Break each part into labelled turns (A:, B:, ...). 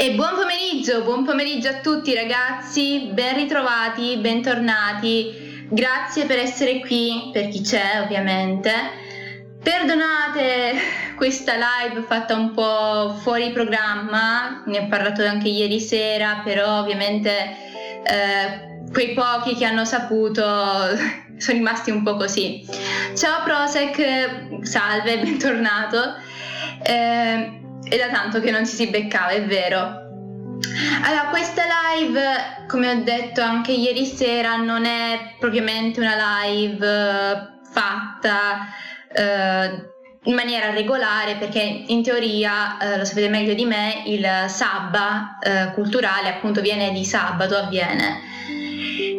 A: E buon pomeriggio, buon pomeriggio a tutti ragazzi, ben ritrovati, bentornati. Grazie per essere qui, per chi c'è ovviamente. Perdonate questa live fatta un po' fuori programma, ne ho parlato anche ieri sera, però ovviamente eh, quei pochi che hanno saputo sono rimasti un po' così. Ciao Prosec, salve, bentornato. Eh, è da tanto che non ci si beccava, è vero. Allora, questa live, come ho detto anche ieri sera, non è propriamente una live eh, fatta eh, in maniera regolare perché in teoria, eh, lo sapete meglio di me, il sabba eh, culturale appunto viene di sabato, avviene.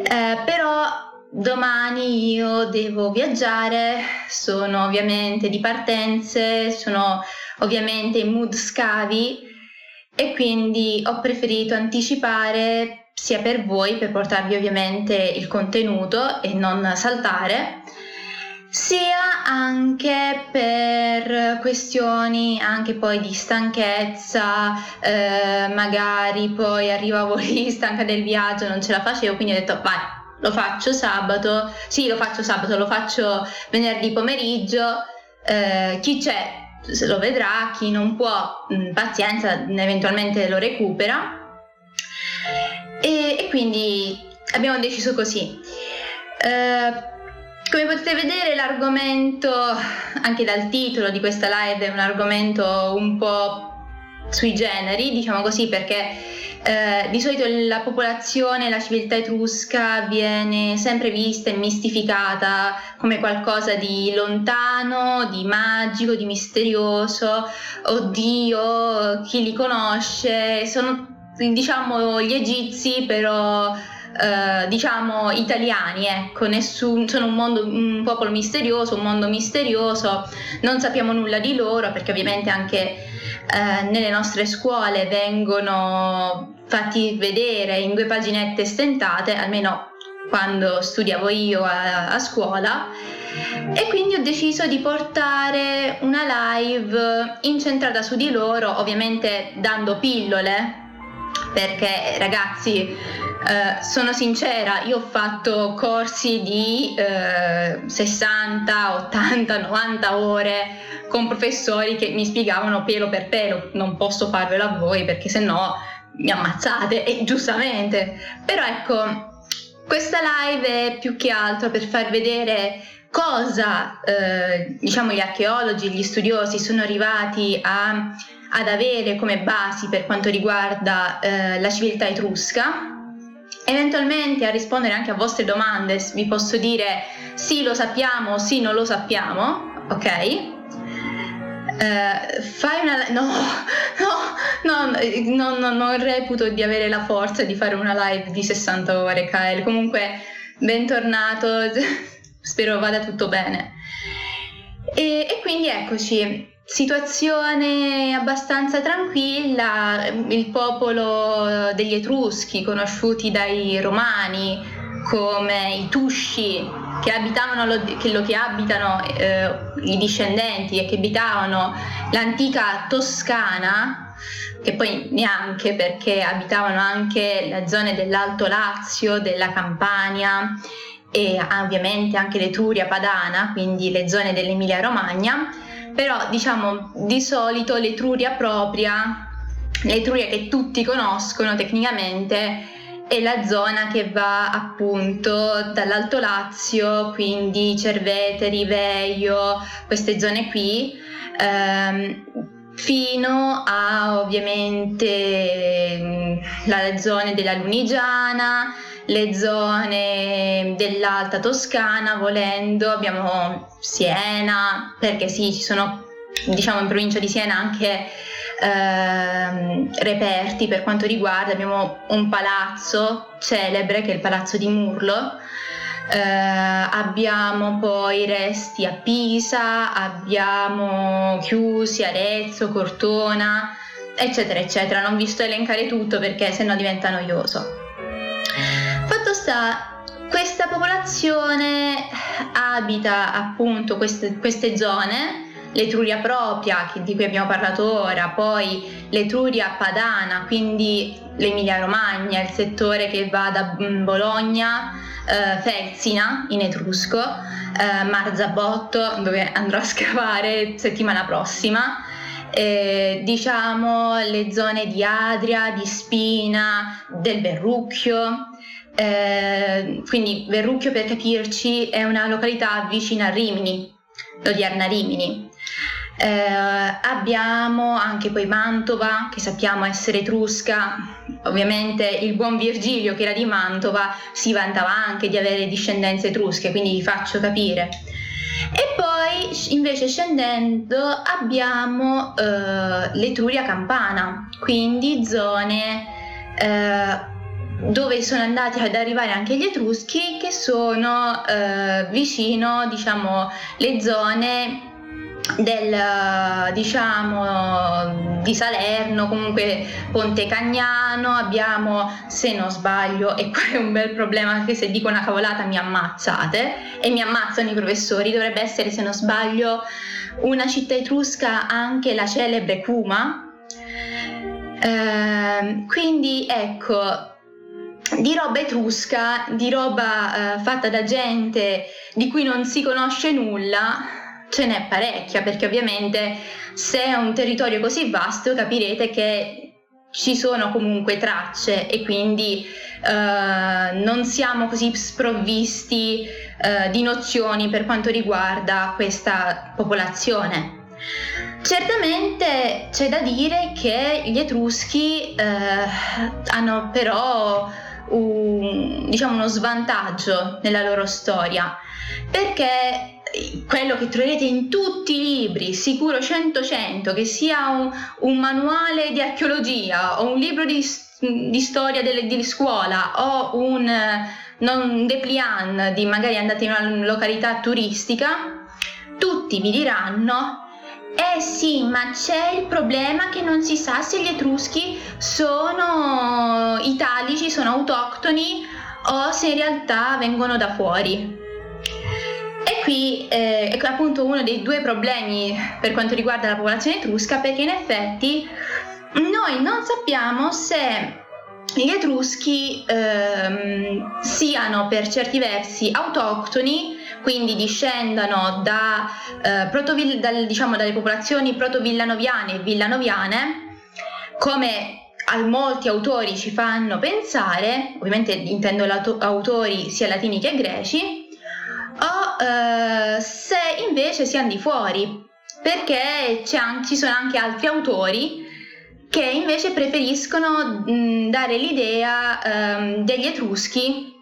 A: Eh, però domani io devo viaggiare, sono ovviamente di partenze, sono ovviamente in mood scavi e quindi ho preferito anticipare sia per voi, per portarvi ovviamente il contenuto e non saltare, sia anche per questioni anche poi di stanchezza, eh, magari poi arrivavo lì stanca del viaggio, non ce la facevo, quindi ho detto vai, lo faccio sabato, sì lo faccio sabato, lo faccio venerdì pomeriggio, eh, chi c'è lo vedrà, chi non può, mh, mm, pazienza, eventualmente lo recupera. E, e, quindi abbiamo deciso così. Eh, come potete vedere l'argomento, anche dal titolo di questa live, è un argomento un po' sui generi, diciamo così, perché eh, di solito la popolazione, la civiltà etrusca viene sempre vista e mistificata come qualcosa di lontano, di magico, di misterioso, oddio, chi li conosce, sono diciamo gli egizi però eh, diciamo italiani, ecco, nessun, sono un, mondo, un popolo misterioso, un mondo misterioso, non sappiamo nulla di loro perché ovviamente anche eh, nelle nostre scuole vengono fatti vedere in due paginette stentate, almeno quando studiavo io a, a scuola, e quindi ho deciso di portare una live incentrata su di loro, ovviamente dando pillole, perché ragazzi, eh, sono sincera, io ho fatto corsi di eh, 60, 80, 90 ore con professori che mi spiegavano pelo per pelo, non posso farvelo a voi perché sennò mi ammazzate e giustamente. Però ecco, questa live è più che altro per far vedere cosa eh, diciamo gli archeologi, gli studiosi sono arrivati a, ad avere come basi per quanto riguarda eh, la civiltà etrusca. Eventualmente a rispondere anche a vostre domande vi posso dire sì lo sappiamo, sì non lo sappiamo, ok? Uh, fai una no, no, no, no, non reputo di avere la forza di fare una live di 60 ore, Kyle. Comunque, bentornato, spero vada tutto bene. E, e quindi eccoci, situazione abbastanza tranquilla, il popolo degli Etruschi, conosciuti dai Romani come i Tusci, che lo, che, lo, che abitano eh, i discendenti e che abitavano l'antica Toscana, che poi neanche perché abitavano anche le zone dell'Alto Lazio, della Campania e ovviamente anche l'Etruria Padana, quindi le zone dell'Emilia Romagna, però diciamo di solito l'Etruria propria, l'Etruria che tutti conoscono tecnicamente, è la zona che va appunto dall'Alto Lazio, quindi Cerveteri, Veio, queste zone qui, ehm, fino a ovviamente mm, le zone della Lunigiana, le zone dell'Alta Toscana, volendo, abbiamo Siena, perché sì, ci sono diciamo in provincia di Siena anche ehm, reperti per quanto riguarda, abbiamo un palazzo celebre che è il palazzo di Murlo, eh, abbiamo poi resti a Pisa, abbiamo Chiusi, Arezzo, Cortona, eccetera, eccetera. Non vi sto elencare tutto perché sennò diventa noioso. Sta, questa popolazione abita appunto queste, queste zone l'Etruria propria, di cui abbiamo parlato ora, poi l'Etruria padana, quindi l'Emilia Romagna, il settore che va da mm, Bologna, eh, Felsina in Etrusco, eh, Marzabotto, dove andrò a scavare settimana prossima. Eh, diciamo le zone di Adria, di Spina, del Verrucchio. Eh, quindi Verrucchio per capirci è una località vicina a Rimini, l'odierna Rimini. Eh, abbiamo anche poi Mantova, che sappiamo essere etrusca. Ovviamente il buon Virgilio, che era di Mantova, si vantava anche di avere discendenze etrusche, quindi vi faccio capire. E poi invece scendendo abbiamo eh, l'Etruria Campana, quindi zone eh, dove sono andati ad arrivare anche gli Etruschi che sono eh, vicino diciamo le zone del diciamo di Salerno, comunque Ponte Cagnano, abbiamo se non sbaglio, e qua è un bel problema che se dico una cavolata mi ammazzate e mi ammazzano i professori, dovrebbe essere se non sbaglio una città etrusca anche la celebre Cuma. Eh, quindi ecco, di roba etrusca, di roba eh, fatta da gente di cui non si conosce nulla, ce n'è parecchia, perché ovviamente se è un territorio così vasto capirete che ci sono comunque tracce e quindi eh, non siamo così sprovvisti eh, di nozioni per quanto riguarda questa popolazione. Certamente c'è da dire che gli Etruschi eh, hanno però un, diciamo uno svantaggio nella loro storia. Perché quello che troverete in tutti i libri, sicuro 100-100, che sia un, un, manuale di archeologia o un libro di, di storia delle, di scuola o un non dépliant di magari andate in una località turistica, tutti vi diranno eh sì, ma c'è il problema che non si sa se gli etruschi sono italici, sono autoctoni o se in realtà vengono da fuori. E qui eh, è appunto uno dei due problemi per quanto riguarda la popolazione etrusca, perché in effetti noi non sappiamo se gli etruschi ehm, siano per certi versi autoctoni, quindi discendano da, eh, protovil- dal, diciamo, dalle popolazioni protovillanoviane e villanoviane, come molti autori ci fanno pensare, ovviamente intendo autori sia latini che greci, o eh, se invece siamo di fuori, perché an- ci sono anche altri autori che invece preferiscono mh, dare l'idea ehm, degli Etruschi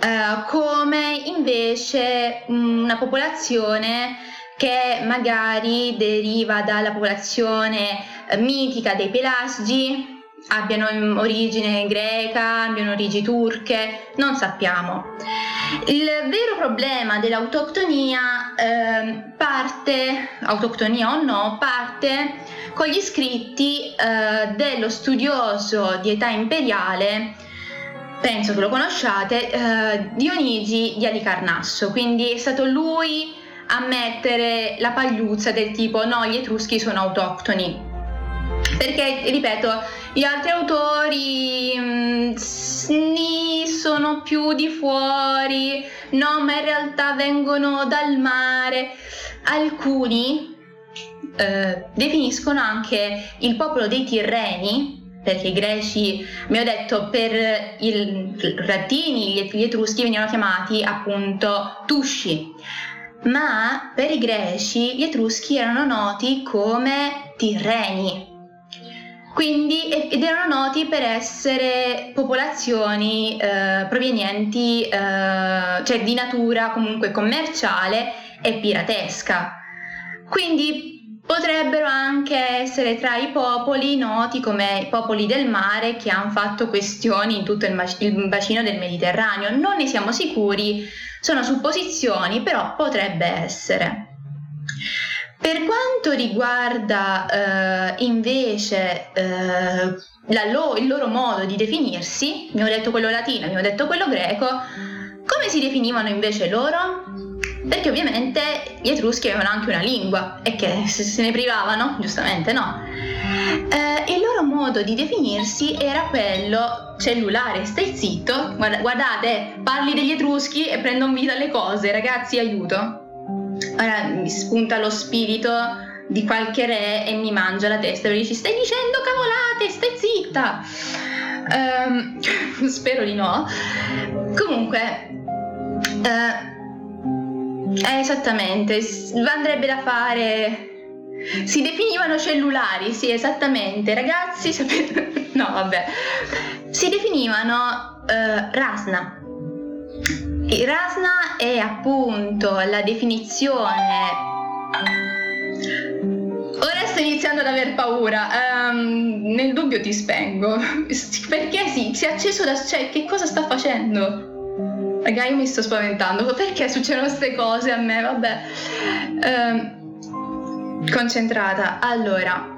A: eh, come invece mh, una popolazione che magari deriva dalla popolazione eh, mitica dei Pelasgi, abbiano origine greca, abbiano origini turche, non sappiamo. Il vero problema dell'autoctonia eh, parte, autoctonia o no, parte con gli scritti eh, dello studioso di età imperiale, penso che lo conosciate, eh, Dionigi di Alicarnasso, quindi è stato lui a mettere la pagliuzza del tipo no, gli etruschi sono autoctoni. Perché, ripeto, gli altri autori mh, mm, sono più di fuori, no, ma in realtà vengono dal mare. Alcuni eh, definiscono anche il popolo dei Tirreni, perché i greci, mi ho detto, per i latini, gli etruschi venivano chiamati appunto Tusci, ma per i greci gli etruschi erano noti come Tirreni quindi, ed erano noti per essere popolazioni eh, provenienti, eh, cioè di natura comunque commerciale e piratesca. Quindi potrebbero anche essere tra i popoli noti come i popoli del mare che hanno fatto questioni in tutto il, bacino del Mediterraneo. Non ne siamo sicuri, sono supposizioni, però potrebbe essere. Per quanto riguarda eh, invece eh, lo, il loro modo di definirsi, abbiamo detto quello latino, abbiamo detto quello greco, come si definivano invece loro? Perché ovviamente gli Etruschi avevano anche una lingua e che se, se ne privavano, giustamente no. Eh, il loro modo di definirsi era quello cellulare, stai zitto, Guarda, guardate, parli degli Etruschi e prendono vita alle cose, ragazzi aiuto. Ora mi spunta lo spirito di qualche re e mi mangia la testa perché dici stai dicendo cavolate, stai zitta. Um, spero di no. Comunque, uh, eh, esattamente, andrebbe da fare... Si definivano cellulari, sì, esattamente. Ragazzi, sapete... no, vabbè. Si definivano uh, Rasna. Il Rasna è appunto la definizione Ora sto iniziando ad aver paura. Um, nel dubbio ti spengo. Perché sì, si è acceso da. cioè, che cosa sta facendo? Raga, io mi sto spaventando. Perché succedono queste cose a me? Vabbè. Um, concentrata. Allora.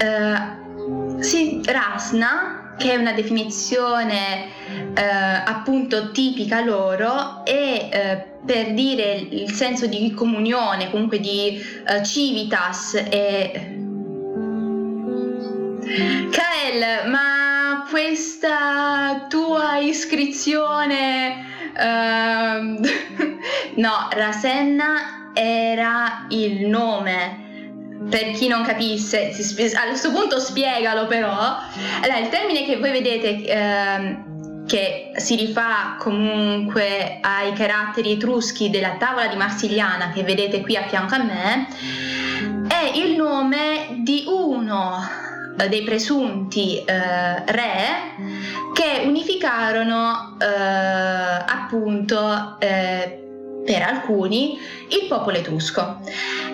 A: Uh, sì, Rasna, che è una definizione uh, appunto tipica loro, e. Uh, per dire il senso di comunione, comunque di uh, civitas e... Kael, ma questa tua iscrizione... Uh, no, Rasenna era il nome per chi non capisse, a questo punto spiegalo però. Allora, il termine che voi vedete eh, che si rifà comunque ai caratteri etruschi della tavola di Marsigliana che vedete qui a fianco a me, è il nome di uno dei presunti eh, re che unificarono eh, appunto eh, per alcuni il popolo etrusco.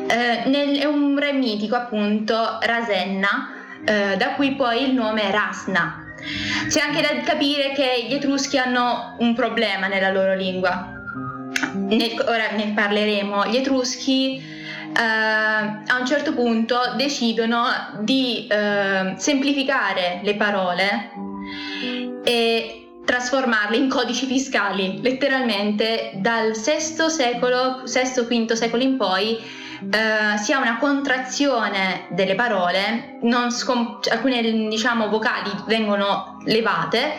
A: Eh, nel, è un re mitico appunto Rasenna, eh, da cui poi il nome Rasna, c'è anche da capire che gli Etruschi hanno un problema nella loro lingua. Ne, ora ne parleremo. Gli Etruschi eh, a un certo punto decidono di eh, semplificare le parole e trasformarle in codici fiscali, letteralmente dal VI secolo, VI-V secolo in poi eh, si ha una contrazione delle parole, scom- alcune diciamo, vocali vengono levate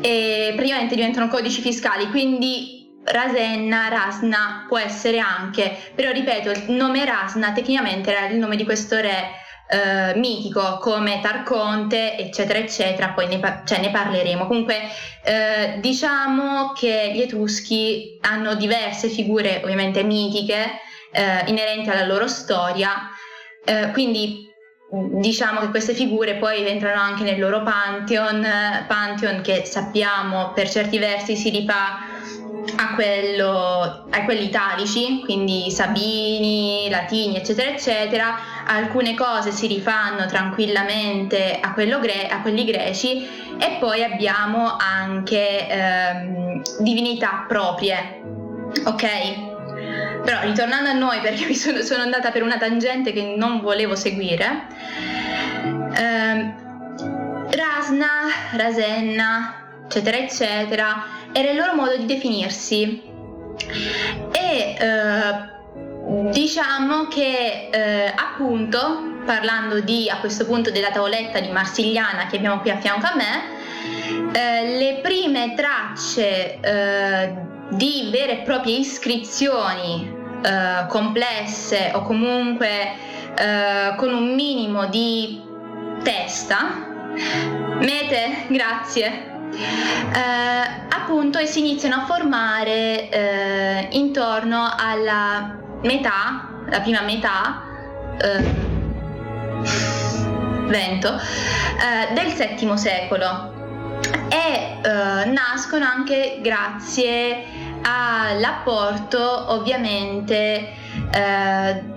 A: e praticamente diventano codici fiscali, quindi Rasenna, Rasna può essere anche, però ripeto, il nome Rasna tecnicamente era il nome di questo re Uh, mitico come Tarconte, eccetera, eccetera, poi ne, par- cioè ne parleremo. Comunque, uh, diciamo che gli Etruschi hanno diverse figure, ovviamente mitiche, eh, inerenti alla loro storia, eh, quindi diciamo che queste figure poi entrano anche nel loro pantheon, pantheon che sappiamo per certi versi si rifà a, quello, a quelli italici, quindi Sabini, Latini, eccetera, eccetera. Alcune cose si rifanno tranquillamente a, gre- a quelli greci e poi abbiamo anche ehm, divinità proprie. Ok? Però ritornando a noi, perché mi sono, sono andata per una tangente che non volevo seguire, eh, Rasna, Rasenna, eccetera, eccetera, era il loro modo di definirsi. E eh, diciamo che eh, appunto, parlando di a questo punto della tavoletta di Marsigliana che abbiamo qui a fianco a me, eh, le prime tracce eh, di vere e proprie iscrizioni eh, complesse o comunque eh, con un minimo di testa, mete, grazie, appunto e si iniziano a formare eh, intorno alla metà, la prima metà, eh, vento, eh, del VII secolo. E eh, nascono anche grazie all'apporto ovviamente eh,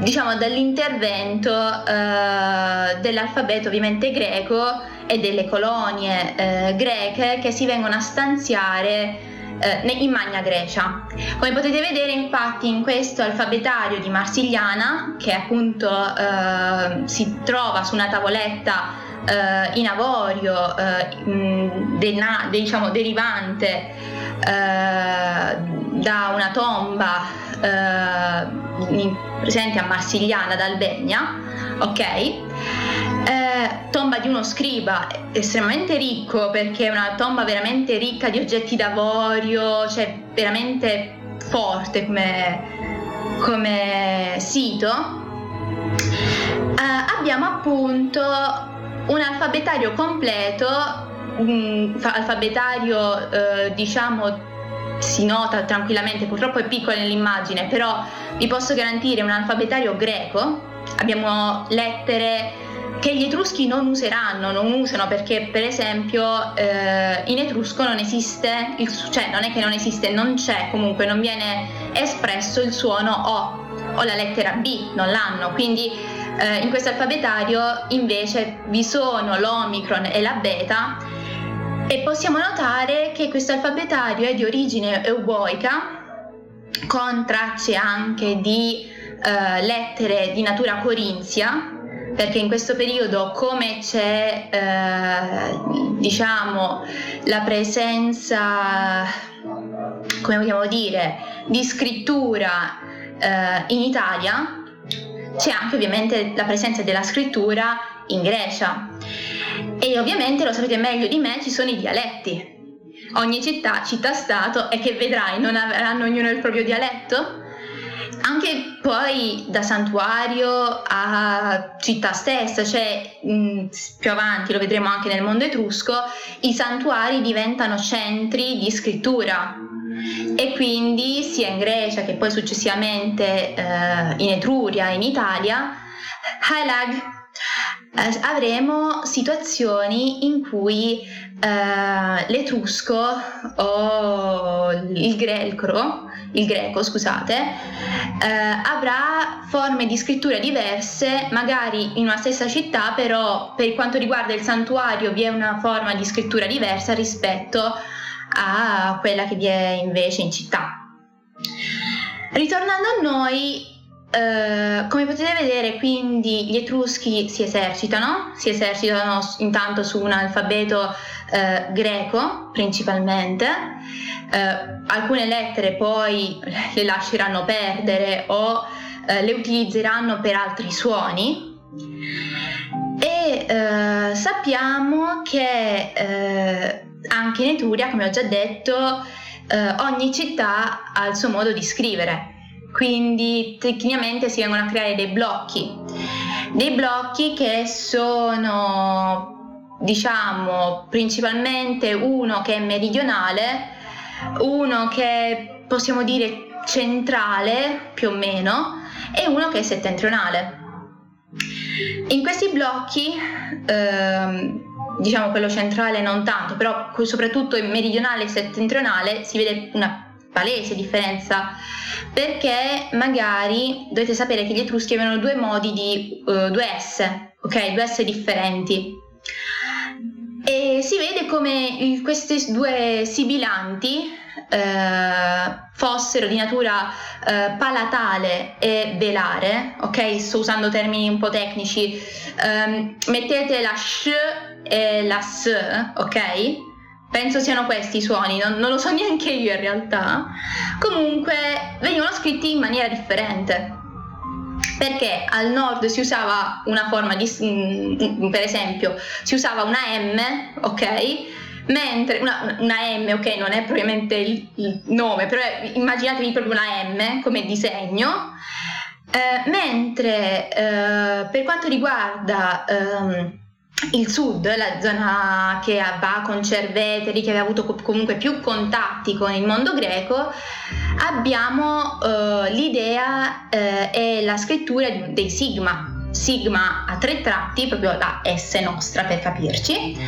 A: diciamo dall'intervento eh, dell'alfabeto ovviamente greco e delle colonie eh, greche che si vengono a stanziare eh, in Magna Grecia. Come potete vedere infatti in questo alfabetario di Marsigliana che appunto eh, si trova su una tavoletta eh, in avorio eh, de, de, diciamo, derivante da una tomba eh, presente a Marsigliana d'Albegna, ok? Eh, tomba di uno scriba estremamente ricco perché è una tomba veramente ricca di oggetti d'avorio, cioè veramente forte come, come sito. Eh, abbiamo appunto un alfabetario completo, un alfabetario eh, diciamo si nota tranquillamente, purtroppo è piccola nell'immagine, però vi posso garantire un alfabetario greco. Abbiamo lettere che gli etruschi non useranno, non usano perché per esempio eh, in etrusco non esiste, il, cioè non è che non esiste, non c'è comunque, non viene espresso il suono O o la lettera B, non l'hanno, quindi eh, in questo alfabetario invece vi sono l'omicron e la beta e possiamo notare che questo alfabetario è di origine euboica con tracce anche di eh, lettere di natura corinzia perché in questo periodo come c'è eh, diciamo la presenza come vogliamo dire di scrittura eh, in Italia c'è anche ovviamente la presenza della scrittura in Grecia e ovviamente lo sapete meglio di me ci sono i dialetti. Ogni città, città-stato, e che vedrai non avranno ognuno il proprio dialetto? Anche poi da santuario a città stessa, cioè mh, più avanti lo vedremo anche nel mondo etrusco, i santuari diventano centri di scrittura, e quindi sia in Grecia che poi successivamente eh, in Etruria, in Italia, Halag eh, avremo situazioni in cui eh, l'etrusco o il greco, il greco scusate, eh, avrà forme di scrittura diverse, magari in una stessa città, però per quanto riguarda il santuario vi è una forma di scrittura diversa rispetto a quella che vi è invece in città. Ritornando a noi, eh, come potete vedere, quindi gli Etruschi si esercitano, si esercitano intanto su un alfabeto eh, greco principalmente, eh, alcune lettere poi le lasceranno perdere o le utilizzeranno per altri suoni. E sappiamo che anche in Etruria, come ho già detto, ogni città ha il suo modo di scrivere quindi tecnicamente si vengono a creare dei blocchi, dei blocchi che sono diciamo principalmente uno che è meridionale, uno che possiamo dire centrale più o meno e uno che è settentrionale. In questi blocchi, ehm, diciamo quello centrale non tanto, però soprattutto il meridionale e settentrionale si vede una palese differenza perché magari dovete sapere che gli etruschi avevano due modi di uh, due S, ok? Due S differenti. E si vede come questi due sibilanti eh, fossero di natura eh, palatale e velare, ok? Sto usando termini un po' tecnici. Eh, mettete la sh e la s, ok? Penso siano questi i suoni, non, non, lo so neanche io in realtà. Comunque venivano scritti in maniera differente. Perché al nord si usava una forma di, mm, per esempio, si usava una M, ok? Mentre una, una M, ok, non è propriamente il, il nome, però immaginatevi proprio una M come disegno. Eh, mentre eh, per quanto riguarda ehm, il sud, la zona che va con Cerveteri, che aveva avuto comunque più contatti con il mondo greco, abbiamo uh, l'idea uh, e la scrittura dei sigma. Sigma a tre tratti, proprio la S nostra per capirci,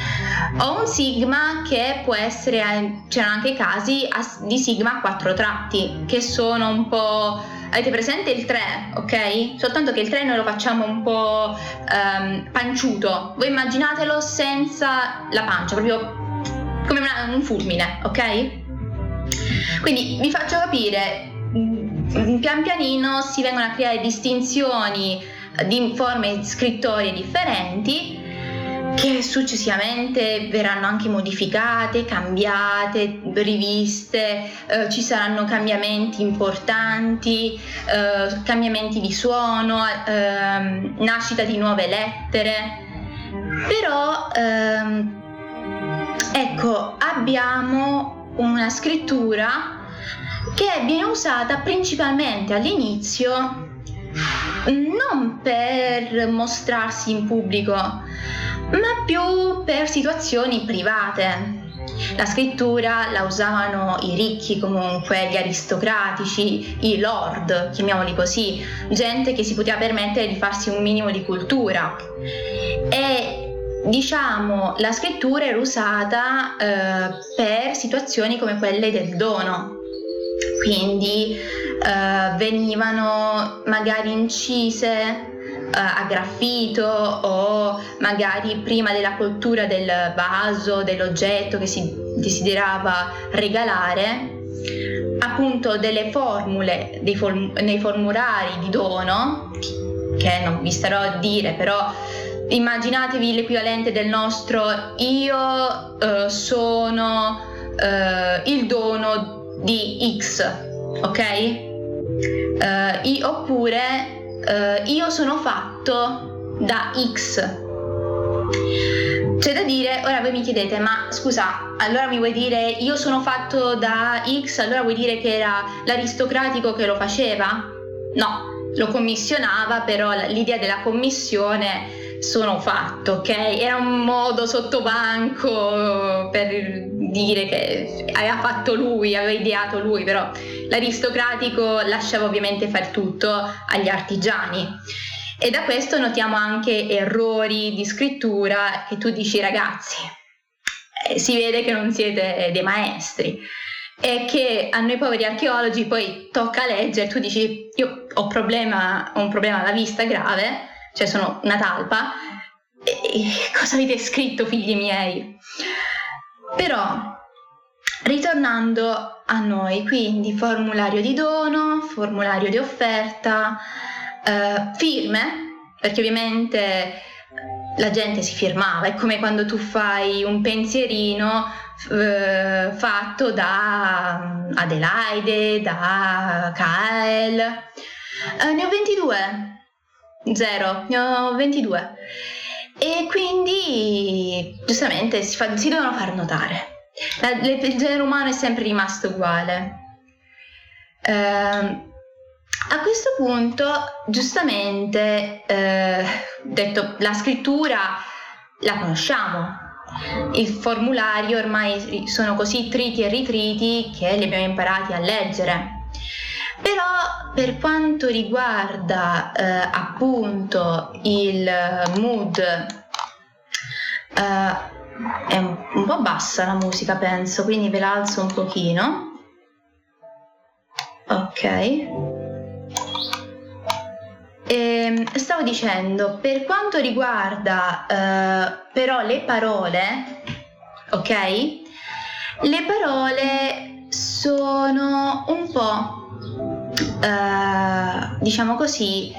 A: o un sigma che può essere, eh, c'erano anche casi di sigma a quattro tratti, che sono un po' Avete presente il 3, ok? Soltanto che il 3 noi lo facciamo un po' um, panciuto. Voi immaginatelo senza la pancia, proprio come una, un fulmine, ok? Quindi vi faccio capire, mm, pian pianino si vengono a creare distinzioni di forme scrittorie differenti che successivamente verranno anche modificate, cambiate, riviste, eh, ci saranno cambiamenti importanti, eh, cambiamenti di suono, eh, nascita di nuove lettere. Però ehm, ecco, abbiamo una scrittura che viene usata principalmente all'inizio non per mostrarsi in pubblico, ma più per situazioni private. La scrittura la usavano i ricchi comunque, gli aristocratici, i lord, chiamiamoli così, gente che si poteva permettere di farsi un minimo di cultura. E diciamo la scrittura era usata eh, per situazioni come quelle del dono. Quindi eh, venivano magari incise a graffito o magari prima della coltura del vaso, dell'oggetto che si desiderava regalare, appunto delle formule form- nei formulari di dono, che non vi starò a dire, però immaginatevi l'equivalente del nostro io eh, sono eh, il dono di X, ok? Eh, oppure uh, io sono fatto da X. C'è da dire, ora voi mi chiedete, ma scusa, allora mi vuoi dire io sono fatto da X, allora vuoi dire che era l'aristocratico che lo faceva? No, lo commissionava, però l'idea della commissione sono fatto, ok? Era un modo sottobanco per dire che aveva fatto lui, aveva ideato lui, però l'aristocratico lasciava ovviamente fare tutto agli artigiani. E da questo notiamo anche errori di scrittura che tu dici ragazzi, eh, si vede che non siete dei maestri e che a noi poveri archeologi poi tocca leggere, tu dici io ho, problema, ho un problema alla vista grave, cioè sono una talpa, e cosa avete scritto figli miei? Però, ritornando a noi, quindi formulario di dono, formulario di offerta, eh, firme, perché ovviamente la gente si firmava, è come quando tu fai un pensierino eh, fatto da Adelaide, da Kael. Eh, ne ho 22 Zero, ne ho 22. E quindi giustamente si, fa, si devono far notare. La, le, il genere umano è sempre rimasto uguale. Eh, a questo punto, giustamente, eh, detto la scrittura la conosciamo. Il formulario ormai sono così triti e ritriti che li abbiamo imparati a leggere. Però per quanto riguarda eh, appunto il mood, eh, è un, po' bassa la musica penso, quindi ve la alzo un pochino. Ok. E ehm, stavo dicendo, per quanto riguarda eh, però le parole, ok? Le parole sono un po' eh, diciamo così,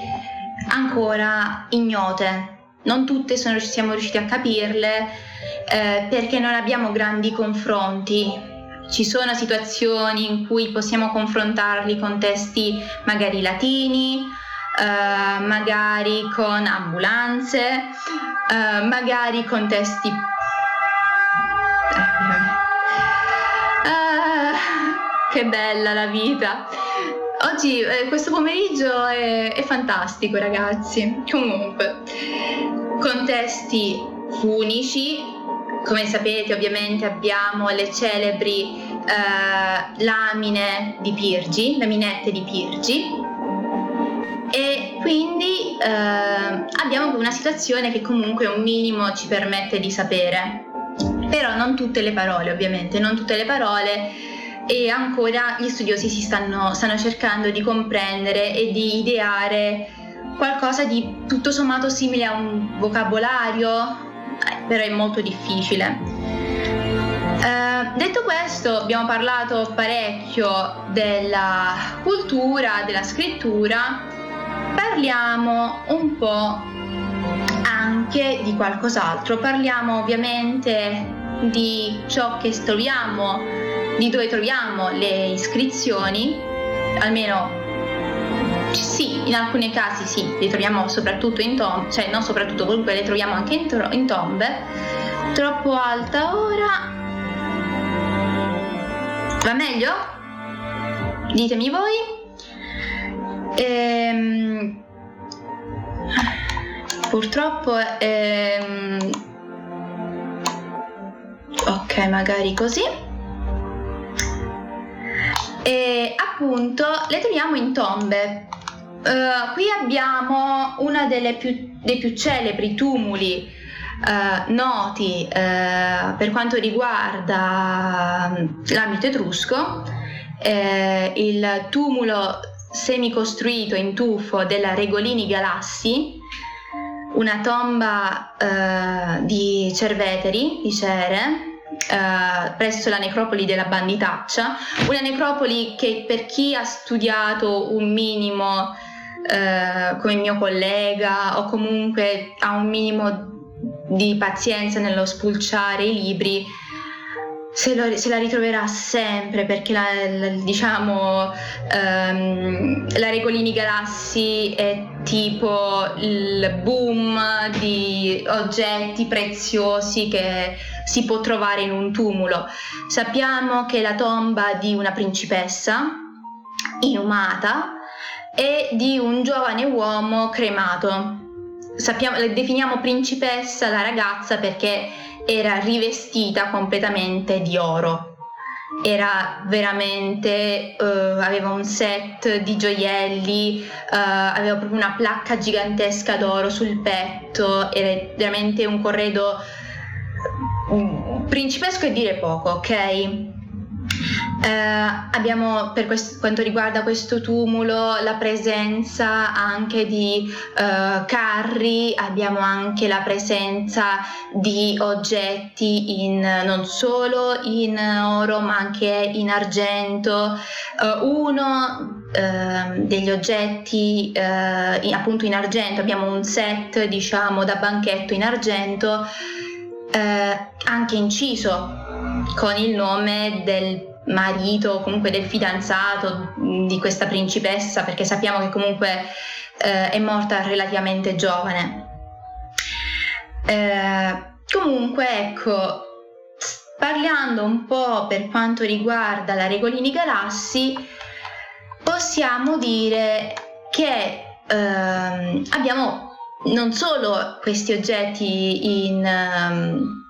A: ancora ignote. Non tutte sono, siamo riusciti a capirle eh, perché non abbiamo grandi confronti. Ci sono situazioni in cui possiamo confrontarli con testi magari latini, eh, magari con ambulanze, eh, magari con testi Ah, che bella la vita! Oggi, eh, questo pomeriggio è, è, fantastico ragazzi. Comunque, contesti unici, come sapete ovviamente abbiamo le celebri eh, lamine di Pirgi, laminette di Pirgi e quindi eh, abbiamo una situazione che comunque un minimo ci permette di sapere. Però non tutte le parole ovviamente, non tutte le parole e ancora gli studiosi si stanno, stanno cercando di comprendere e di ideare qualcosa di tutto sommato simile a un vocabolario, però è molto difficile. Eh, detto questo, abbiamo parlato parecchio della cultura, della scrittura, parliamo un po' anche di qualcos'altro. Parliamo ovviamente di ciò che troviamo, di dove troviamo le iscrizioni, almeno sì, in alcuni casi sì, le troviamo soprattutto in tombe, cioè non soprattutto, comunque le troviamo anche in, to- in tombe. Troppo alta ora. Va meglio? Ditemi voi. Ehm, purtroppo ehm, ok magari così e appunto le troviamo in tombe. Uh, qui abbiamo uno dei più celebri tumuli uh, noti uh, per quanto riguarda l'ambito etrusco il tumulo semicostruito in tufo della Regolini Galassi una tomba di Cerveteri, di Cere, Uh, presso la necropoli della Banditaccia, una necropoli che per chi ha studiato un minimo uh, come mio collega o comunque ha un minimo di pazienza nello spulciare i libri, se, lo, se, la ritroverà sempre perché la, la, diciamo um, la Regolini Galassi è tipo il boom di oggetti preziosi che si può trovare in un tumulo. Sappiamo che la tomba di una principessa inumata e di un giovane uomo cremato. Sappiamo, definiamo principessa la ragazza perché era rivestita completamente di oro. Era veramente, uh, aveva un set di gioielli, uh, aveva proprio una placca gigantesca d'oro sul petto, era veramente un corredo principesco e dire poco, ok? Eh, abbiamo per questo, quanto riguarda questo tumulo la presenza anche di eh, carri, abbiamo anche la presenza di oggetti in, non solo in oro ma anche in argento. Eh, uno ehm, degli oggetti eh, appunto in argento, abbiamo un set diciamo da banchetto in argento eh, anche inciso con il nome del marito comunque del fidanzato di questa principessa perché sappiamo che comunque eh, è morta relativamente giovane. Eh, comunque ecco, parlando un po' per quanto riguarda la Regolini Galassi, possiamo dire che ehm, abbiamo non solo questi oggetti in... Um,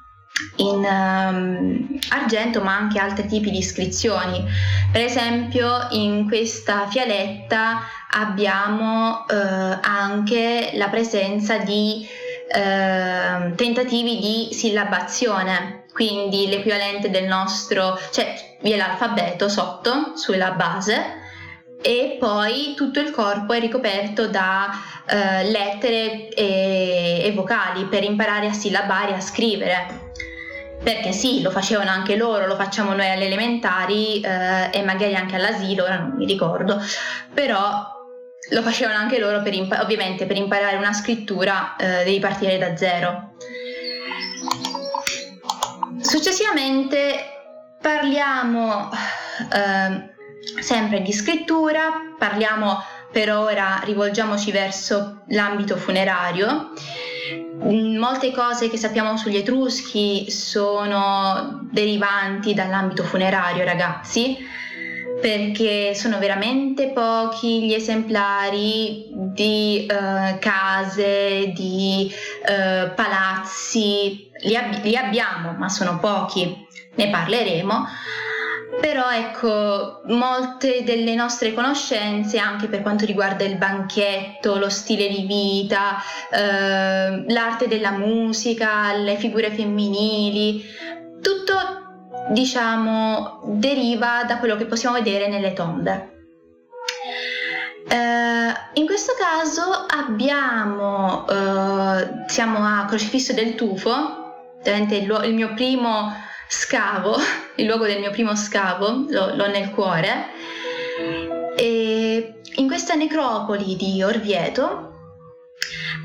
A: in um, argento ma anche altri tipi di iscrizioni. Per esempio in questa fialetta abbiamo uh, anche la presenza di uh, tentativi di sillabazione, quindi l'equivalente del nostro, cioè vi è l'alfabeto sotto sulla base e poi tutto il corpo è ricoperto da uh, lettere e, e vocali per imparare a sillabare e a scrivere perché sì, lo facevano anche loro, lo facciamo noi alle elementari eh, e magari anche all'asilo, ora non mi ricordo, però lo facevano anche loro per impa- ovviamente per imparare una scrittura eh, devi partire da zero. Successivamente parliamo eh, sempre di scrittura, parliamo per ora, rivolgiamoci verso l'ambito funerario. Molte cose che sappiamo sugli Etruschi sono derivanti dall'ambito funerario, ragazzi, perché sono veramente pochi gli esemplari di uh, case, di uh, palazzi, li, ab- li abbiamo, ma sono pochi, ne parleremo però ecco, molte delle nostre conoscenze, anche per quanto riguarda il banchetto, lo stile di vita, eh, l'arte della musica, le figure femminili, tutto diciamo deriva da quello che possiamo vedere nelle tombe. Uh, in questo caso abbiamo, uh, siamo a Crocifisso del Tufo, il, il mio primo scavo, il luogo del mio primo scavo, l'ho, l'ho nel cuore. E in questa necropoli di Orvieto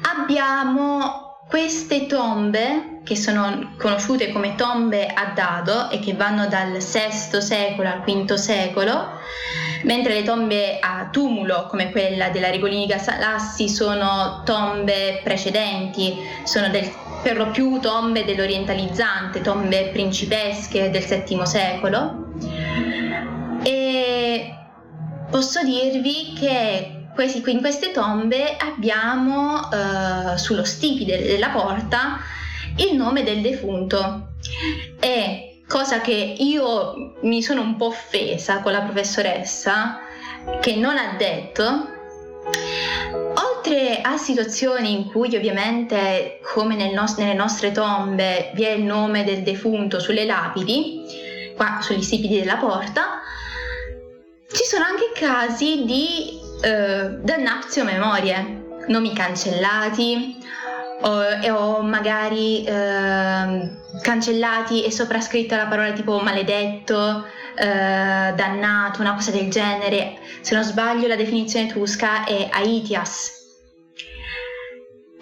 A: abbiamo queste tombe, che sono conosciute come tombe a dado e che vanno dal VI secolo al V secolo, mentre le tombe a tumulo, come quella della Rigolini Galassi, sono tombe precedenti, sono del, per lo più tombe dell'orientalizzante, tombe principesche del VII secolo. E posso dirvi che in queste tombe abbiamo uh, sullo stipite della porta il nome del defunto e cosa che io mi sono un po' offesa con la professoressa che non ha detto oltre a situazioni in cui ovviamente come nel nos- nelle nostre tombe vi è il nome del defunto sulle lapidi qua sugli stipiti della porta ci sono anche casi di eh, damnatio memorie, nomi cancellati o, o magari eh, cancellati e soprascritta la parola tipo maledetto, eh, dannato, una cosa del genere. Se non sbaglio la definizione tusca è aitias.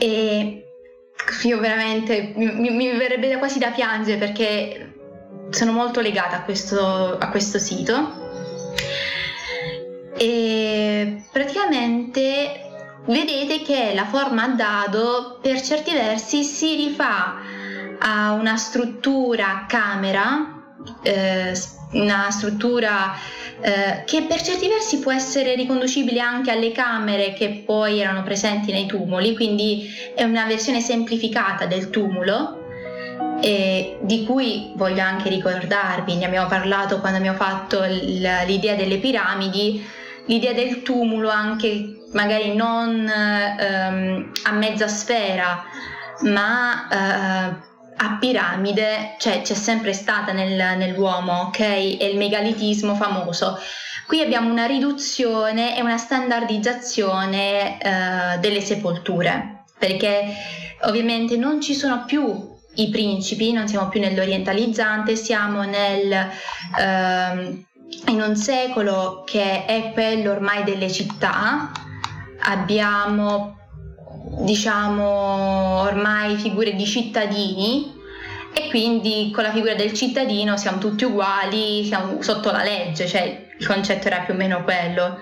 A: E io veramente mi, mi verrebbe quasi da piangere perché sono molto legata a questo, a questo sito. E praticamente vedete che la forma a dado per certi versi si rifà a una struttura camera, eh, una struttura eh, che per certi versi può essere riconducibile anche alle camere che poi erano presenti nei tumuli, quindi è una versione semplificata del tumulo. Eh, di cui voglio anche ricordarvi, ne abbiamo parlato quando abbiamo fatto l'idea delle piramidi, l'idea del tumulo anche magari non ehm, a mezza sfera, ma eh, a piramide, cioè c'è sempre stata nel, nell'uomo, ok? È il megalitismo famoso. Qui abbiamo una riduzione e una standardizzazione eh, delle sepolture, perché ovviamente non ci sono più i principi, non siamo più nell'orientalizzante, siamo nel... Ehm, in un secolo che è quello ormai delle città, abbiamo diciamo ormai figure di cittadini e quindi con la figura del cittadino siamo tutti uguali, siamo sotto la legge, cioè il concetto era più o meno quello.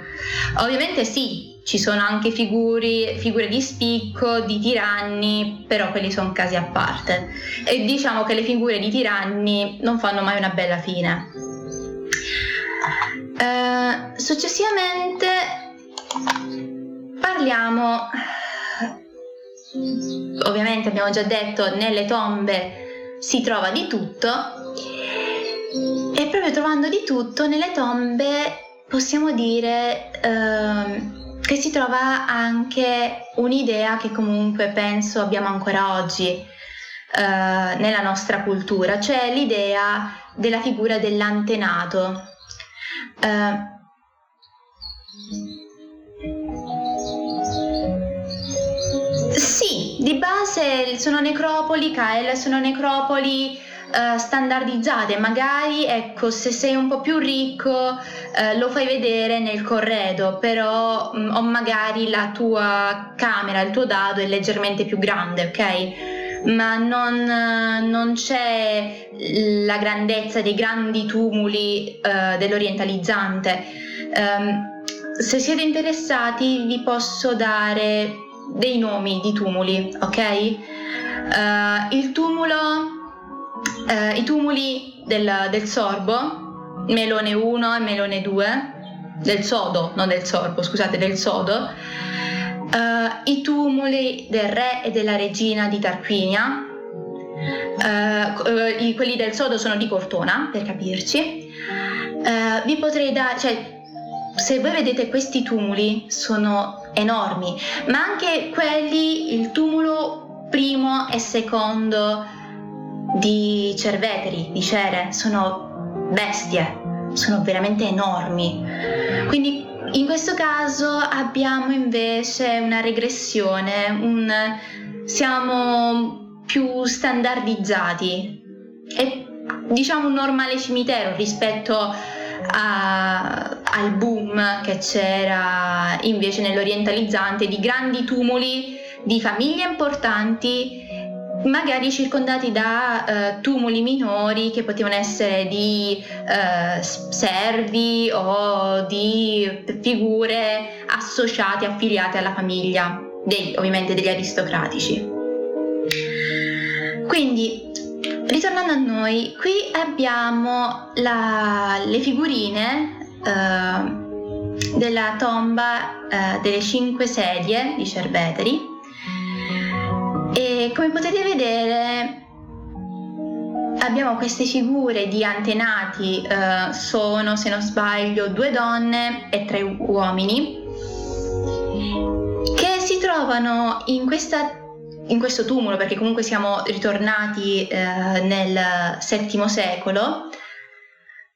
A: Ovviamente sì, ci sono anche figure, figure di spicco, di tiranni, però quelli sono casi a parte. E diciamo che le figure di tiranni non fanno mai una bella fine. Uh, successivamente parliamo, ovviamente abbiamo già detto, nelle tombe si trova di tutto. E proprio trovando di tutto nelle tombe possiamo dire uh, che si trova anche un'idea che comunque penso abbiamo ancora oggi uh, nella nostra cultura, cioè l'idea della figura dell'antenato. Uh, sì, di base sono necropoli, Kael, sono necropoli uh, standardizzate, magari ecco se sei un po' più ricco uh, lo fai vedere nel corredo, però um, o magari la tua camera, il tuo dado è leggermente più grande, ok? ma non, non, c'è la grandezza dei grandi tumuli uh, dell'orientalizzante. Um, se siete interessati vi posso dare dei nomi di tumuli, ok? Uh, il tumulo, uh, i tumuli del, del sorbo, melone 1 e melone 2, del sodo, non del sorbo, scusate, del sodo, uh, i tumuli del re e della regina di Tarquinia, uh, uh, quelli del sodo sono di Cortona, per capirci. vi potrei dare, cioè, se voi vedete questi tumuli sono enormi, ma anche quelli, il tumulo primo e secondo di Cerveteri, di Cere, sono bestie, sono veramente enormi. Quindi in questo caso abbiamo invece una regressione, un, siamo più standardizzati. È diciamo un normale cimitero rispetto a, al boom che c'era invece nell'orientalizzante di grandi tumuli di famiglie importanti magari circondati da uh, tumuli minori che potevano essere di uh, servi o di figure associate, affiliate alla famiglia, dei, ovviamente degli aristocratici. Quindi, ritornando a noi, qui abbiamo la, le figurine uh, della tomba delle cinque sedie di Cerveteri. E come potete vedere abbiamo queste figure di antenati, eh, sono se non sbaglio due donne e tre uomini, che si trovano in, questa, in questo tumulo, perché comunque siamo ritornati eh, nel VII secolo.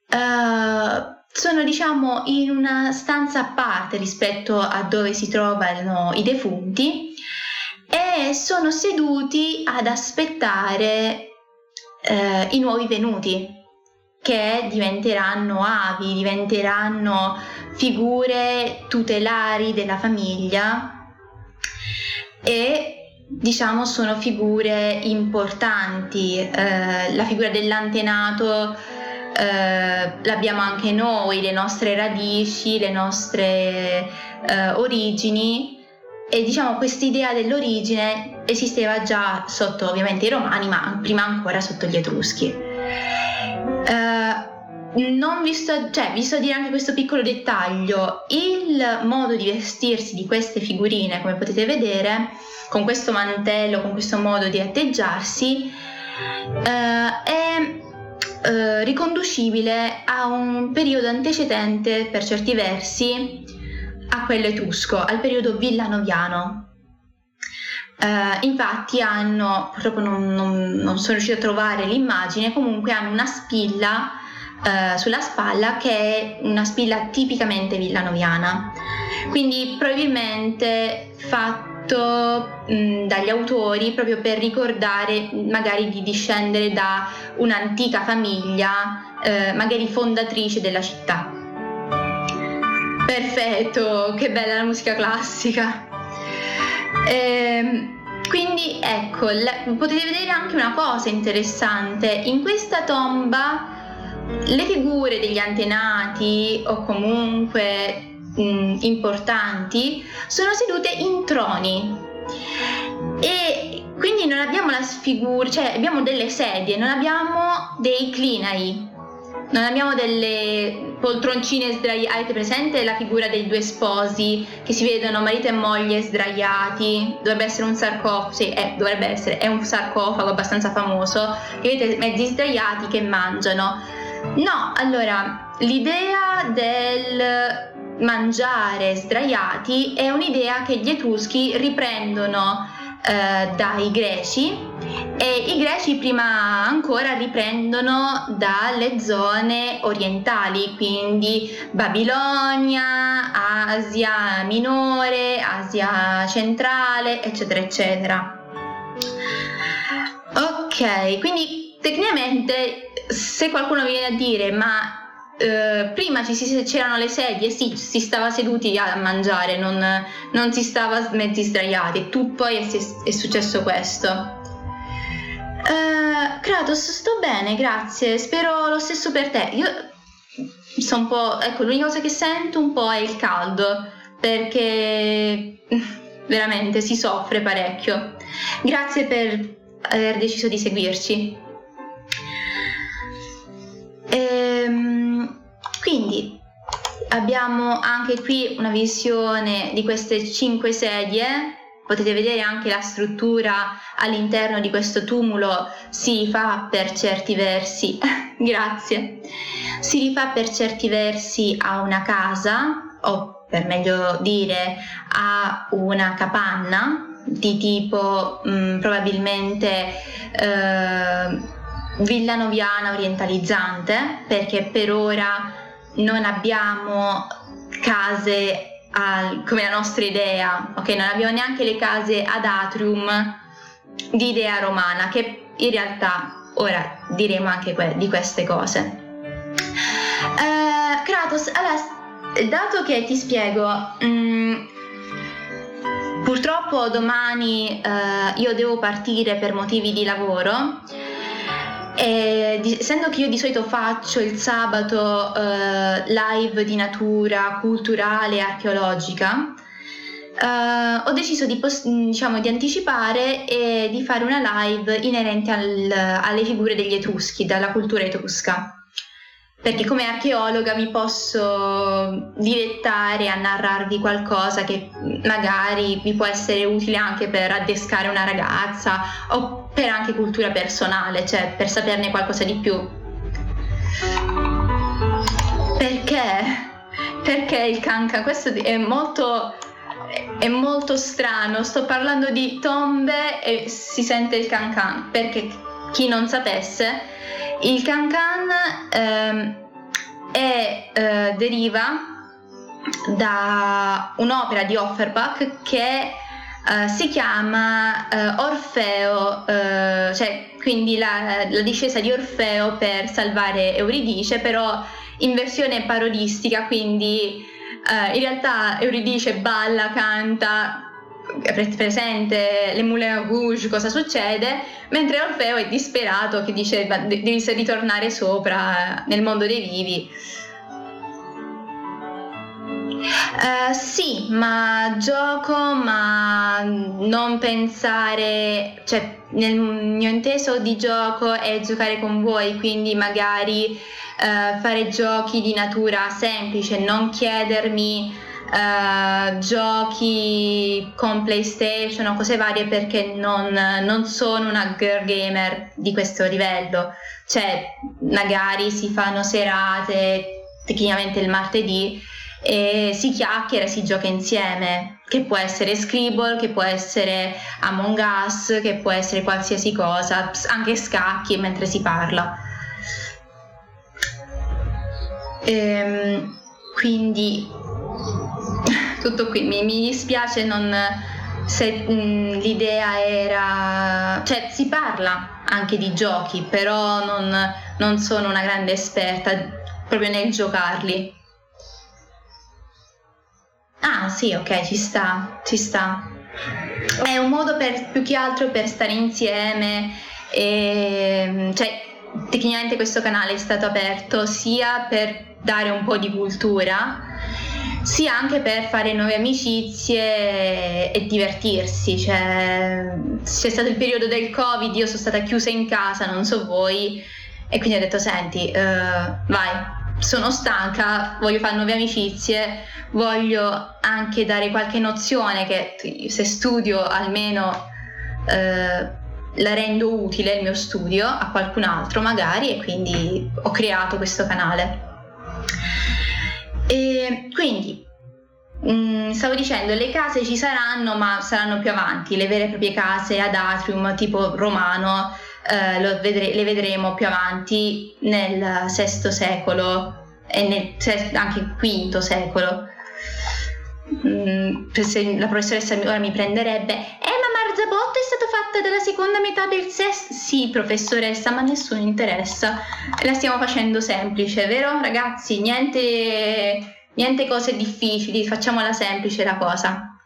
A: Eh, sono diciamo in una stanza a parte rispetto a dove si trovano i defunti e sono seduti ad aspettare eh, i nuovi venuti che diventeranno avi, diventeranno figure tutelari della famiglia e diciamo sono figure importanti. Eh, la figura dell'antenato eh, l'abbiamo anche noi, le nostre radici, le nostre eh, origini e diciamo quest'idea dell'origine esisteva già sotto ovviamente i romani, ma prima ancora sotto gli etruschi. Uh, non visto, cioè, visto dire anche questo piccolo dettaglio, il modo di vestirsi di queste figurine, come potete vedere, con questo mantello, con questo modo di atteggiarsi, uh, è uh, riconducibile a un periodo antecedente per certi versi a quello etrusco, al periodo villanoviano. Uh, infatti hanno, purtroppo non, non, non, sono riuscita a trovare l'immagine, comunque hanno una spilla uh, sulla spalla che è una spilla tipicamente villanoviana. Quindi probabilmente fatto mh, dagli autori proprio per ricordare magari di discendere da un'antica famiglia, uh, magari fondatrice della città. Perfetto, che bella la musica classica. Ehm, quindi ecco, le, potete vedere anche una cosa interessante. In questa tomba le figure degli antenati o comunque mh, importanti sono sedute in troni e quindi non abbiamo la sfigura, cioè abbiamo delle sedie, non abbiamo dei clinai, non abbiamo delle poltroncine sdraiate, avete presente la figura dei due sposi che si vedono marito e moglie sdraiati, dovrebbe essere un sarcofago, sì, è, dovrebbe essere, è un sarcofago abbastanza famoso, che vedete mezzi sdraiati che mangiano. No, allora, l'idea del mangiare sdraiati è un'idea che gli etruschi riprendono eh, dai greci e i greci prima ancora riprendono dalle zone orientali, quindi Babilonia, Asia minore, Asia centrale, eccetera, eccetera. Ok, quindi tecnicamente se qualcuno viene a dire ma Uh, prima si, c'erano le sedie, sì, si stava seduti a mangiare, non, non si stava mezzi sdraiati. Tu poi è, è successo questo. Uh, Kratos, sto bene, grazie. Spero lo stesso per te. Io sono un po'. Ecco, l'unica cosa che sento un po' è il caldo, perché veramente si soffre parecchio. Grazie per aver deciso di seguirci. Ehm, quindi abbiamo anche qui una visione di queste cinque sedie. Potete vedere anche la struttura all'interno di questo tumulo si rifà per certi versi, grazie, si rifà per certi versi a una casa o per meglio dire a una capanna di tipo mh, mm, probabilmente eh, villanoviana orientalizzante perché per ora non abbiamo case al, come la nostra idea, ok? Non abbiamo neanche le case ad atrium di idea romana, che in realtà ora diremo anche que- di queste cose. Uh, Kratos, allora, dato che ti spiego, mh, mm, purtroppo domani eh, io devo partire per motivi di lavoro. E, essendo che io di solito faccio il sabato eh, live di natura culturale e archeologica, Uh, ho deciso di, post- diciamo, di, anticipare e di fare una live inerente al, alle figure degli Etruschi, dalla cultura etrusca. Perché come archeologa mi posso dilettare a narrarvi qualcosa che magari vi può essere utile anche per addescare una ragazza o per anche cultura personale, cioè per saperne qualcosa di più. Perché? Perché il cancan? Questo è molto è molto strano, sto parlando di tombe e si sente il cancan, perché chi non sapesse, il cancan ehm, è, eh, deriva da un'opera di Offenbach che eh, si chiama eh, Orfeo, eh, cioè quindi la, la discesa di Orfeo per salvare Euridice, però in versione parodistica, quindi Uh, in realtà Euridice balla, canta, è presente le Moulin Rouge, cosa succede, mentre Orfeo è disperato che dice devi ritornare sopra nel mondo dei vivi. Uh, sì, ma gioco, ma non pensare, cioè nel mio inteso di gioco è giocare con voi, quindi magari uh, fare giochi di natura semplice, non chiedermi uh, giochi con PlayStation o cose varie perché non, non sono una girl gamer di questo livello, cioè magari si fanno serate tecnicamente il martedì e si chiacchiera, si gioca insieme, che può essere Scribble, che può essere Among Us, che può essere qualsiasi cosa, anche scacchi mentre si parla. Ehm, quindi tutto qui, mi, mi dispiace non, se mh, l'idea era, cioè si parla anche di giochi, però non, non sono una grande esperta proprio nel giocarli. Ah sì, ok, ci sta, ci sta. È un modo per, più che altro per stare insieme e cioè tecnicamente questo canale è stato aperto sia per dare un po' di cultura sia anche per fare nuove amicizie e divertirsi. Cioè, c'è stato il periodo del Covid, io sono stata chiusa in casa, non so voi, e quindi ho detto: Senti, uh, vai, sono stanca, voglio fare nuove amicizie, voglio anche dare qualche nozione che se studio almeno eh, la rendo utile il mio studio a qualcun altro magari e quindi ho creato questo canale. E quindi mm, stavo dicendo le case ci saranno ma saranno più avanti, le vere e proprie case ad atrium tipo romano eh, vedre- le vedremo più avanti nel VI secolo e nel, cioè, anche V secolo. Mm, se la professoressa ora mi prenderebbe, eh ma Marzabotto è stato fatto dalla seconda metà del sesto? Sì, professoressa, ma nessuno interessa. La stiamo facendo semplice, vero ragazzi? Niente, niente cose difficili, facciamola semplice la cosa.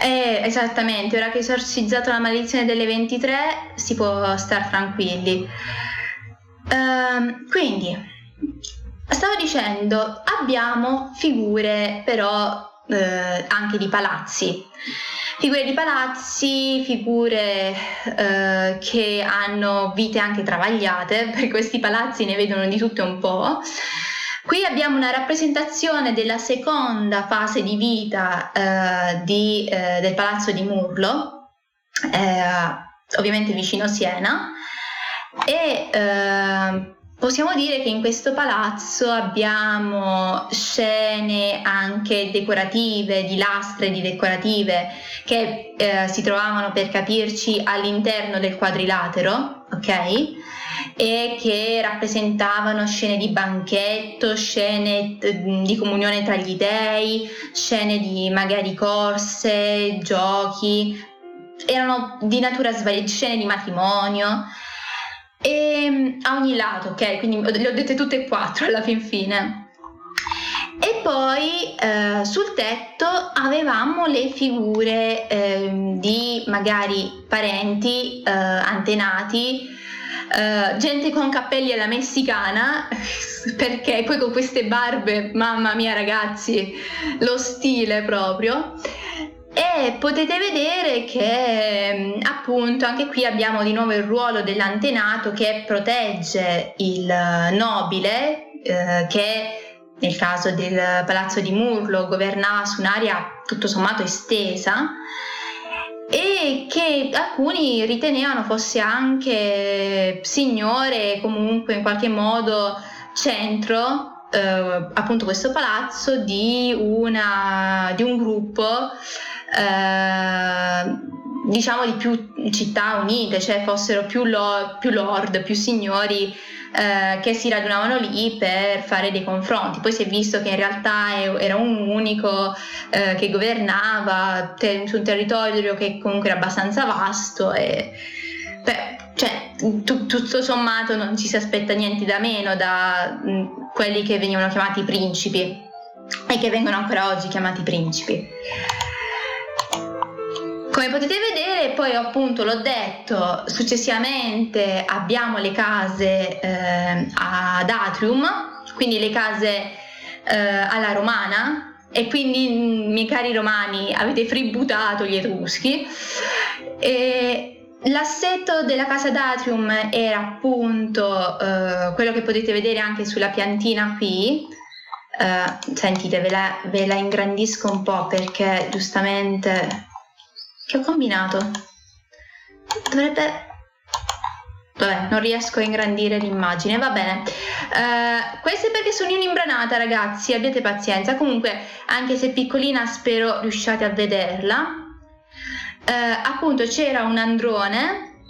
A: Eh, esattamente, ora che ho esorcizzato la maledizione delle 23 si può star tranquilli. Uh, quindi, stavo dicendo, abbiamo figure però eh, anche di palazzi. Figure di palazzi, figure eh, che hanno vite anche travagliate, per questi palazzi ne vedono di tutto un po'. Qui abbiamo una rappresentazione della seconda fase di vita eh, di, eh, del palazzo di Murlo, eh, ovviamente vicino Siena, e eh, Possiamo dire che in questo palazzo abbiamo scene anche decorative, di lastre di decorative che eh, si trovavano per capirci all'interno del quadrilatero, ok? e che rappresentavano scene di banchetto, scene mm, di comunione tra gli dei, scene di magari corse, giochi, erano di natura svariata, scene di matrimonio e mm, a ogni lato, ok? Quindi le ho dette tutte e quattro alla fin fine. E poi eh, sul tetto avevamo le figure eh, di magari parenti, eh, antenati, eh, gente con cappelli alla messicana, perché poi con queste barbe, mamma mia ragazzi, lo stile proprio. E potete vedere che appunto anche qui abbiamo di nuovo il ruolo dell'antenato che protegge il nobile eh, che nel caso del palazzo di Murlo governava su un'area tutto sommato estesa e che alcuni ritenevano fosse anche signore comunque in qualche modo centro eh, appunto questo palazzo di, una, di un gruppo diciamo di più città unite, cioè fossero più, lo, più lord, più signori eh, che si radunavano lì per fare dei confronti. Poi si è visto che in realtà era un unico eh, che governava te- su un territorio che comunque era abbastanza vasto e beh, cioè, t- tutto sommato non ci si aspetta niente da meno da mh, quelli che venivano chiamati principi e che vengono ancora oggi chiamati principi. Come potete vedere, poi appunto l'ho detto, successivamente abbiamo le case eh, ad atrium, quindi le case eh, alla romana, e quindi mm, miei cari romani avete fributato gli etruschi. E l'assetto della casa d'atrium era appunto eh, quello che potete vedere anche sulla piantina qui. Uh, sentite, ve la, ve la ingrandisco un po' perché giustamente che ho combinato? Dovrebbe... Vabbè, non riesco a ingrandire l'immagine, va bene. Uh, questo è perché sono un'imbranata, ragazzi, abbiate pazienza. Comunque, anche se piccolina, spero riusciate a vederla. Uh, appunto, c'era un androne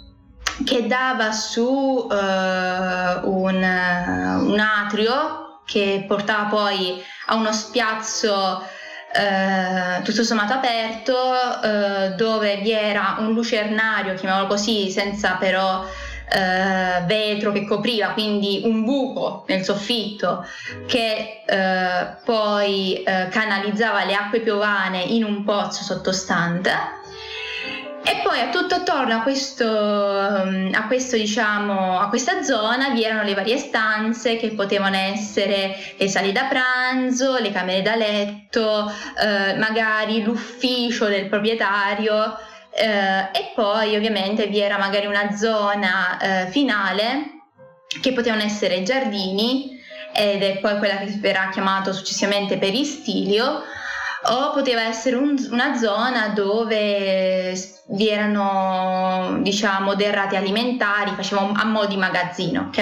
A: che dava su uh, un, un atrio che portava poi a uno spiazzo eh, tutto sommato aperto eh, dove vi era un lucernario, chiamiamolo così, senza però eh, vetro che copriva, quindi un buco nel soffitto che eh, poi eh, canalizzava le acque piovane in un pozzo sottostante e poi a tutto attorno a, questo, mm, a, questo, diciamo, a questa zona vi erano le varie stanze che potevano essere le sale da pranzo, le camere da letto, eh, magari l'ufficio del proprietario eh, e poi ovviamente vi era magari una zona eh, finale che potevano essere giardini ed è poi quella che verrà chiamata successivamente peristilio o poteva essere un, una zona dove vi erano diciamo derrate alimentari, facevamo a mo' di magazzino, ok?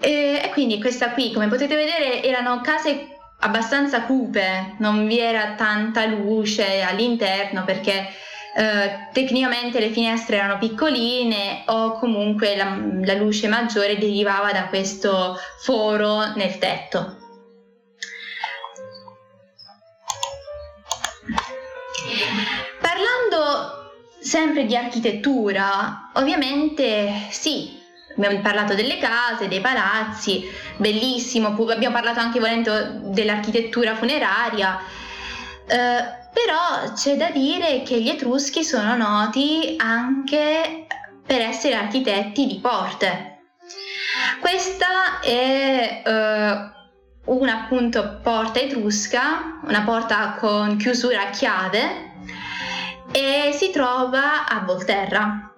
A: E, e quindi questa qui, come potete vedere, erano case abbastanza cupe, non vi era tanta luce all'interno perché eh, tecnicamente le finestre erano piccoline o comunque la, la luce maggiore derivava da questo foro nel tetto. Parlando sempre di architettura, ovviamente sì, abbiamo parlato delle case, dei palazzi, bellissimo, abbiamo parlato anche volendo dell'architettura funeraria, eh, però c'è da dire che gli Etruschi sono noti anche per essere architetti di porte. Questa è eh, una appunto porta etrusca, una porta con chiusura a chiave e si trova a Volterra.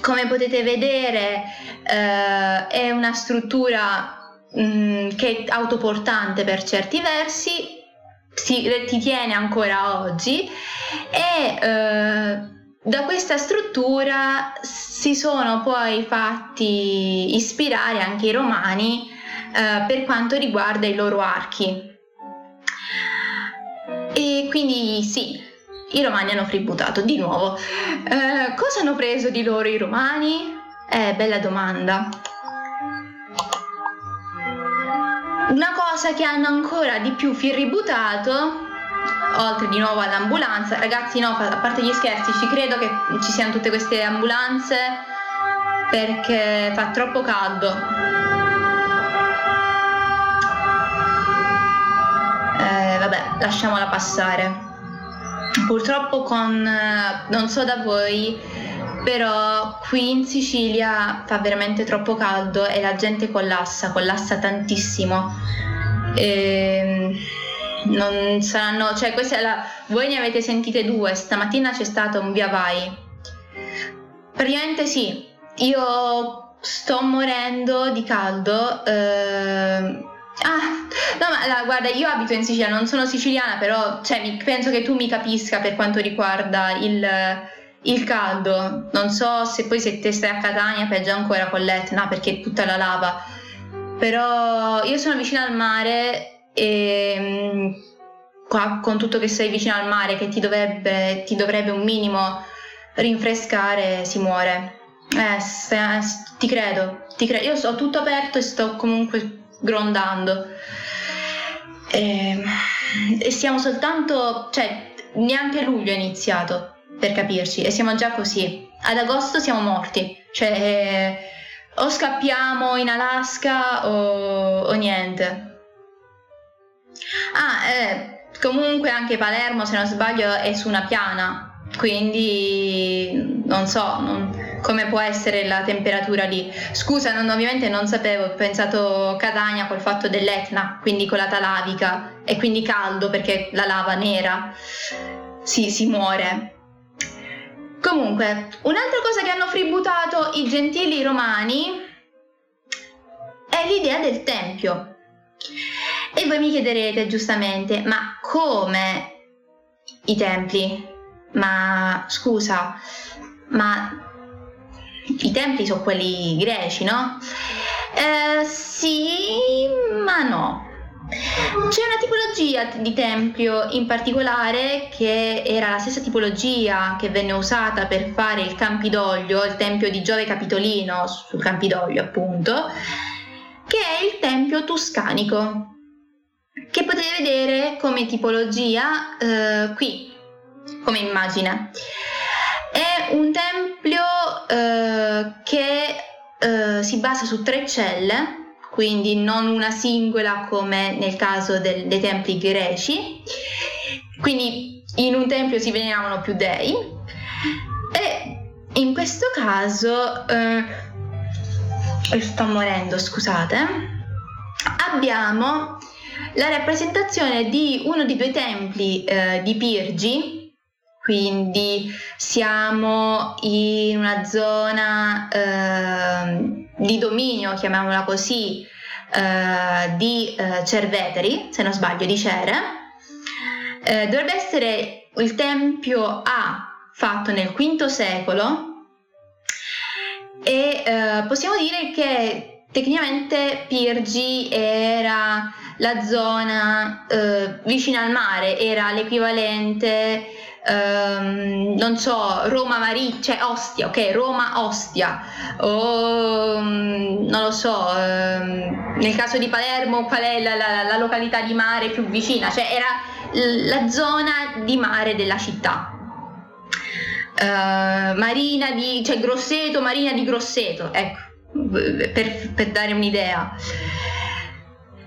A: Come potete vedere eh, è una struttura mh, mm, che è autoportante per certi versi, si tiene ancora oggi e eh, da questa struttura si sono poi fatti ispirare anche i romani eh, per quanto riguarda i loro archi. E quindi sì, i romani hanno tributato di nuovo. Eh, cosa hanno preso di loro i romani? Eh, bella domanda. Una cosa che hanno ancora di più firributato, oltre di nuovo all'ambulanza, ragazzi no, a parte gli scherzi, ci credo che ci siano tutte queste ambulanze perché fa troppo caldo. lasciamola passare. Purtroppo con, eh, non so da voi, però qui in Sicilia fa veramente troppo caldo e la gente collassa, collassa tantissimo. E ehm, non saranno, cioè questa è la, voi ne avete sentite due, stamattina c'è stato un via vai. Praticamente sì, io sto morendo di caldo. Eh, Ah, no, ma la, guarda, io abito in Sicilia, non sono siciliana, però cioè, mi, penso che tu mi capisca per quanto riguarda il, il caldo. Non so se poi se te stai a Catania, peggio ancora con l'Etna perché è tutta la lava. Però io sono vicina al mare e mm, qua con tutto che sei vicino al mare che ti dovrebbe, ti dovrebbe un minimo rinfrescare, si muore. Eh, se, ti credo, ti credo. Io ho tutto aperto e sto comunque grondando. E, e siamo soltanto, cioè, neanche luglio è iniziato, per capirci, e siamo già così. Ad agosto siamo morti, cioè eh, o scappiamo in Alaska o, o niente. Ah, eh, comunque anche Palermo, se non sbaglio, è su una piana, quindi non so, non, come può essere la temperatura lì. Scusa, non, ovviamente non sapevo, ho pensato Catania col fatto dell'Etna, quindi con la talavica e quindi caldo perché la lava nera si, si muore. Comunque, un'altra cosa che hanno fributato i gentili romani è l'idea del tempio. E voi mi chiederete giustamente, ma come i templi? Ma scusa, ma i templi sono quelli greci, no? Eh, sì, ma no. C'è una tipologia di tempio in particolare che era la stessa tipologia che venne usata per fare il Campidoglio, il tempio di Giove Capitolino sul Campidoglio appunto, che è il tempio tuscanico, che potete vedere come tipologia eh, qui, come immagine. È un tempio eh, che eh, si basa su tre celle, quindi non una singola come nel caso del, dei templi greci. Quindi in un tempio si veneravano più dei e in questo caso eh, sto morendo, scusate. Abbiamo la rappresentazione di uno dei due templi eh, di Pirgi quindi siamo in una zona eh, di dominio, chiamiamola così, eh, di eh, Cerveteri, se non sbaglio, di Cere. Eh, dovrebbe essere il tempio A fatto nel V secolo e eh, possiamo dire che tecnicamente Pirgi era la zona eh, vicina al mare, era l'equivalente Um, non so, Roma Maria, cioè Ostia, ok, Roma Ostia, o um, non lo so, um, nel caso di Palermo qual è la, la, la, località di mare più vicina, cioè era la zona di mare della città. Uh, Marina di, cioè Grosseto, Marina di Grosseto, ecco, per, per dare un'idea.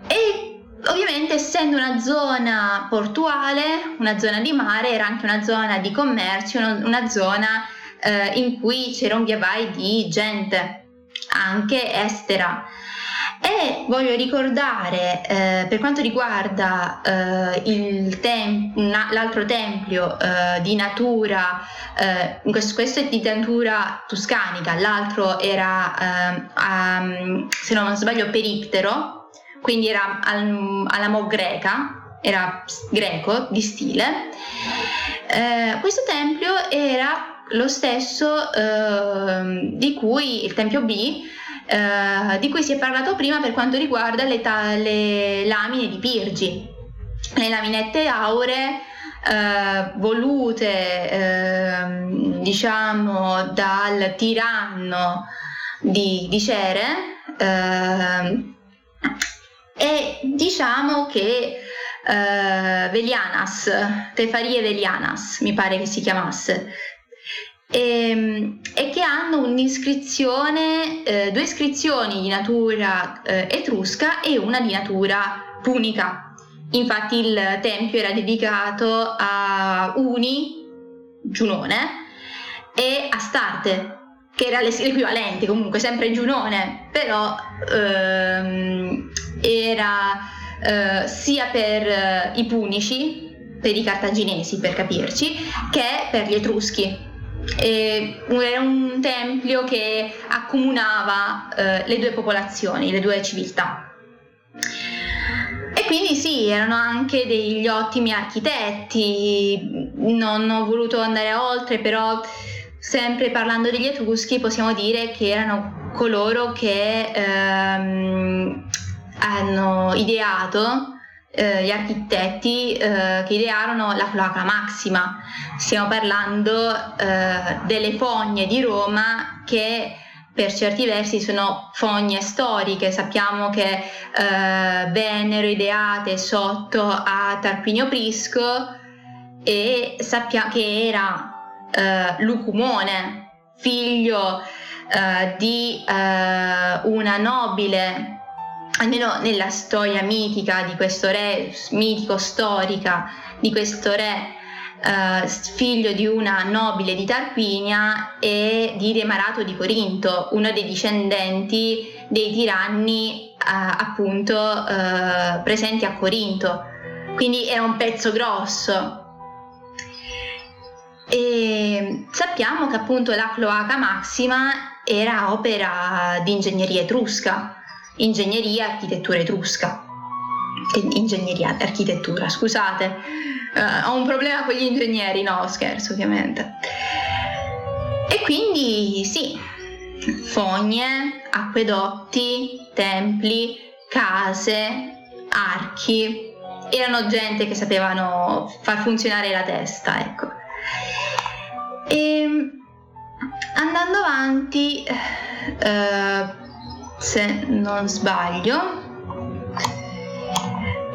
A: E Ovviamente essendo una zona portuale, una zona di mare, era anche una zona di commercio, una zona eh, in cui c'era un via vai di gente, anche estera. E voglio ricordare, eh, per quanto riguarda eh, tem- l'altro tempio eh, di natura, eh, questo, questo, è di natura tuscanica, l'altro era, um, se non sbaglio, periptero, quindi era al, alla mo greca, era greco di stile. Eh, questo tempio era lo stesso eh, di cui il tempio B, eh, di cui si è parlato prima per quanto riguarda le, ta- le lamine di Pirgi, le laminette auree. Eh, volute eh, diciamo dal tiranno di, di Cere eh, e diciamo che eh, Velianas, Tefarie Velianas mi pare che si chiamasse, e, ehm, e che hanno un'iscrizione, eh, due iscrizioni di natura eh, etrusca e una di natura punica. Infatti il tempio era dedicato a Uni, Giunone, e Astarte, che era l'equivalente comunque, sempre Giunone, però ehm, era eh, sia per eh, i punici, per i cartaginesi per capirci, che per gli etruschi. E era un tempio che accomunava eh, le due popolazioni, le due civiltà. E quindi sì, erano anche degli ottimi architetti, non ho voluto andare oltre, però sempre parlando degli Etruschi possiamo dire che erano coloro che ehm, hanno ideato eh, gli architetti eh, che idearono la cloaca maxima. Stiamo parlando eh, delle fogne di Roma che per certi versi sono fogne storiche, sappiamo che eh, vennero ideate sotto a Tarquinio Prisco e sappiamo che era eh, Lucumone, figlio eh, di una nobile almeno nella storia mitica di questo re, mitico storica di questo re, Uh, figlio di una nobile di Tarquinia e di Demarato di Corinto, uno dei discendenti dei tiranni uh, appunto uh, presenti a Corinto. Quindi era un pezzo grosso. E sappiamo che appunto la cloaca maxima era opera di ingegneria etrusca, ingegneria e architettura etrusca. Ingegneria architettura, scusate, uh, ho un problema con gli ingegneri, no scherzo ovviamente. E quindi sì, fogne, acquedotti, templi, case, archi, erano gente che sapevano far funzionare la testa, ecco. E andando avanti, eh, se non sbaglio.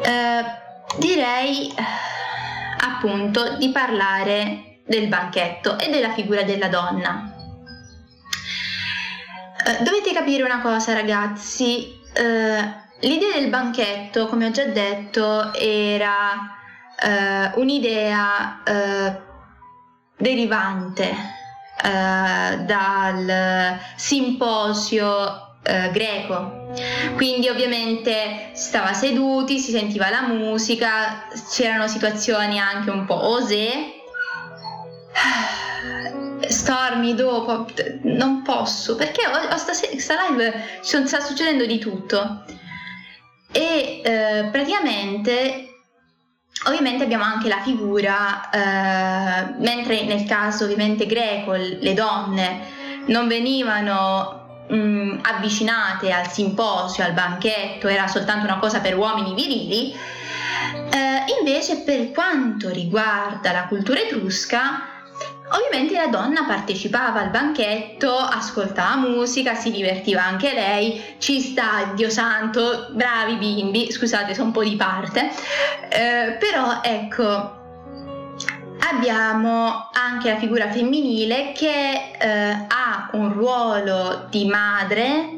A: Eh, direi appunto di parlare del banchetto e della figura della donna. Eh, dovete capire una cosa ragazzi, eh, l'idea del banchetto, come ho già detto, era eh, un'idea eh, derivante eh, dal simposio eh, greco. Quindi ovviamente stava seduti, si sentiva la musica, c'erano situazioni anche un po' osè. Stormi dopo, non posso perché ho, ho sta, sta live sta succedendo di tutto. E eh, praticamente Ovviamente abbiamo anche la figura, eh, mentre nel caso ovviamente greco le donne non venivano mh, mm, avvicinate al simposio, al banchetto, era soltanto una cosa per uomini virili, eh, invece per quanto riguarda la cultura etrusca, Ovviamente la donna partecipava al banchetto, ascoltava musica, si divertiva anche lei, ci sta, Dio santo, bravi bimbi, scusate sono un po' di parte, eh, però ecco, abbiamo anche la figura femminile che eh, ha un ruolo di madre,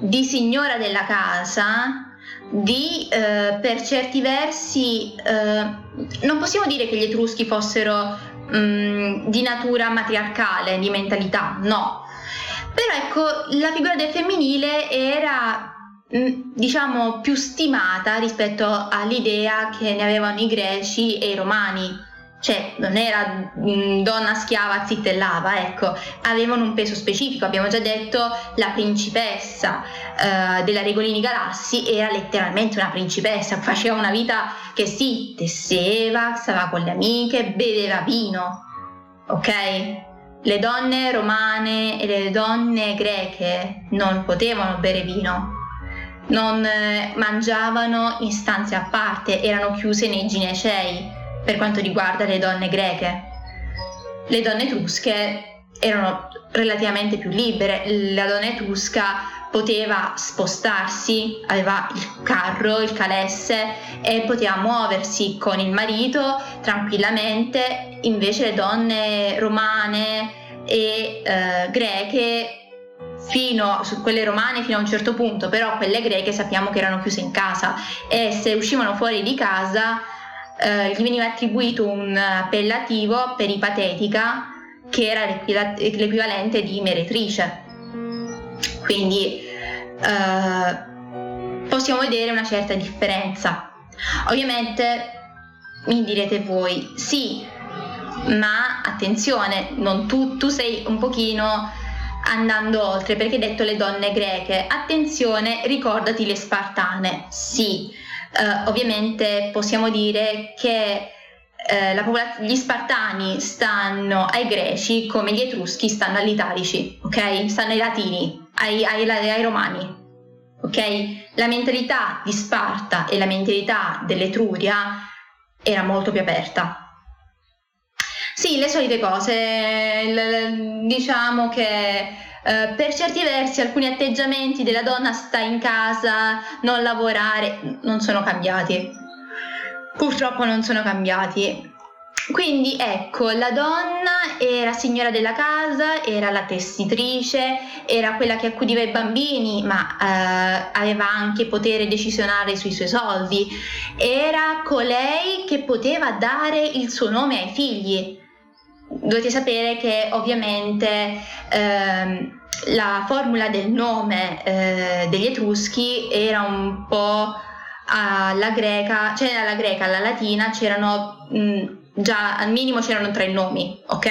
A: di signora della casa, di eh, per certi versi eh, non possiamo dire che gli etruschi fossero mh, mm, di natura matriarcale, di mentalità, no. Però ecco, la figura del femminile era mm, diciamo più stimata rispetto all'idea che ne avevano i greci e i romani cioè non era mh, mm, donna schiava zittellava, ecco, avevano un peso specifico, abbiamo già detto la principessa eh, della Regolini Galassi era letteralmente una principessa, faceva una vita che sì, tesseva, stava con le amiche, beveva vino, ok? Le donne romane e le donne greche non potevano bere vino, non eh, mangiavano in stanze a parte, erano chiuse nei ginecei per quanto riguarda le donne greche. Le donne etrusche erano relativamente più libere, la donna etrusca poteva spostarsi, aveva il carro, il calesse e poteva muoversi con il marito tranquillamente, invece le donne romane e eh, greche fino su quelle romane fino a un certo punto, però quelle greche sappiamo che erano chiuse in casa e se uscivano fuori di casa eh, gli veniva attribuito un appellativo peripatetica che era l'equivalente di meretrice. Quindi eh, possiamo vedere una certa differenza. Ovviamente mi direte voi, sì, ma attenzione, non tu, tu sei un pochino andando oltre perché hai detto le donne greche. Attenzione, ricordati le spartane. Sì, eh, ovviamente possiamo dire che eh, popolaz- gli spartani stanno ai greci come gli etruschi stanno agli italici, ok? Stanno ai latini, ai, ai, ai romani. Ok? La mentalità di Sparta e la mentalità dell'Etruria era molto più aperta. Sì, le solite cose, l- diciamo che Uh, per certi versi alcuni atteggiamenti della donna sta in casa, non lavorare, non sono cambiati. Purtroppo non sono cambiati. Quindi ecco, la donna era signora della casa, era la tessitrice, era quella che accudiva i bambini, ma eh, aveva anche potere decisionale sui suoi soldi, era colei che poteva dare il suo nome ai figli. Dovete sapere che ovviamente eh, la formula del nome eh, degli Etruschi era un po' alla greca, cioè alla greca, alla latina c'erano mh, già al minimo c'erano tre nomi, ok?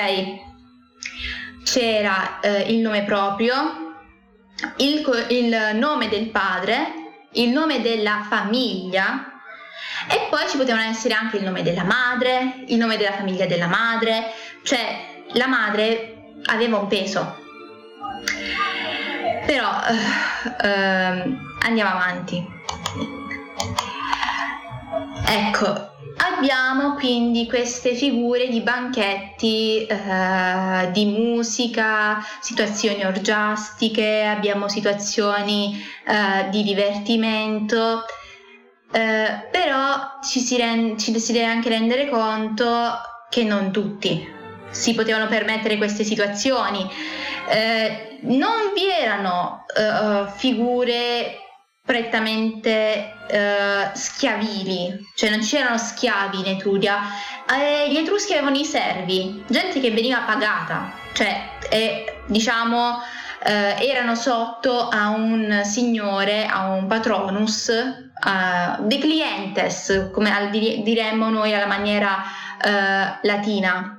A: C'era eh, il nome proprio, il, il nome del padre, il nome della famiglia e poi ci potevano essere anche il nome della madre, il nome della famiglia della madre, cioè la madre aveva un peso. Però eh, andiamo avanti. Ecco, Abbiamo quindi queste figure di banchetti, eh, di musica, situazioni orgiastiche, abbiamo situazioni eh, di divertimento, eh, però ci si, rend- ci si, deve anche rendere conto che non tutti si potevano permettere queste situazioni. Eh, non vi erano eh, figure prettamente uh, schiavili, cioè non c'erano schiavi in Etruria. Eh, gli Etruschi avevano i servi, gente che veniva pagata, cioè eh, diciamo uh, erano sotto a un signore, a un patronus, uh, de clientes, come diremmo noi alla maniera latina.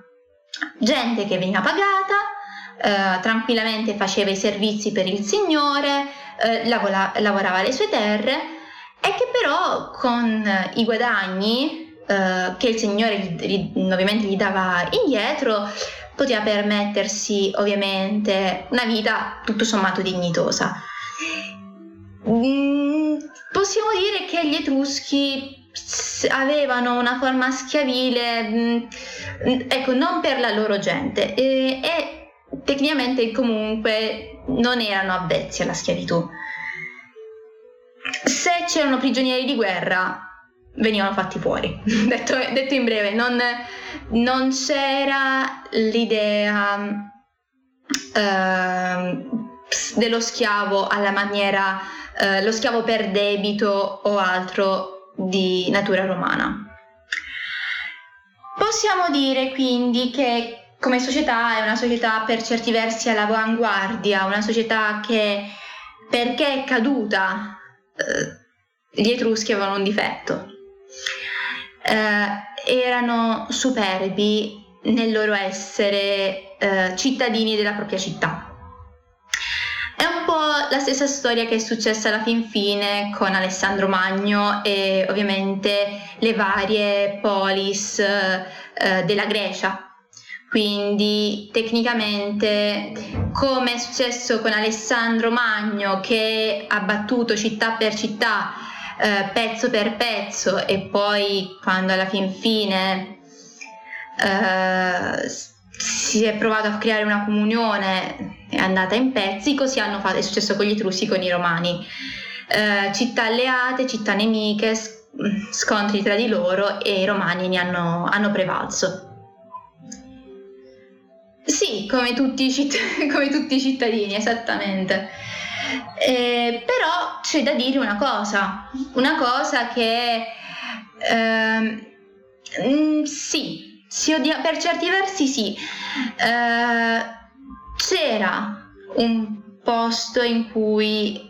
A: Gente che veniva pagata, tranquillamente faceva i servizi per il signore, eh, lavora, lavorava alle sue terre e che però con i guadagni eh, che il Signore gli, ovviamente gli dava indietro poteva permettersi ovviamente una vita tutto sommato dignitosa. Mm, possiamo dire che gli Etruschi avevano una forma schiavile, mm, ecco, non per la loro gente e, e tecnicamente comunque non erano avvezzi alla schiavitù. Se c'erano prigionieri di guerra, venivano fatti fuori. detto, detto, in breve, non, non c'era l'idea eh, dello schiavo alla maniera, eh, lo schiavo per debito o altro di natura romana. Possiamo dire quindi che come società è una società per certi versi all'avanguardia, una società che perché è caduta eh, gli Etruschi avevano un difetto. Eh, erano superbi nel loro essere eh, cittadini della propria città. È un po' la stessa storia che è successa alla fin fine con Alessandro Magno e ovviamente le varie polis eh, della Grecia, quindi tecnicamente, come è successo con Alessandro Magno che ha battuto città per città, eh, pezzo per pezzo, e poi quando alla fin fine eh, si è provato a creare una comunione, è andata in pezzi, così fatto, è successo con gli Etruschi, con i Romani. Eh, città alleate, città nemiche, scontri tra di loro e i Romani ne hanno, hanno prevalso. Sì, come tutti, citt- come tutti i cittadini, esattamente. Eh, però c'è da dire una cosa, una cosa che eh, sì, si odia- per certi versi sì. Eh, c'era un posto in cui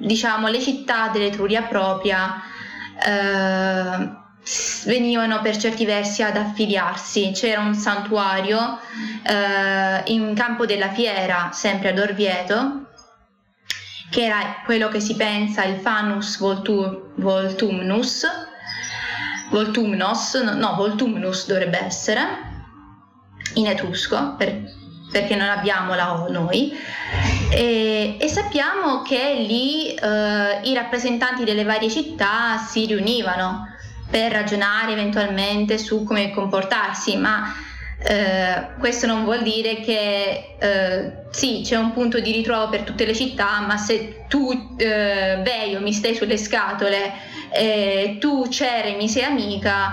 A: diciamo le città dell'Etruria propria eh, venivano per certi versi ad affiliarsi. C'era un santuario eh, in campo della fiera, sempre ad Orvieto, che era quello che si pensa il Fanus Voltu- Voltumnus, Voltumnos, no, Voltumnus dovrebbe essere, in etrusco, per, perché non abbiamo la O noi, e, e sappiamo che lì eh, i rappresentanti delle varie città si riunivano per ragionare eventualmente su come comportarsi, ma eh, questo non vuol dire che eh, sì, c'è un punto di ritrovo per tutte le città, ma se tu eh, Veio mi stai sulle scatole e tu Cere mi sei amica,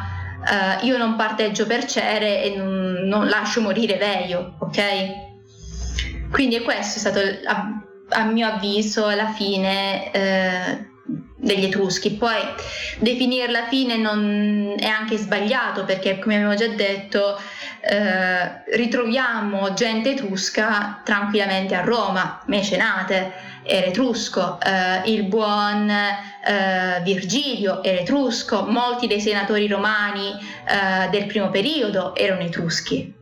A: eh, io non parteggio per Cere e non, non lascio morire Veio, ok? Quindi questo è stato a, a mio avviso la fine eh, degli Etruschi. Poi definire la fine non è anche sbagliato perché, come abbiamo già detto, eh, ritroviamo gente etrusca tranquillamente a Roma, Mecenate era etrusco, eh, il buon eh, Virgilio era etrusco, molti dei senatori romani eh, del primo periodo erano etruschi.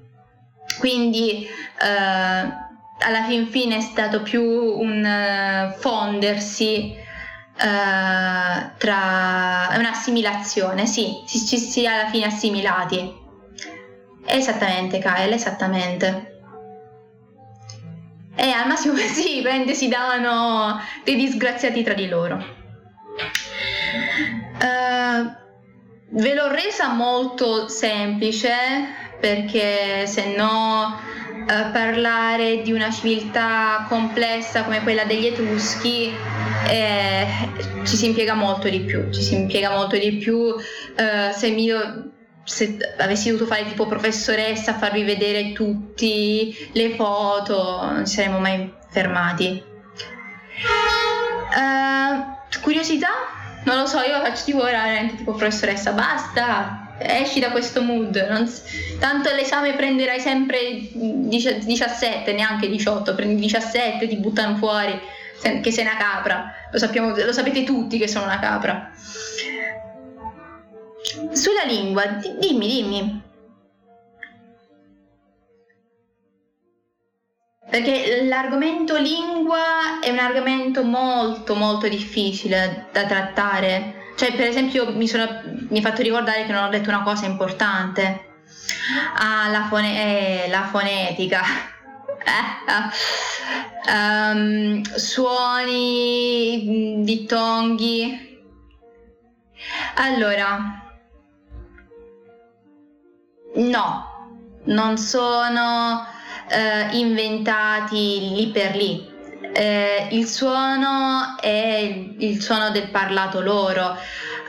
A: Quindi eh, alla fin fine è stato più un uh, fondersi uh, tra un'assimilazione, sì, ci si, si è alla fine assimilati. Esattamente, Kyle, esattamente. E al massimo sì, prende si davano dei disgraziati tra di loro. Uh, ve l'ho resa molto semplice perché se no uh, parlare di una civiltà complessa come quella degli Etruschi eh, ci si impiega molto di più, ci si impiega molto di più uh, se mi se avessi dovuto fare tipo professoressa farvi vedere tutte le foto non ci saremmo mai fermati uh, curiosità? non lo so io faccio tipo veramente tipo professoressa basta esci da questo mood, non, tanto l'esame prenderai sempre 17, neanche 18, prendi 17, ti buttano fuori che sei una capra, lo, sappiamo, lo sapete tutti che sono una capra. Sulla lingua, dimmi, dimmi. Perché l'argomento lingua è un argomento molto molto difficile da trattare cioè, per esempio, mi, sono, mi hai fatto ricordare che non ho detto una cosa importante. Ah, la, fone- eh, la fonetica. Eh, um, suoni, dittonghi. Allora, no, non sono uh, inventati lì per lì eh, il suono è il suono del parlato loro.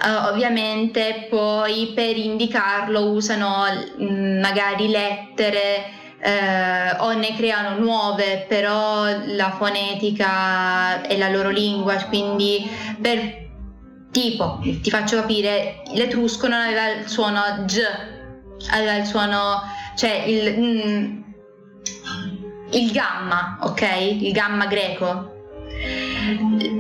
A: Uh, ovviamente poi per indicarlo usano mm, magari lettere eh, o ne creano nuove, però la fonetica è la loro lingua, quindi per tipo, ti faccio capire, l'etrusco non aveva il suono G, aveva il suono, cioè il... Mh, il gamma, ok? Il gamma greco.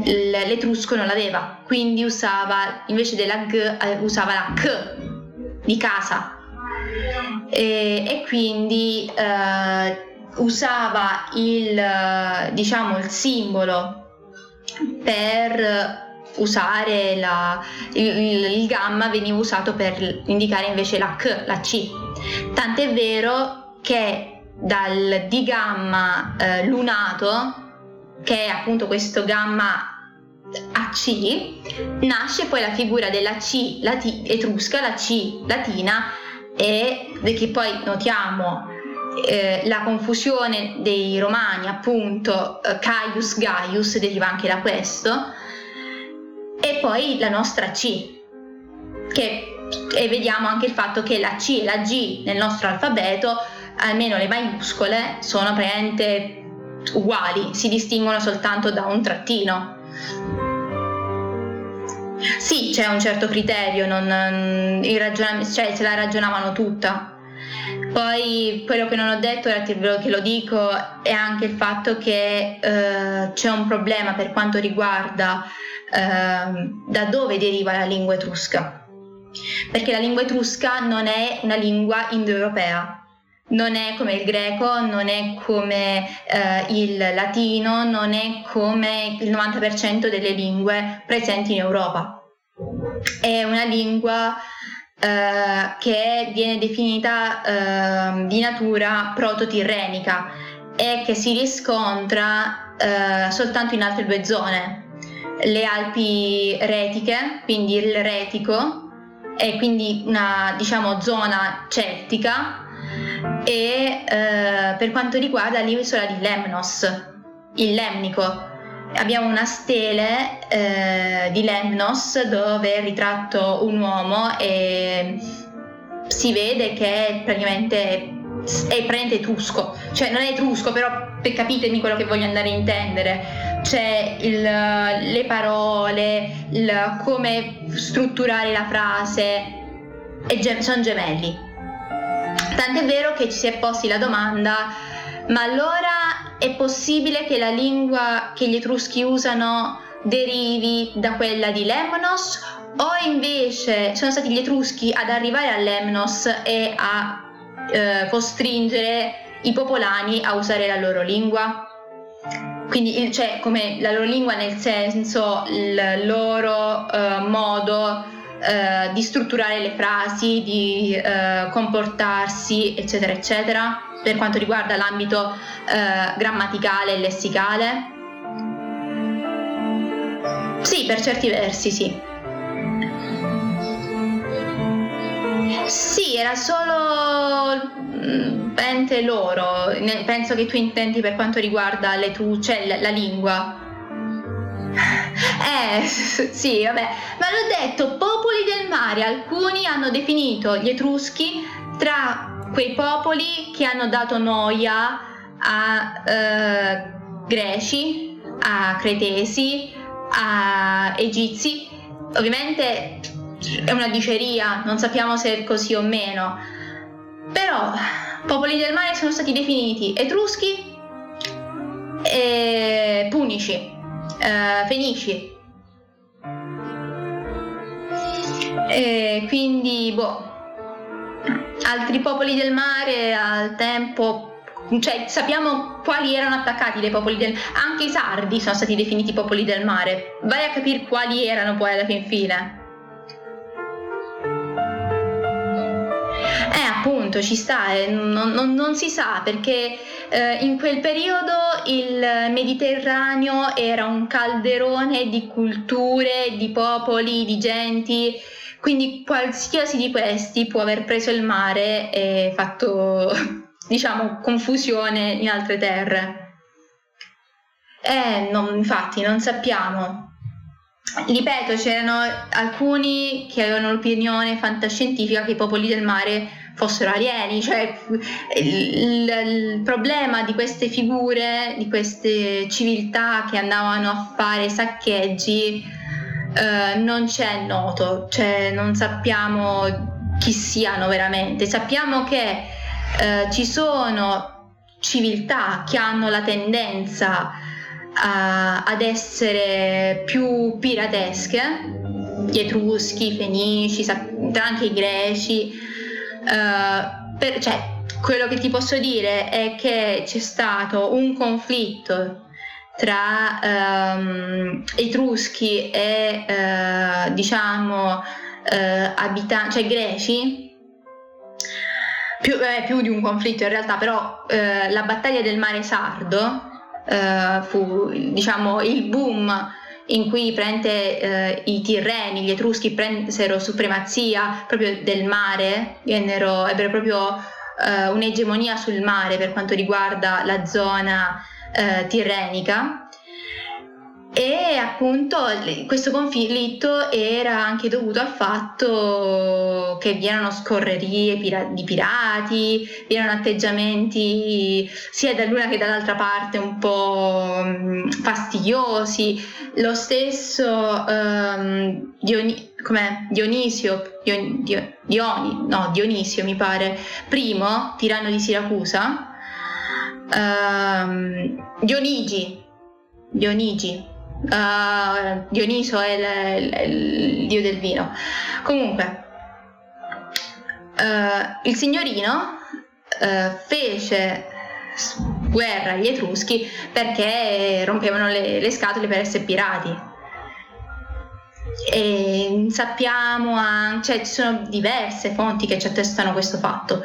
A: L'etrusco non l'aveva, quindi usava invece della G eh, usava la K di casa e, e quindi eh, usava il, diciamo, il simbolo per usare la, il, il, gamma veniva usato per indicare invece la K, la C. Tant'è vero che dal di gamma eh, lunato, che è appunto questo gamma AC, nasce poi la figura della C lati- etrusca, la C latina, e che poi notiamo eh, la confusione dei romani, appunto eh, Caius Gaius deriva anche da questo, e poi la nostra C, che, e vediamo anche il fatto che la C e la G nel nostro alfabeto almeno le maiuscole, sono praticamente uguali, si distinguono soltanto da un trattino. Sì, c'è un certo criterio, non, ragion- cioè se la ragionavano tutta. Poi quello che non ho detto, ora che lo dico, è anche il fatto che eh, c'è un problema per quanto riguarda eh, da dove deriva la lingua etrusca. Perché la lingua etrusca non è una lingua indoeuropea, non è come il greco, non è come eh, il latino, non è come il 90% delle lingue presenti in Europa. È una lingua eh, che viene definita eh, di natura proto-tirrenica e che si riscontra eh, soltanto in altre due zone, le Alpi retiche, quindi il Retico, e quindi una diciamo, zona celtica, e eh, per quanto riguarda l'isola di Lemnos, il Lemnico. Abbiamo una stele eh, di Lemnos dove è ritratto un uomo e si vede che praticamente è praticamente etrusco, cioè non è etrusco, però per capitemi quello che voglio andare a intendere, c'è il, le parole, il, come strutturare la frase, e sono gemelli. Tant'è vero che ci si è posti la domanda, ma allora è possibile che la lingua che gli Etruschi usano derivi da quella di Lemnos o invece sono stati gli Etruschi ad arrivare a Lemnos e a eh, costringere i popolani a usare la loro lingua? Quindi, cioè, come la loro lingua nel senso il loro eh, modo eh, di strutturare le frasi, di eh, comportarsi, eccetera, eccetera, per quanto riguarda l'ambito eh, grammaticale e lessicale? Sì, per certi versi sì. Sì, era solo mm, loro, penso che tu intendi per quanto riguarda le tu, cioè la, la lingua. Eh, sì, vabbè, ma l'ho detto, popoli del mare, alcuni hanno definito gli Etruschi tra quei popoli che hanno dato noia a eh, greci, a cretesi, a egizi. Ovviamente è una diceria, non sappiamo se è così o meno. Però popoli del mare sono stati definiti etruschi e punici eh, fenici. E quindi, boh, altri popoli del mare al tempo cioè sappiamo quali erano attaccati dai popoli del anche i sardi sono stati definiti popoli del mare, vai a capire quali erano poi alla fin fine. Eh, appunto, ci sta, eh, non, non, non, si sa perché eh, in quel periodo il Mediterraneo era un calderone di culture, di popoli, di genti, quindi qualsiasi di questi può aver preso il mare e fatto, diciamo, confusione in altre terre. Eh, non, infatti, non sappiamo. Ripeto, c'erano alcuni che avevano l'opinione fantascientifica che i popoli del mare fossero alieni, cioè il, il, problema di queste figure, di queste civiltà che andavano a fare saccheggi eh, non c'è noto, cioè non sappiamo chi siano veramente, sappiamo che eh, ci sono civiltà che hanno la tendenza a, ad essere più piratesche, gli etruschi, i fenici, anche i greci, uh, per, cioè, quello che ti posso dire è che c'è stato un conflitto tra um, etruschi e uh, diciamo uh, abitanti, cioè greci, più, eh, più, di un conflitto in realtà, però uh, la battaglia del mare sardo fu diciamo il boom in cui prende, eh, i Tirreni, gli Etruschi presero supremazia proprio del mare, vennero, ebbero proprio eh, un'egemonia sul mare per quanto riguarda la zona eh, tirrenica. E appunto questo conflitto era anche dovuto al fatto che vi erano scorrerie di pirati, vi erano atteggiamenti sia dall'una che dall'altra parte un po' fastidiosi. Lo stesso um, Dioni, Dionisio, Dion, Dioni, no, Dionisio mi pare, primo, tiranno di Siracusa, um, Dionigi, Dionigi Uh, Dioniso è il, il, il, dio del vino. Comunque, uh, il signorino uh, fece guerra agli Etruschi perché rompevano le, le scatole per essere pirati. E sappiamo anche, cioè ci sono diverse fonti che ci attestano questo fatto.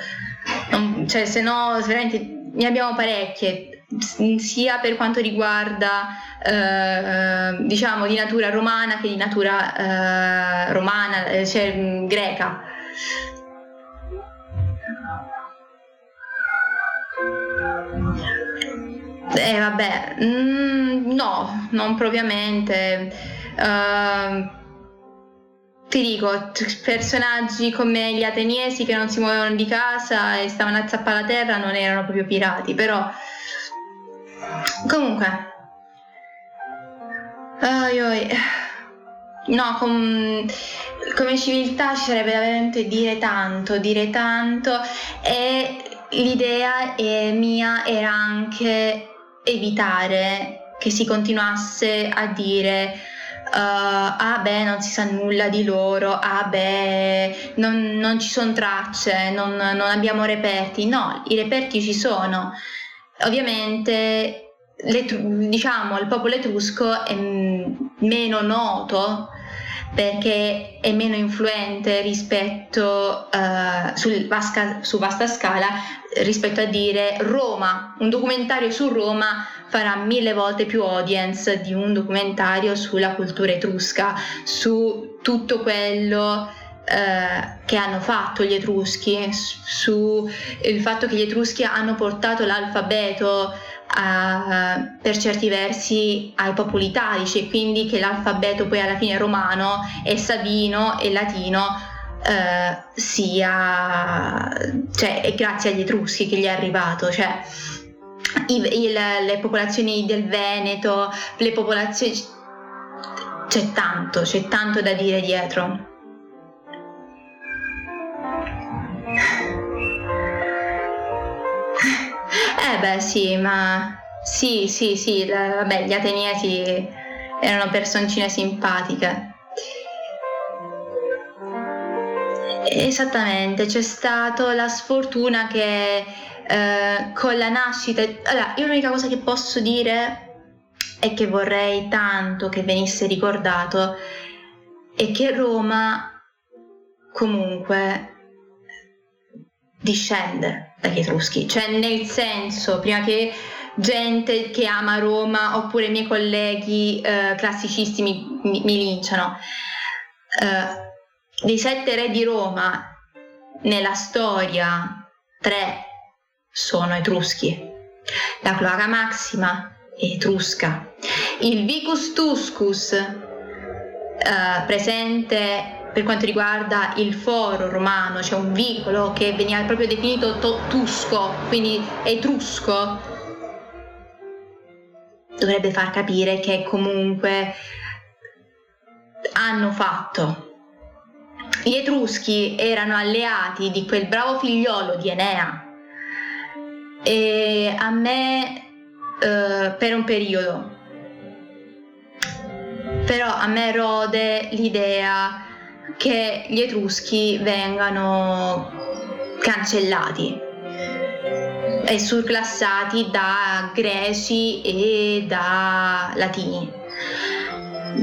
A: Non, cioè, se no, veramente ne abbiamo parecchie sia per quanto riguarda eh, diciamo di natura romana che di natura eh, romana, eh, cioè mm, greca. Eh vabbè, mm, no, non propriamente. Uh, ti dico, personaggi come gli ateniesi che non si muovevano di casa e stavano a zappare la terra non erano proprio pirati, però Comunque, Oi, oi. No, com, come civiltà ci sarebbe veramente dire tanto, dire tanto e l'idea mia era anche evitare che si continuasse a dire uh, ah beh non si sa nulla di loro, ah beh non, non ci sono tracce, non, non abbiamo reperti, no, i reperti ci sono. Ovviamente diciamo, il popolo etrusco è meno noto perché è meno influente rispetto uh, sul vasca, su vasta scala rispetto a dire Roma, un documentario su Roma farà mille volte più audience di un documentario sulla cultura etrusca, su tutto quello uh, che hanno fatto gli etruschi, sul fatto che gli etruschi hanno portato l'alfabeto a, per certi versi ai popoli italici e quindi che l'alfabeto poi alla fine romano e sabino e latino eh, sia cioè è grazie agli etruschi che gli è arrivato cioè i, il, le popolazioni del Veneto le popolazioni c'è tanto c'è tanto da dire dietro Eh beh sì, ma sì, sì, sì, la, vabbè, gli ateniesi erano personcine simpatiche. Esattamente, c'è stata la sfortuna che eh, con la nascita... Allora, io l'unica cosa che posso dire è che vorrei tanto che venisse ricordato è che Roma comunque discende dagli Etruschi, cioè nel senso, prima che gente che ama Roma oppure i miei colleghi eh, classicisti mi, mi, mi linciano, eh, dei sette re di Roma nella storia tre sono etruschi, la cloaca maxima è etrusca, il vicus tuscus eh, presente per quanto riguarda il foro romano, c'è cioè un vicolo che veniva proprio definito to- tusco, quindi etrusco, dovrebbe far capire che comunque hanno fatto. Gli Etruschi erano alleati di quel bravo figliolo di Enea e a me eh, per un periodo. Però a me rode l'idea che gli Etruschi vengano cancellati e surclassati da greci e da latini.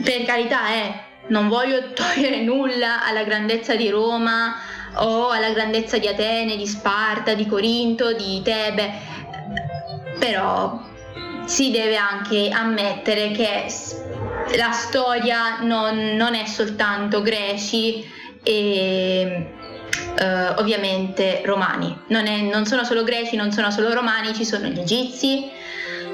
A: Per carità, eh, non voglio togliere nulla alla grandezza di Roma o alla grandezza di Atene, di Sparta, di Corinto, di Tebe, però si deve anche ammettere che la storia non, non è soltanto greci e Uh, ovviamente romani. Non, è, non, sono solo greci, non sono solo romani, ci sono gli egizi,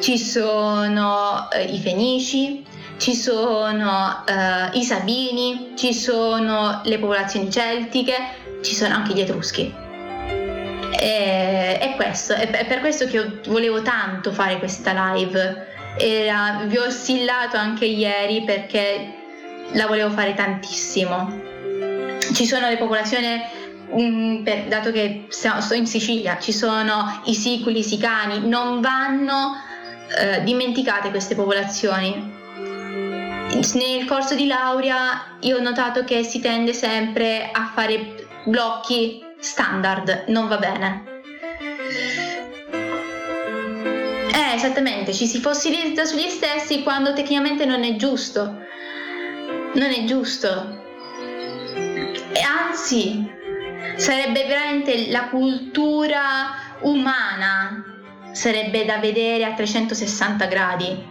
A: ci sono uh, i fenici, ci sono uh, i Sabini, ci sono le popolazioni celtiche, ci sono anche gli Etruschi. E, è questo, è per questo che volevo tanto fare questa live. Era, vi ho ossillato anche ieri perché la volevo fare tantissimo. Ci sono le popolazioni Mm, per, dato che sto in Sicilia, ci sono i siculi, i sicani, non vanno eh, dimenticate queste popolazioni. Nel corso di laurea io ho notato che si tende sempre a fare blocchi standard, non va bene. Eh, esattamente, ci si fossilizza sugli stessi quando tecnicamente non è giusto. Non è giusto. E anzi, sarebbe veramente la cultura umana, sarebbe da vedere a 360 gradi,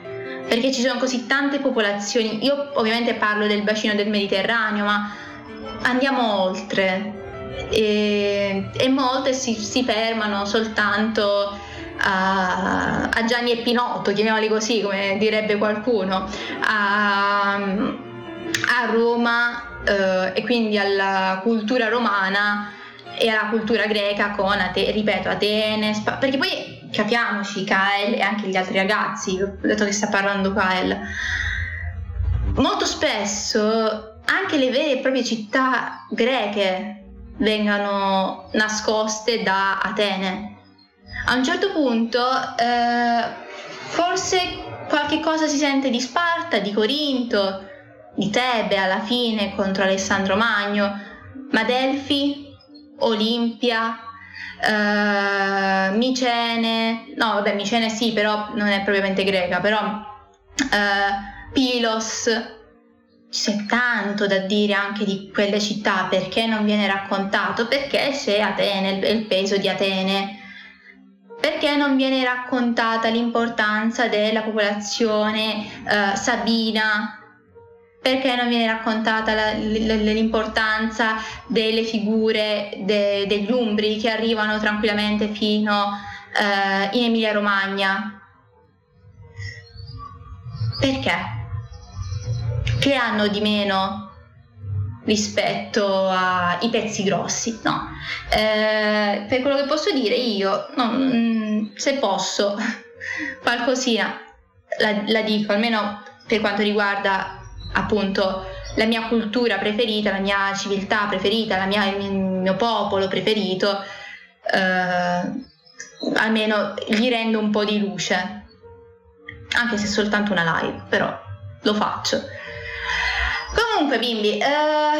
A: perché ci sono così tante popolazioni. Io ovviamente parlo del bacino del Mediterraneo, ma andiamo oltre. E, e molte si, si fermano soltanto a, a, Gianni e Pinotto, chiamiamoli così, come direbbe qualcuno, a, a Roma eh, e quindi alla cultura romana e alla cultura greca con, Ate- ripeto, Atene, Sp- perché poi capiamoci, Kael e anche gli altri ragazzi, dato che sta parlando Kael, molto spesso anche le vere e proprie città greche vengano nascoste da Atene. A un certo punto eh, forse qualche cosa si sente di Sparta, di Corinto, di Tebe alla fine contro Alessandro Magno, ma Delfi, Olimpia, eh, Micene, no vabbè Micene sì però non è propriamente greca, però eh, Pilos, c'è tanto da dire anche di quelle città, perché non viene raccontato? Perché c'è Atene, il peso di Atene, perché non viene raccontata l'importanza della popolazione eh, sabina perché non viene raccontata la, l'importanza delle figure de, degli umbri che arrivano tranquillamente fino eh, in Emilia Romagna? Perché? Che hanno di meno rispetto ai pezzi grossi? No. Eh, per quello che posso dire io, no, mm, se posso, qualcosina la, la dico, almeno per quanto riguarda appunto la mia cultura preferita, la mia civiltà preferita, mia, il mio popolo preferito, eh, almeno gli rendo un po' di luce, anche se soltanto una live, però lo faccio. Comunque bimbi, eh,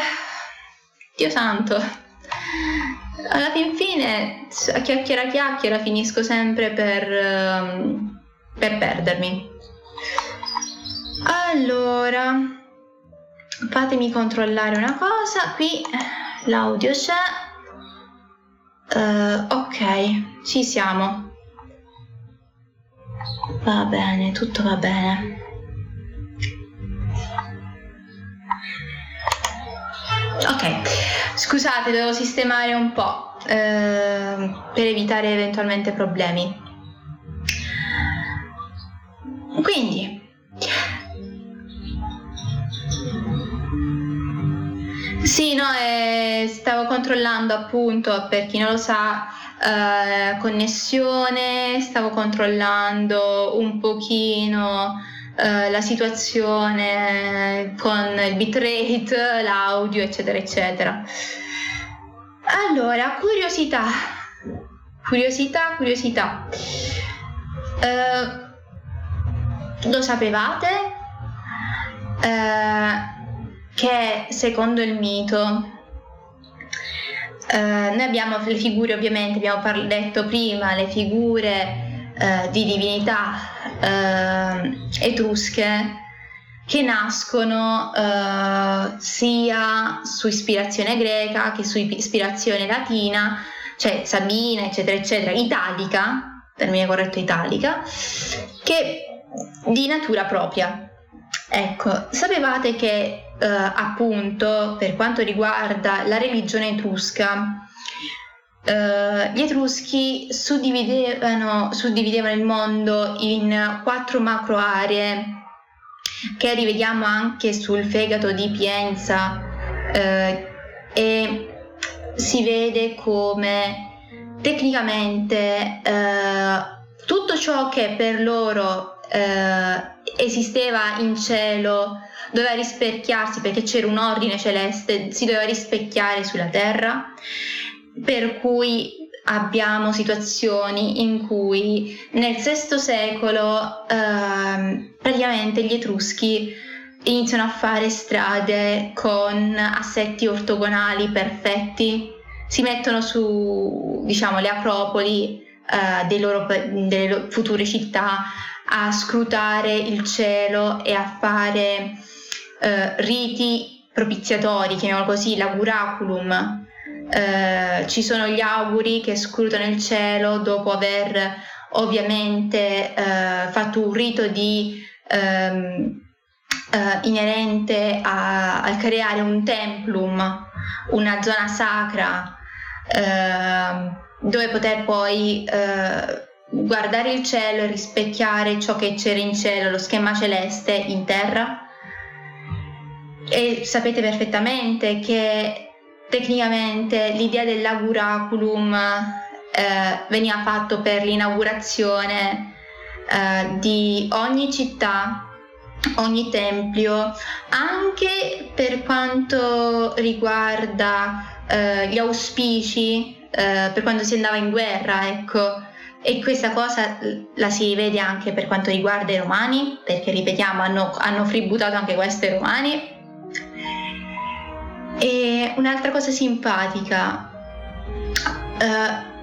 A: Dio santo, alla fin fine a chiacchiera chiacchiera finisco sempre per, um, per perdermi. Allora, fatemi controllare una cosa. Qui l'audio c'è. Uh, ok ci siamo. Va bene tutto va bene ok scusate devo sistemare un po' uh, per evitare eventualmente problemi. Quindi Sì, no, eh, stavo controllando appunto, per chi non lo sa, eh, connessione, stavo controllando un pochino eh, la situazione con il bitrate, l'audio, eccetera, eccetera. Allora, curiosità, curiosità, curiosità. Eh, lo sapevate? Eh, che secondo il mito eh, noi abbiamo le figure ovviamente, abbiamo par- detto prima, le figure eh, di divinità eh, etrusche che nascono eh, sia su ispirazione greca che su ispirazione latina, cioè Sabina, eccetera, eccetera, italica, termine corretto italica, che di natura propria. Ecco, sapevate che eh, appunto per quanto riguarda la religione etrusca, eh, gli etruschi suddividevano, suddividevano il mondo in quattro macro aree che rivediamo anche sul fegato di Pienza eh, e si vede come tecnicamente eh, tutto ciò che per loro esisteva in cielo doveva rispecchiarsi perché c'era un ordine celeste, si doveva rispecchiare sulla terra, per cui abbiamo situazioni in cui nel VI secolo eh, praticamente gli Etruschi iniziano a fare strade con assetti ortogonali perfetti, si mettono su diciamo, le acropoli eh, loro, delle loro future città a scrutare il cielo e a fare eh, riti propiziatori, chiamiamolo così, l'auguraculum, eh, ci sono gli auguri che scrutano il cielo dopo aver ovviamente eh, fatto un rito di, ehm, eh, inerente a, a, creare un templum, una zona sacra ehm, dove poter poi eh, guardare il cielo e rispecchiare ciò che c'era in cielo, lo schema celeste in terra. E sapete perfettamente che tecnicamente l'idea dell'auguraculum eh, veniva fatto per l'inaugurazione eh, di ogni città, ogni tempio, anche per quanto riguarda eh, gli auspici, eh, per quando si andava in guerra, ecco. E questa cosa la si rivede anche per quanto riguarda i romani, perché ripetiamo, hanno, hanno fributato anche questo i romani, e un'altra cosa simpatica, uh,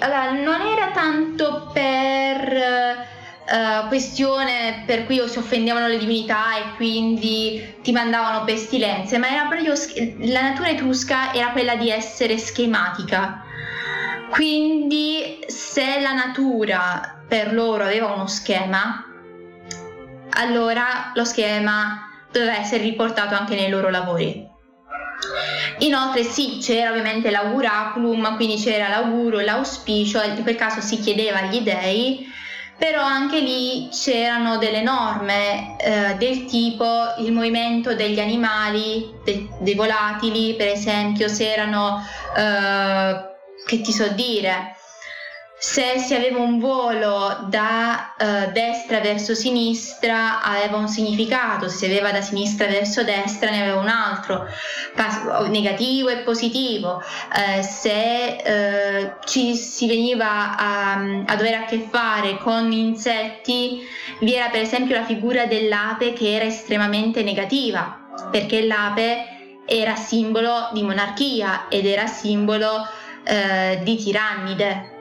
A: allora, non era tanto per uh, questione per cui si offendevano le divinità e quindi ti mandavano pestilenze, ma era proprio la natura etrusca era quella di essere schematica. Quindi se la natura per loro aveva uno schema, allora lo schema doveva essere riportato anche nei loro lavori. Inoltre sì, c'era ovviamente l'auguraculum, quindi c'era l'auguro, l'auspicio, in quel caso si chiedeva agli dei però anche lì c'erano delle norme eh, del tipo il movimento degli animali, de- dei volatili, per esempio, se erano, eh, che ti so dire, se si aveva un volo da uh, destra verso sinistra aveva un significato, se si aveva da sinistra verso destra ne aveva un altro, negativo e positivo. Uh, se uh, ci si veniva a, a dover a che fare con insetti, vi era per esempio la figura dell'ape che era estremamente negativa, perché l'ape era simbolo di monarchia ed era simbolo di tirannide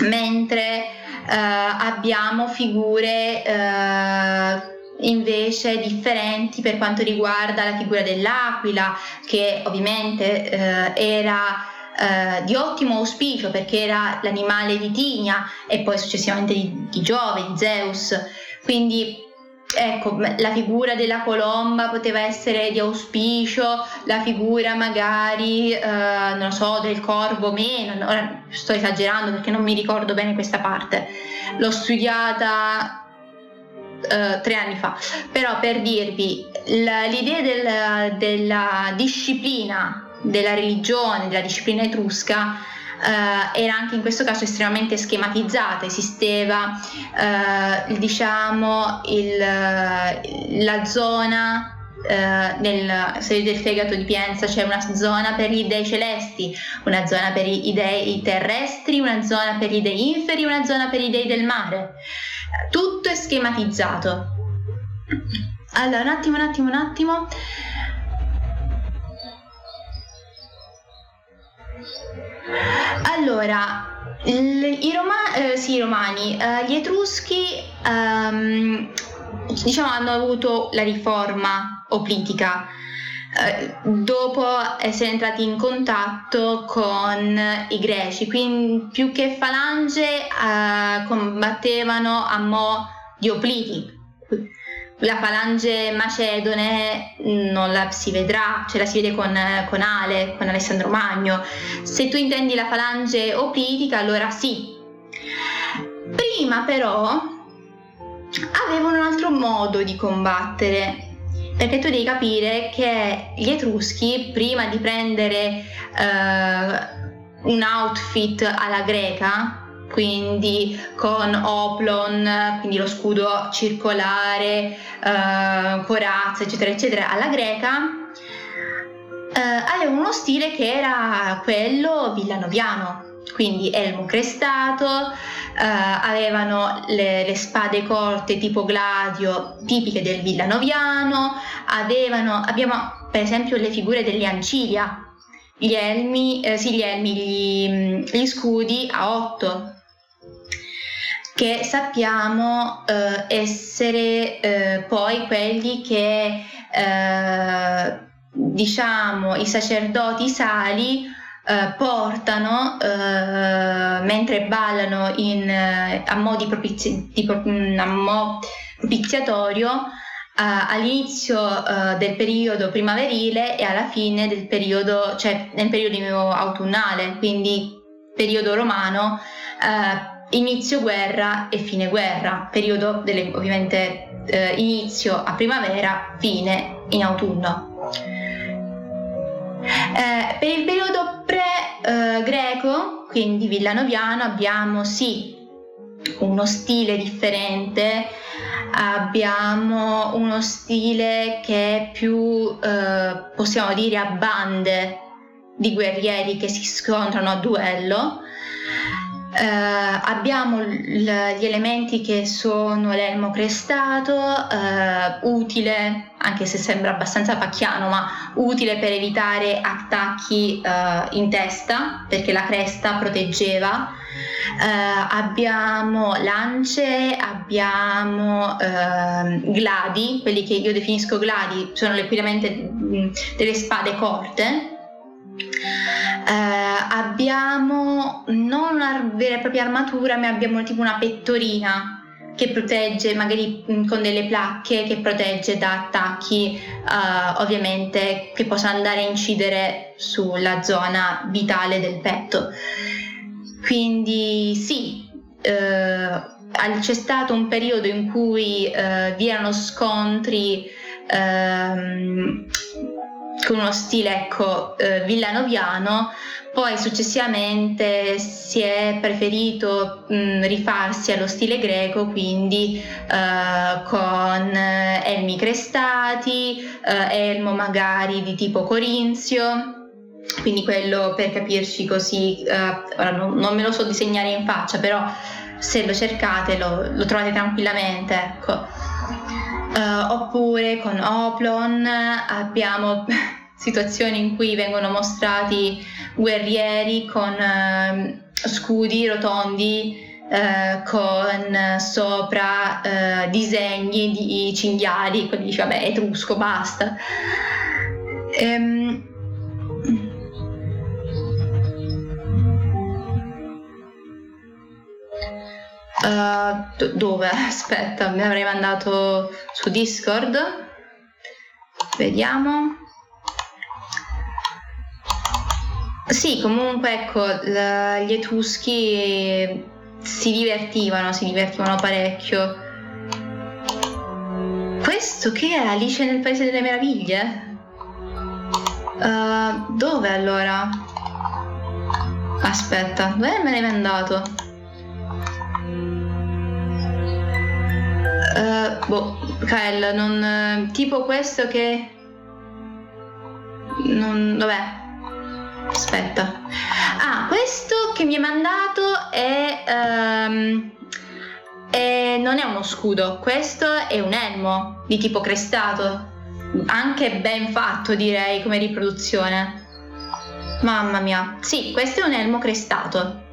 A: mentre eh, abbiamo figure eh, invece differenti per quanto riguarda la figura dell'aquila che ovviamente eh, era eh, di ottimo auspicio perché era l'animale di Tigna e poi successivamente di, di Giove, di Zeus. Quindi ecco, la figura della colomba poteva essere di auspicio, la figura magari, eh, non so, del corvo meno, ora sto esagerando perché non mi ricordo bene questa parte, l'ho studiata eh, tre anni fa, però per dirvi, l'idea del, della disciplina della religione, della disciplina etrusca, eh, era anche in questo caso estremamente schematizzata, esisteva eh, diciamo il, la zona Uh, nel serie del fegato di Pienza c'è una zona per gli dei celesti, una zona per i dei terrestri, una zona per gli dei inferi, una zona per i dei del mare. Tutto è schematizzato. Allora, un attimo, un attimo, un attimo. Allora, i, Roma, eh, sì, i romani, eh, gli etruschi ehm, diciamo hanno avuto la riforma oplitica eh, dopo essere entrati in contatto con i greci, quindi più che falange eh, combattevano a mo' di opliti, la falange macedone non la si vedrà, ce la si vede con, con Ale, con Alessandro Magno. Se tu intendi la falange oplitica, allora sì. Prima però avevano un altro modo di combattere, perché tu devi capire che gli Etruschi, prima di prendere uh, un outfit alla greca, quindi con oplon, quindi lo scudo circolare, uh, corazza, eccetera, eccetera, alla greca, uh, avevano uno stile che era quello villanoviano, quindi elmo crestato, uh, avevano le, le, spade corte tipo gladio tipiche del villanoviano, avevano, abbiamo per esempio le figure degli Ancilia, gli elmi, eh, sì, gli, elmi gli, gli scudi a otto che sappiamo eh, essere eh, poi quelli che eh, diciamo i sacerdoti sali eh, portano eh, mentre ballano in, eh, a mo' propizi- di, mm, a mo propiziatorio all'inizio del periodo primaverile e alla fine del periodo, cioè nel periodo autunnale, quindi periodo romano, inizio guerra e fine guerra, periodo delle, ovviamente eh, inizio a primavera, fine in autunno. Eh, per il periodo pre-greco, eh, quindi villanoviano, abbiamo sì uno stile differente, abbiamo uno stile che è più, eh, possiamo dire, a bande di guerrieri che si scontrano a duello eh, abbiamo l- gli elementi che sono l'elmo crestato, eh, utile, anche se sembra abbastanza pacchiano, ma utile per evitare attacchi eh, in testa, perché la cresta proteggeva. Uh, abbiamo lance, abbiamo uh, gladi, quelli che io definisco gladi, sono mh, delle spade corte, eh, abbiamo non una vera e propria armatura, ma abbiamo tipo una pettorina che protegge magari mm, con delle placche che protegge da attacchi uh, ovviamente che possono andare a incidere sulla zona vitale del petto. Quindi sì, uh, c'è stato un periodo in cui uh, vi erano scontri uh, con uno stile ecco, eh, villanoviano, poi successivamente si è preferito mh, rifarsi allo stile greco, quindi eh, con eh, elmi crestati, eh, elmo magari di tipo corinzio. Quindi quello per capirci così, eh, non, non, me lo so disegnare in faccia, però se lo cercate lo, lo trovate tranquillamente. Ecco. Uh, oppure con Oplon abbiamo situazioni in cui vengono mostrati guerrieri con uh, scudi rotondi uh, con sopra uh, disegni di cinghiali, quindi dice vabbè etrusco, basta. Um, Uh, dove? Aspetta, mi avrei mandato su Discord. Vediamo. Sì, comunque ecco, la, gli Etruschi si divertivano, si divertivano parecchio. Questo che è Alice nel Paese delle Meraviglie? Uh, dove allora? Aspetta, dove me l'hai mandato? Uh, boh, Kyle, non, tipo questo che... Non, vabbè, aspetta. Ah, questo che mi hai mandato è, um, è, non è uno scudo, questo è un elmo di tipo crestato. Anche ben fatto direi come riproduzione. Mamma mia. Sì, questo è un elmo crestato.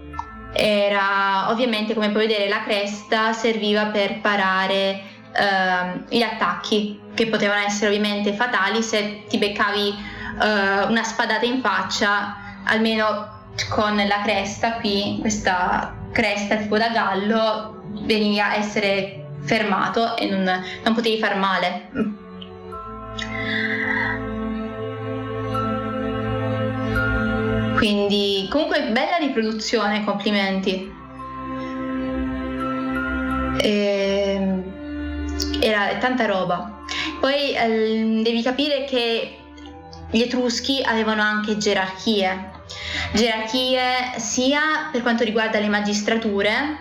A: Era ovviamente come puoi vedere la cresta serviva per parare uh, gli attacchi che potevano essere ovviamente fatali se ti beccavi uh, una spadata in faccia, almeno con la cresta qui, questa cresta tipo da gallo, veniva a essere fermato e non, non potevi far male. Quindi comunque bella riproduzione, complimenti. E, ehm, era tanta roba. Poi eh, devi capire che gli Etruschi avevano anche gerarchie, gerarchie sia per quanto riguarda le magistrature,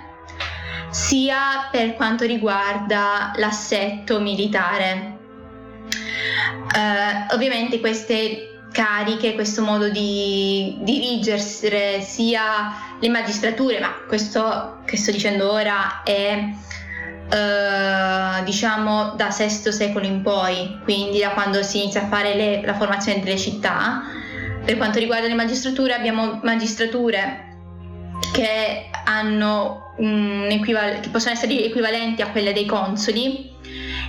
A: sia per quanto riguarda l'assetto militare. Uh, ovviamente queste cariche, questo modo di dirigere sia le magistrature, ma questo che sto dicendo ora è Uh, diciamo da VI secolo in poi, quindi da quando si inizia a fare le, la formazione delle città. Per quanto riguarda le magistrature, abbiamo magistrature che, equival- che possono essere equivalenti a quelle dei consoli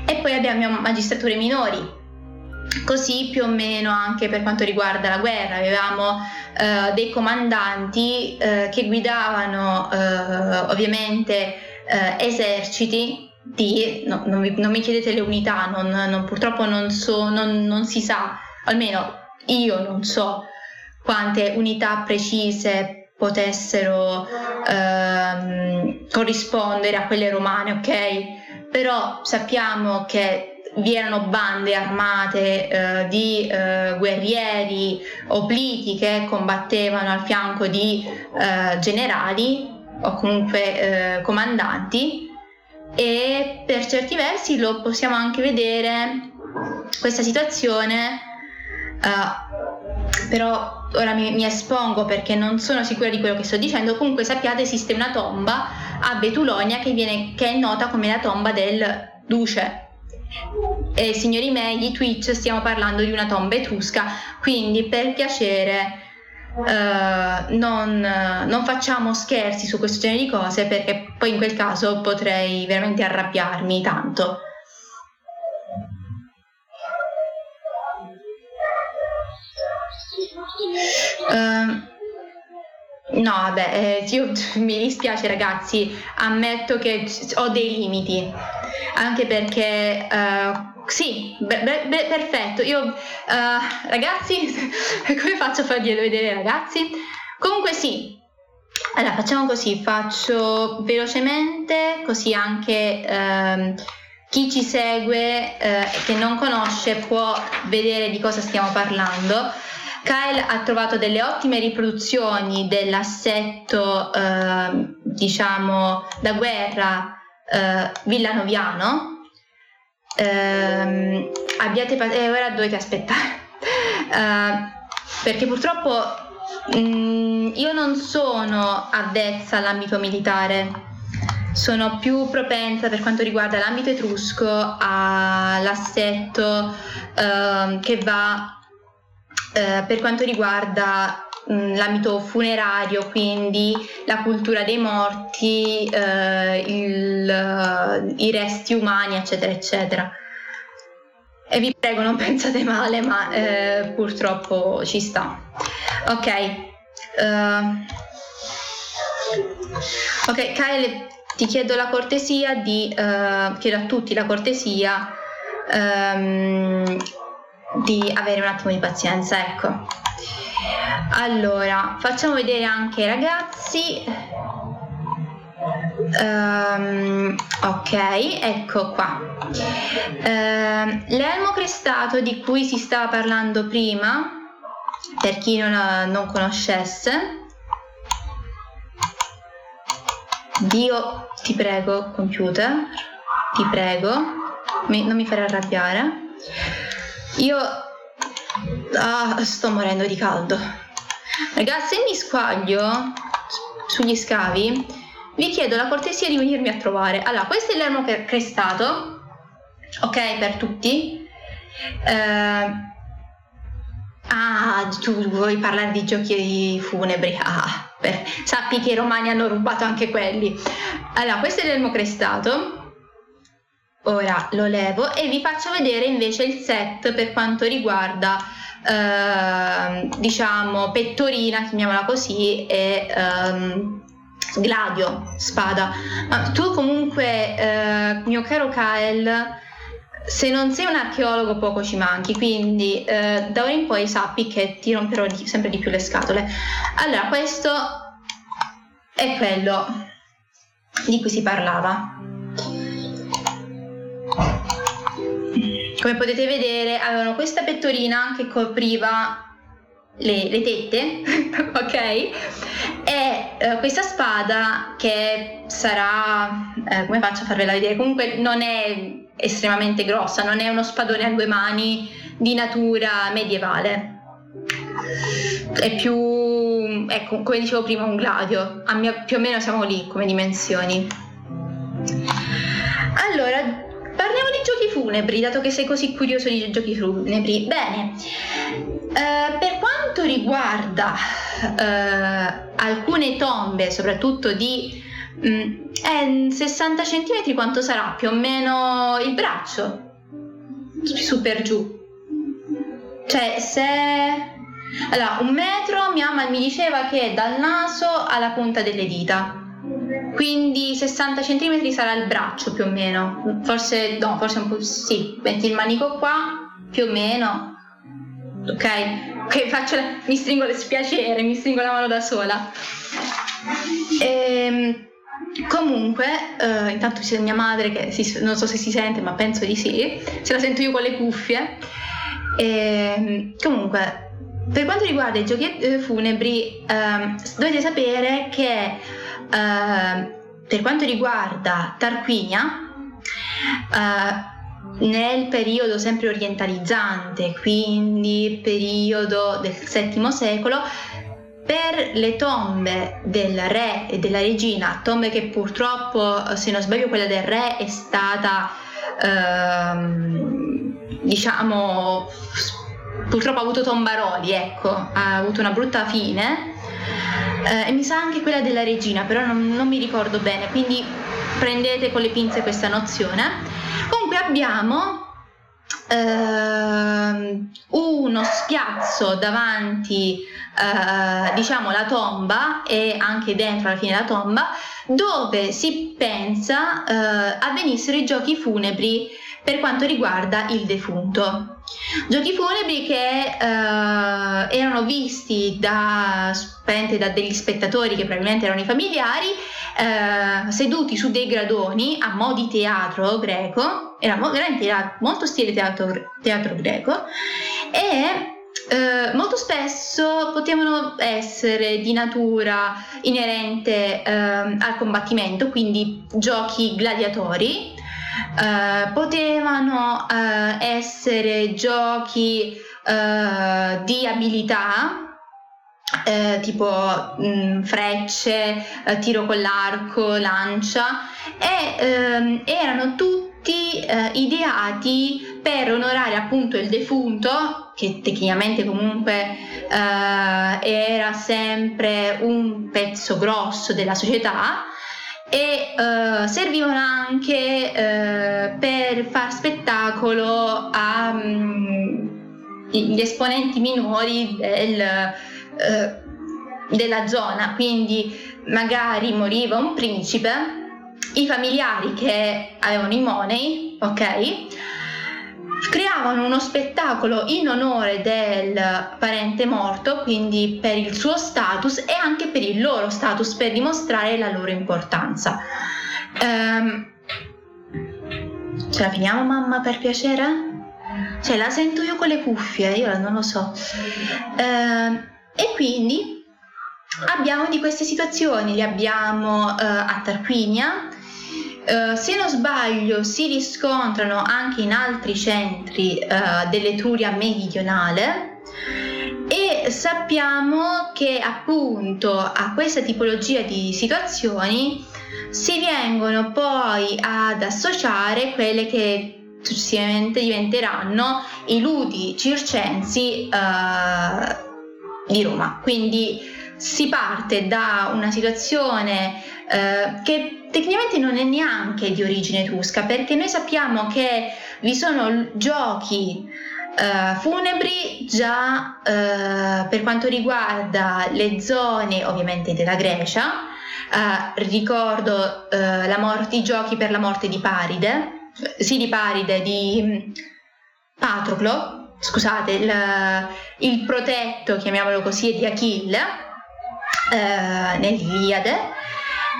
A: e poi abbiamo magistrature minori. Così più o meno anche per quanto riguarda la guerra, avevamo uh, dei comandanti uh, che guidavano ovviamente eh, eserciti di, no, non, mi, non, mi, chiedete le unità, non, non, purtroppo non, so, non si sa, almeno io non so quante unità precise potessero ehm, corrispondere a quelle romane, ok? Però sappiamo che vi erano bande armate eh, di eh, guerrieri obliti che combattevano al fianco di eh, generali o comunque eh, comandanti e per certi versi lo possiamo anche vedere questa situazione uh, però ora mi, mi, espongo perché non sono sicura di quello che sto dicendo. Comunque sappiate esiste una tomba a Betulonia che, viene, che è nota come la tomba del duce e signori miei di Twitch stiamo parlando di una tomba etrusca quindi per piacere Uh, non, non, facciamo scherzi su questo genere di cose perché poi in quel caso potrei veramente arrabbiarmi tanto. Uh, no, vabbè, eh, io mi dispiace ragazzi, ammetto che ho dei limiti, anche perché uh, sì, be- be- perfetto. Io, uh, ragazzi, come faccio a farglielo vedere, ragazzi? Comunque sì. Allora, facciamo così, faccio velocemente, così anche uh, chi ci segue e uh, che non conosce può vedere di cosa stiamo parlando. Kyle ha trovato delle ottime riproduzioni dell'assetto, ehm, diciamo, da guerra villanoviano, ehm, abbiate pazienza, e ora dovete aspettare, uh, perché purtroppo mh, mm, io non sono avvezza all'ambito militare, sono più propensa per quanto riguarda l'ambito etrusco all'assetto uh, che va uh, per quanto riguarda mm, l'ambito funerario, quindi la cultura dei morti, eh, il, i resti umani, eccetera, eccetera. E vi prego, non pensate male, ma eh, purtroppo ci sta. Ok. Uh, ok, Kyle, ti chiedo la cortesia di, uh, chiedo a tutti la cortesia um, di avere un attimo di pazienza, ecco. Allora, facciamo vedere anche ai ragazzi. Um, ok, ecco qua. Uh, l'elmo crestato di cui si stava parlando prima, per chi non, non conoscesse, Dio ti prego, computer, ti prego, mi, non mi fare arrabbiare. Io ah, sto morendo di caldo. Ragazzi, se mi squaglio sugli scavi, vi chiedo la cortesia di venirmi a trovare. Allora, questo è l'ermo crestato, ok, per tutti. Uh, ah, tu vuoi parlare di giochi funebri? Ah, per, sappi che i romani hanno rubato anche quelli. Allora, questo è l'elmo crestato. Ora lo levo e vi faccio vedere invece il set per quanto riguarda eh, diciamo pettorina, chiamiamola così, e ehm, gladio, spada. Ma tu comunque, eh, mio caro Kael, se non sei un archeologo poco ci manchi, quindi eh, da ora in poi sappi che ti romperò di, sempre di più le scatole. Allora, questo è quello di cui si parlava. Come potete vedere avevano questa pettorina che copriva le, le tette, ok? E eh, questa spada che sarà, eh, come faccio a farvela vedere? Comunque non è estremamente grossa, non è uno spadone a due mani di natura medievale. È più, ecco, come dicevo prima, un gladio. Mia, più o meno siamo lì come dimensioni. Allora, parliamo di giochi funebri, dato che sei così curioso di giochi funebri. Bene, eh, per quanto riguarda eh, alcune tombe, soprattutto di Mm, è 60 cm quanto sarà più o meno il braccio? Su per giù. Cioè se allora un metro mia mamma mi diceva che è dal naso alla punta delle dita quindi 60 cm sarà il braccio più o meno. Forse no forse un po' sì metti il manico qua più o meno. Ok? Che faccio mi stringo le spiacere mi stringo la mano da sola. Ehm Comunque, uh, intanto c'è mia madre che si, non so se si sente, ma penso di sì, se la sento io con le cuffie. E, ehm, comunque, per quanto riguarda i giochi eh, funebri, uh, dovete sapere che uh, per quanto riguarda Tarquinia, nel periodo sempre orientalizzante, quindi periodo del VII secolo, per le tombe del re e della regina, tombe che purtroppo, se non sbaglio, quella del re è stata, ehm, diciamo, purtroppo ha avuto tombaroli, ecco, ha avuto una brutta fine. Eh, e mi sa anche quella della regina, però non, non mi ricordo bene, quindi prendete con le pinze questa nozione. Comunque abbiamo Uh, uno spiazzo davanti uh, diciamo la tomba e anche dentro alla fine la tomba dove si pensa uh, avvenissero i giochi funebri per quanto riguarda il defunto. Giochi funebri che eh, erano visti da, da, degli spettatori che probabilmente erano i familiari, eh, seduti su dei gradoni a mo' di teatro greco, era veramente molto stile teatro, teatro greco, e eh, molto spesso potevano essere di natura inerente eh, al combattimento, quindi giochi gladiatori, eh, potevano uh, essere giochi uh, di abilità tipo mh, mm, frecce, tiro con l'arco, lancia e ehm, erano tutti ideati per onorare appunto il defunto che tecnicamente comunque era sempre un pezzo grosso della società e uh, servivano anche uh, per far spettacolo agli mm, esponenti minori del, uh, della zona, quindi magari moriva un principe, i familiari che avevano i money, ok? Creavano uno spettacolo in onore del parente morto, quindi per il suo status e anche per il loro status, per dimostrare la loro importanza. Um, ce la finiamo mamma per piacere? Cioè la sento io con le cuffie, io non lo so. Uh, e quindi abbiamo di queste situazioni, le abbiamo uh, a Tarquinia, Uh, se non sbaglio si riscontrano anche in altri centri uh, dell'Etruria meridionale e sappiamo che appunto a questa tipologia di situazioni si vengono poi ad associare quelle che successivamente diventeranno i ludi circensi uh, di Roma. Quindi si parte da una situazione uh, che tecnicamente non è neanche di origine etrusca perché noi sappiamo che vi sono giochi uh, funebri già uh, per quanto riguarda le zone ovviamente della Grecia. Uh, ricordo morte, i giochi per la morte di Paride, sì di Paride, di um, Patroclo, scusate, il, il, protetto, chiamiamolo così, di Achille uh, nell'Iliade.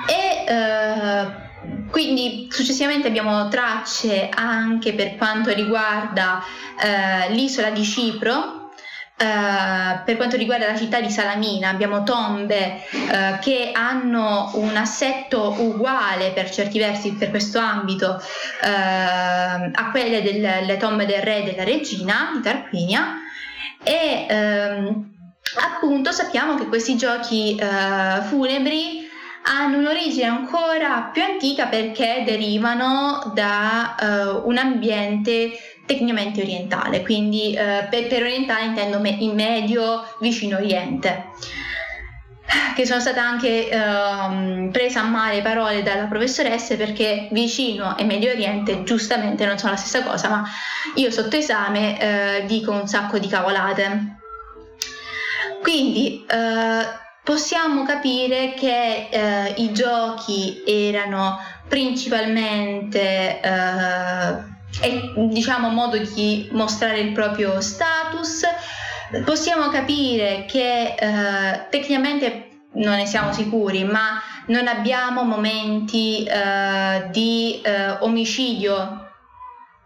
A: E quindi successivamente abbiamo tracce anche per quanto riguarda l'isola di Cipro Uh, per quanto riguarda la città di Salamina. Abbiamo tombe uh, che hanno un assetto uguale per certi versi per questo ambito uh, a quelle delle tombe del re e della regina di Tarquinia. E ehm, appunto sappiamo che questi giochi funebri hanno un'origine ancora più antica perché derivano da un ambiente tecnicamente orientale, quindi eh, per, per, orientale intendo me, in medio vicino oriente che sono state anche eh, prese a male parole dalla professoressa perché vicino e Medio Oriente giustamente non sono la stessa cosa, ma io sotto esame eh, dico un sacco di cavolate. Quindi eh, possiamo capire che eh, i giochi erano principalmente eh, diciamo modo di mostrare il proprio status. Possiamo capire che eh, tecnicamente non ne siamo sicuri, ma non abbiamo momenti eh, di eh, omicidio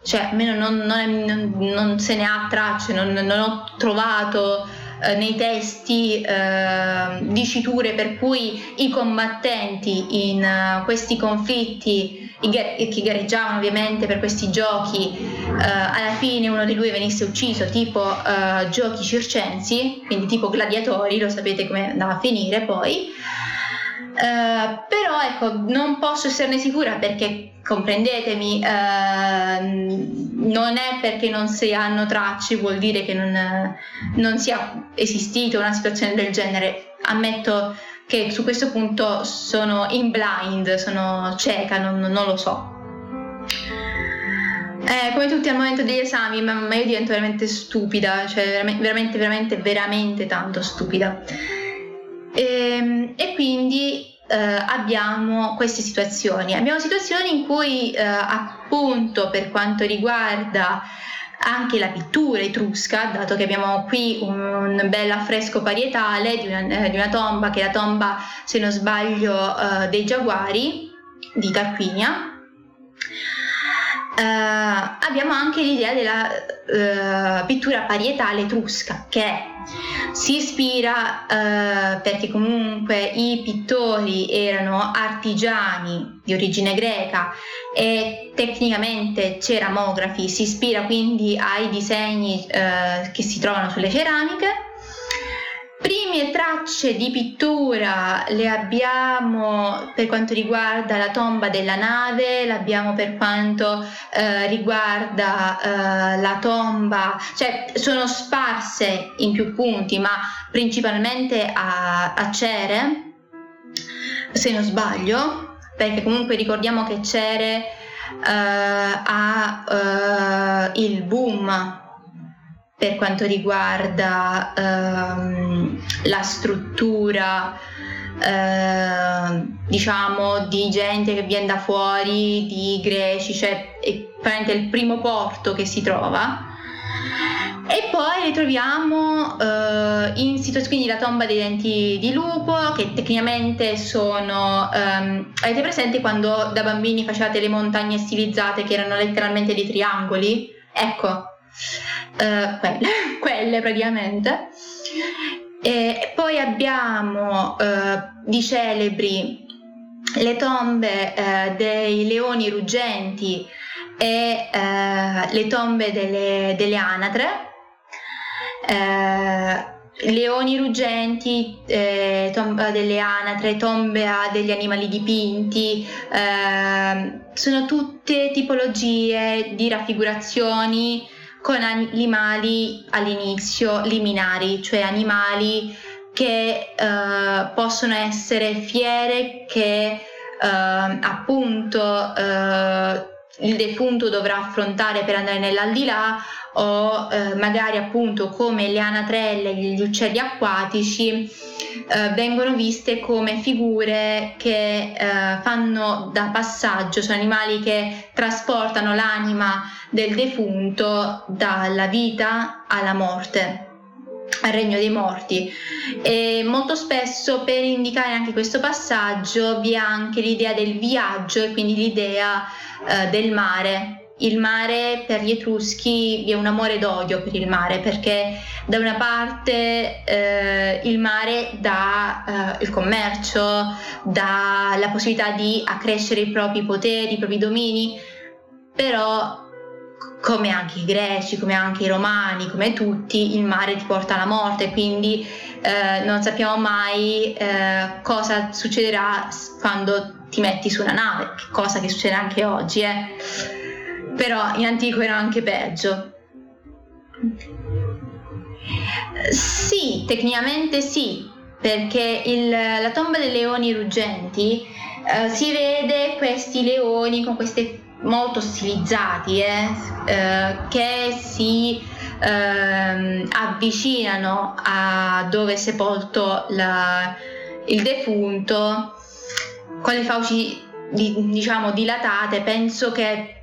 A: cioè almeno non, non, non, non, se ne ha tracce, non, ho trovato eh, nei testi eh, diciture per cui i combattenti in uh, questi conflitti che gareggiavano ovviamente per questi giochi, eh, alla fine uno di lui venisse ucciso tipo eh, giochi circensi, quindi tipo gladiatori, lo sapete come andava a finire poi. Uh, però ecco, non posso esserne sicura perché comprendetemi, uh, non è perché non si hanno tracce, vuol dire che non, non sia esistita una situazione del genere. Ammetto che su questo punto sono in blind, sono cieca, non, non lo so. Eh, come tutti al momento degli esami, ma, ma io divento veramente stupida, cioè veramente, veramente, veramente, veramente tanto stupida. E, ehm, e quindi eh, abbiamo queste situazioni. Abbiamo situazioni in cui eh, appunto per quanto riguarda anche la pittura etrusca, dato che abbiamo qui un bel affresco parietale di una, eh, di una tomba che è la tomba, se non sbaglio, eh, dei Giaguari di Tarquinia. Uh, abbiamo anche l'idea della uh, pittura parietale etrusca che si ispira uh, perché comunque i pittori erano artigiani di origine greca e tecnicamente ceramografi, si ispira quindi ai disegni che si trovano sulle ceramiche Prime tracce di pittura le abbiamo per quanto riguarda la tomba della nave, l'abbiamo per quanto eh, riguarda eh, la tomba, cioè sono sparse in più punti, ma principalmente a, a Cere, se non sbaglio, perché comunque ricordiamo che Cere eh, ha eh, il boom per quanto riguarda ehm, la struttura eh, diciamo di gente che viene da fuori, di greci, cioè è praticamente il primo porto che si trova. E poi ritroviamo eh, in situazioni quindi la tomba dei denti di lupo, che tecnicamente sono. Ehm, avete presente quando da bambini facevate le montagne stilizzate che erano letteralmente dei triangoli? Ecco, eh, quelle, quelle, praticamente. E poi abbiamo eh, di celebri le tombe eh, dei leoni ruggenti e eh, le tombe delle, delle anatre. Eh, leoni ruggenti, eh, tomba delle anatre, tombe degli animali dipinti, eh, sono tutte tipologie di raffigurazioni con animali all'inizio liminari, cioè animali che eh, possono essere fiere, che eh, appunto eh, il defunto dovrà affrontare per andare nell'aldilà o eh, magari appunto come le anatrelle, gli uccelli acquatici eh, vengono viste come figure che eh, fanno da passaggio, sono animali che trasportano l'anima del defunto dalla vita alla morte al regno dei morti. E molto spesso per indicare anche questo passaggio vi è anche l'idea del viaggio e quindi l'idea eh, del mare il mare per gli Etruschi vi è un amore d'odio per il mare perché da una parte eh, il mare dà eh, il commercio, dà la possibilità di accrescere i propri poteri, i propri domini, però come anche i greci, come anche i romani, come tutti, il mare ti porta alla morte, quindi eh, non sappiamo mai eh, cosa succederà quando ti metti su una nave, cosa che succede anche oggi. Eh però in antico era anche peggio. Sì, tecnicamente sì, perché il, la tomba dei leoni ruggenti eh, si vede questi leoni con queste molto stilizzati eh, eh, che si ehm, avvicinano a dove è sepolto la, il defunto con le fauci di, diciamo dilatate penso che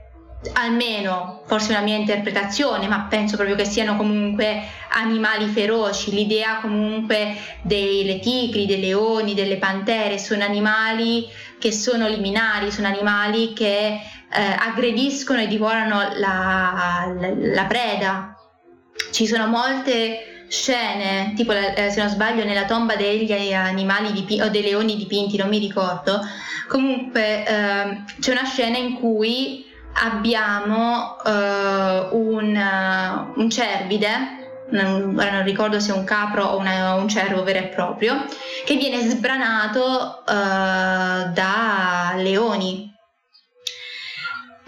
A: almeno forse una mia interpretazione, ma penso proprio che siano comunque animali feroci. L'idea comunque delle tigri, dei leoni, delle pantere sono animali che sono liminari, sono animali che eh, aggrediscono e divorano la, la, la, preda. Ci sono molte scene, tipo eh, se non sbaglio nella tomba degli animali dipinti o dei leoni dipinti, non mi ricordo. Comunque eh, c'è una scena in cui abbiamo uh, un, uh, un, cervide, ora non ricordo se è un capro o una, un cervo vero e proprio, che viene sbranato uh, da leoni.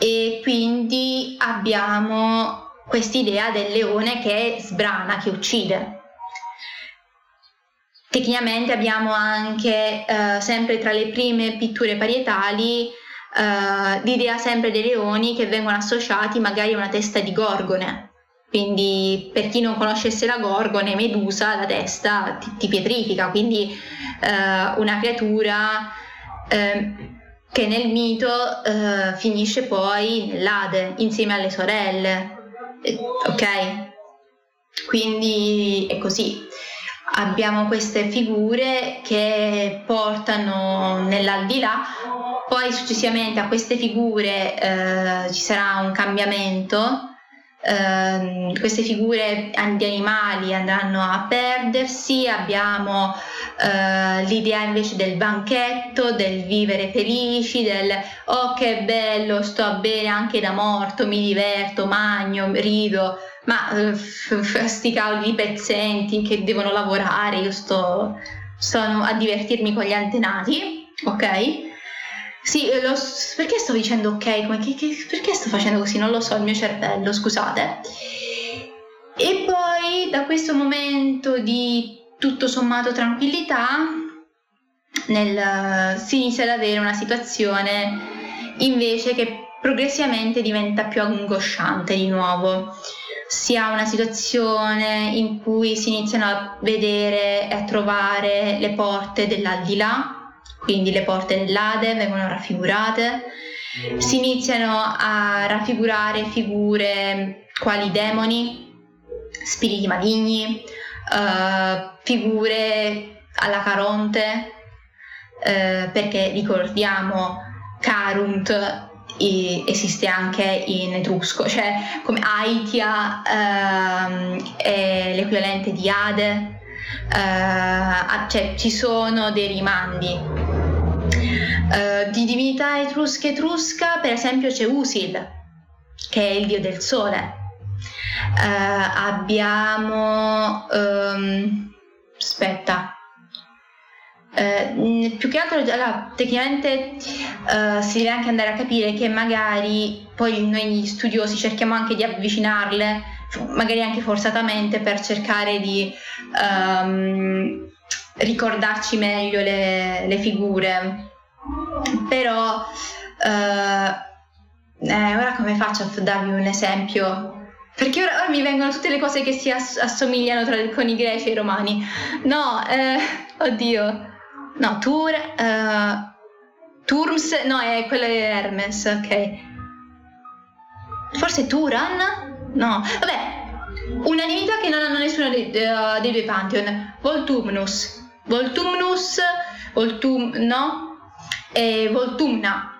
A: E quindi abbiamo quest'idea del leone che sbrana, che uccide. Tecnicamente abbiamo anche, sempre tra le prime pitture parietali, uh, l'idea sempre dei leoni che vengono associati magari a una testa di gorgone. Quindi per chi non conoscesse la gorgone, Medusa, la testa ti, ti pietrifica, quindi uh, una creatura uh, che nel mito finisce poi nell'Ade insieme alle sorelle. Ok? Quindi è così abbiamo queste figure che portano nell'aldilà, poi successivamente a queste figure eh, ci sarà un cambiamento, eh, queste figure di animali andranno a perdersi, abbiamo eh, l'idea invece del banchetto, del vivere felici, del oh che bello, sto bene anche da morto, mi diverto, magno, rido ma uh, sti cavoli pezzenti che devono lavorare, io sto, sto a divertirmi con gli antenati, ok? Sì, lo, perché sto dicendo ok? Come, che, che, perché sto facendo così? Non lo so, il mio cervello, scusate. E poi da questo momento di tutto sommato tranquillità nel, si inizia ad avere una situazione invece che progressivamente diventa più angosciante di nuovo si ha una situazione in cui si iniziano a vedere e a trovare le porte dell'aldilà, quindi le porte dell'Ade vengono raffigurate, si iniziano a raffigurare figure quali demoni, spiriti maligni, uh, figure alla Caronte, uh, perché ricordiamo Carunt esiste anche in etrusco, cioè come Aitia ehm, è l'equivalente di Ade, eh, cioè ci sono dei rimandi. Eh, di divinità etrusca etrusca, per esempio, c'è Usil, che è il dio del sole. Eh, abbiamo um, aspetta eh, più che altro allora, tecnicamente si deve anche andare a capire che magari poi noi studiosi cerchiamo anche di avvicinarle, magari anche forzatamente per cercare di um, ricordarci meglio le, le figure. Però eh, Eh, ora come faccio a darvi un esempio? Perché ora, ora mi vengono tutte le cose che si ass- assomigliano tra, con i greci e i romani. No, eh, oddio. No, Tur, uh, Turms, no, è quella di Hermes, ok. Forse Turan? No, vabbè, una divinità che non hanno nessuno dei, uh, dei due Pantheon. Voltumnus. Voltumnus, Voltum, no? E Voltumna.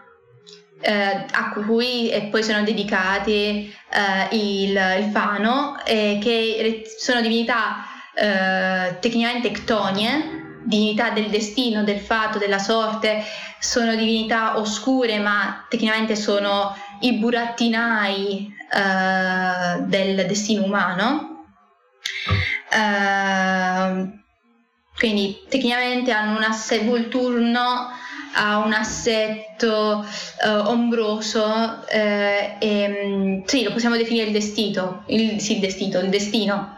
A: Eh, a cui poi sono dedicati eh, il, il, Fano, eh, che sono divinità eh, tecnicamente ctonie, divinità del destino, del fato, della sorte, sono divinità oscure, ma tecnicamente sono i burattinai uh, del destino umano. Uh, quindi tecnicamente hanno un assetto Volturno ha un assetto uh, ombroso e um, sì, lo possiamo definire il destino, il, sì, il destino, il destino.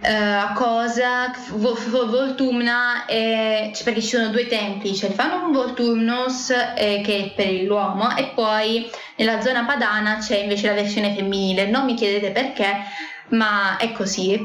A: Uh, cosa Voltumna è, cioè perché ci sono due templi cioè fanno un Voltumnus eh, che è per l'uomo e poi nella zona padana c'è invece la versione femminile. Non mi chiedete perché ma è così.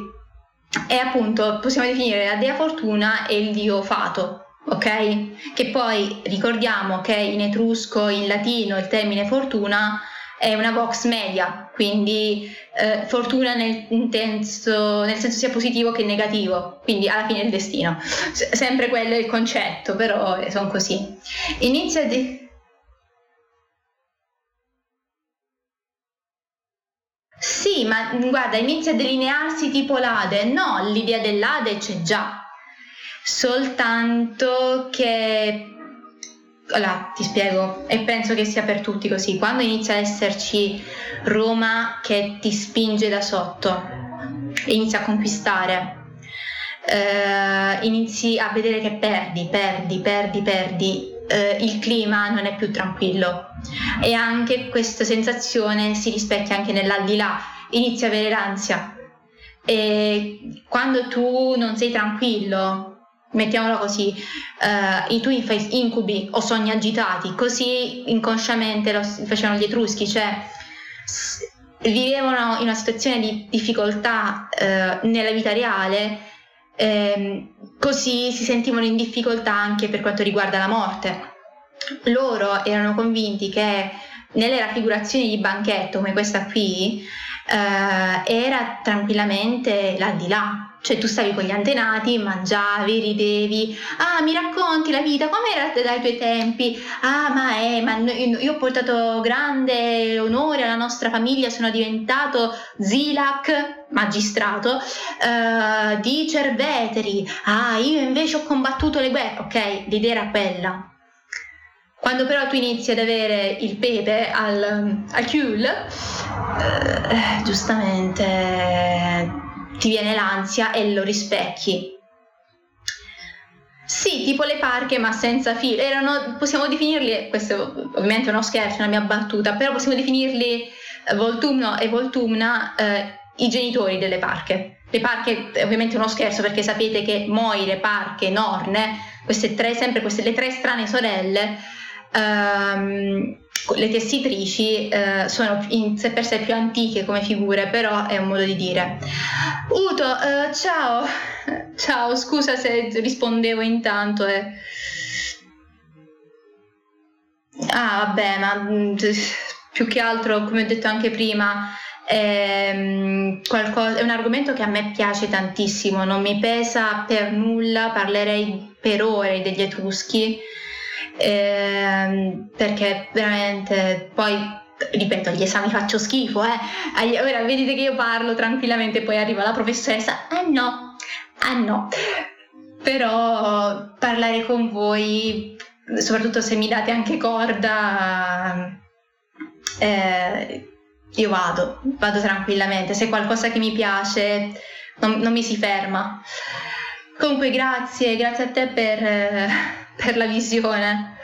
A: E appunto possiamo definire la dea fortuna e il dio fato ok che poi ricordiamo che in etrusco in latino il termine fortuna è una box media, quindi eh, fortuna nel, intenso, nel senso sia positivo che negativo, quindi alla fine il destino. S- sempre quello è il concetto, però eh, sono così. Inizia di... Sì, ma guarda, inizia a delinearsi tipo l'Ade. No, l'idea dell'Ade c'è già. Soltanto che allora, ti spiego e penso che sia per tutti così. Quando inizia ad esserci Roma che ti spinge da sotto inizia a conquistare, eh, inizi a vedere che perdi, perdi, perdi, perdi, eh, il clima non è più tranquillo. E anche questa sensazione si rispecchia anche nell'aldilà, inizi a avere l'ansia. E quando tu non sei tranquillo mettiamola così, uh, tu fai incubi o sogni agitati, così inconsciamente lo facevano gli etruschi, cioè vivevano in una situazione di difficoltà uh, nella vita reale, ehm, così si sentivano in difficoltà anche per quanto riguarda la morte. Loro erano convinti che nelle raffigurazioni di banchetto come questa qui uh, era tranquillamente l'aldilà, cioè tu stavi con gli antenati, mangiavi, ridevi, ah mi racconti la vita, com'era dai tuoi tempi? Ah ma è, ma io ho portato grande onore alla nostra famiglia, sono diventato Zilac, magistrato, uh, di Cerveteri, ah io invece ho combattuto le guerre, ok, l'idea era quella. Quando però tu inizi ad avere il pepe al, al chiul, uh, giustamente ti viene l'ansia e lo rispecchi. Sì, tipo le parche ma senza filo. Erano, possiamo definirli, questo ovviamente è uno scherzo, una mia battuta, però possiamo definirli eh, Voltumno e Voltumna eh, i genitori delle parche. Le parche è ovviamente uno scherzo perché sapete che Moire, Parche, Norne, queste tre, sempre queste le tre strane sorelle, ehm, le tessitrici eh, sono in sé per sé più antiche come figure, però è un modo di dire. Uto, uh, ciao, ciao, scusa se rispondevo intanto. Eh. Ah, vabbè, ma mm, più che altro, come ho detto anche prima, è, mm, qualcosa, è un argomento che a me piace tantissimo, non mi pesa per nulla, parlerei per ore degli Etruschi ehm, perché veramente poi ripeto, agli esami faccio schifo, eh. Ora vedete che io parlo tranquillamente, poi arriva la professoressa, ah no, ah no. Però parlare con voi, soprattutto se mi date anche corda, eh, io vado, vado tranquillamente. Se è qualcosa che mi piace, non, non mi si ferma. Comunque grazie, grazie a te per per la visione.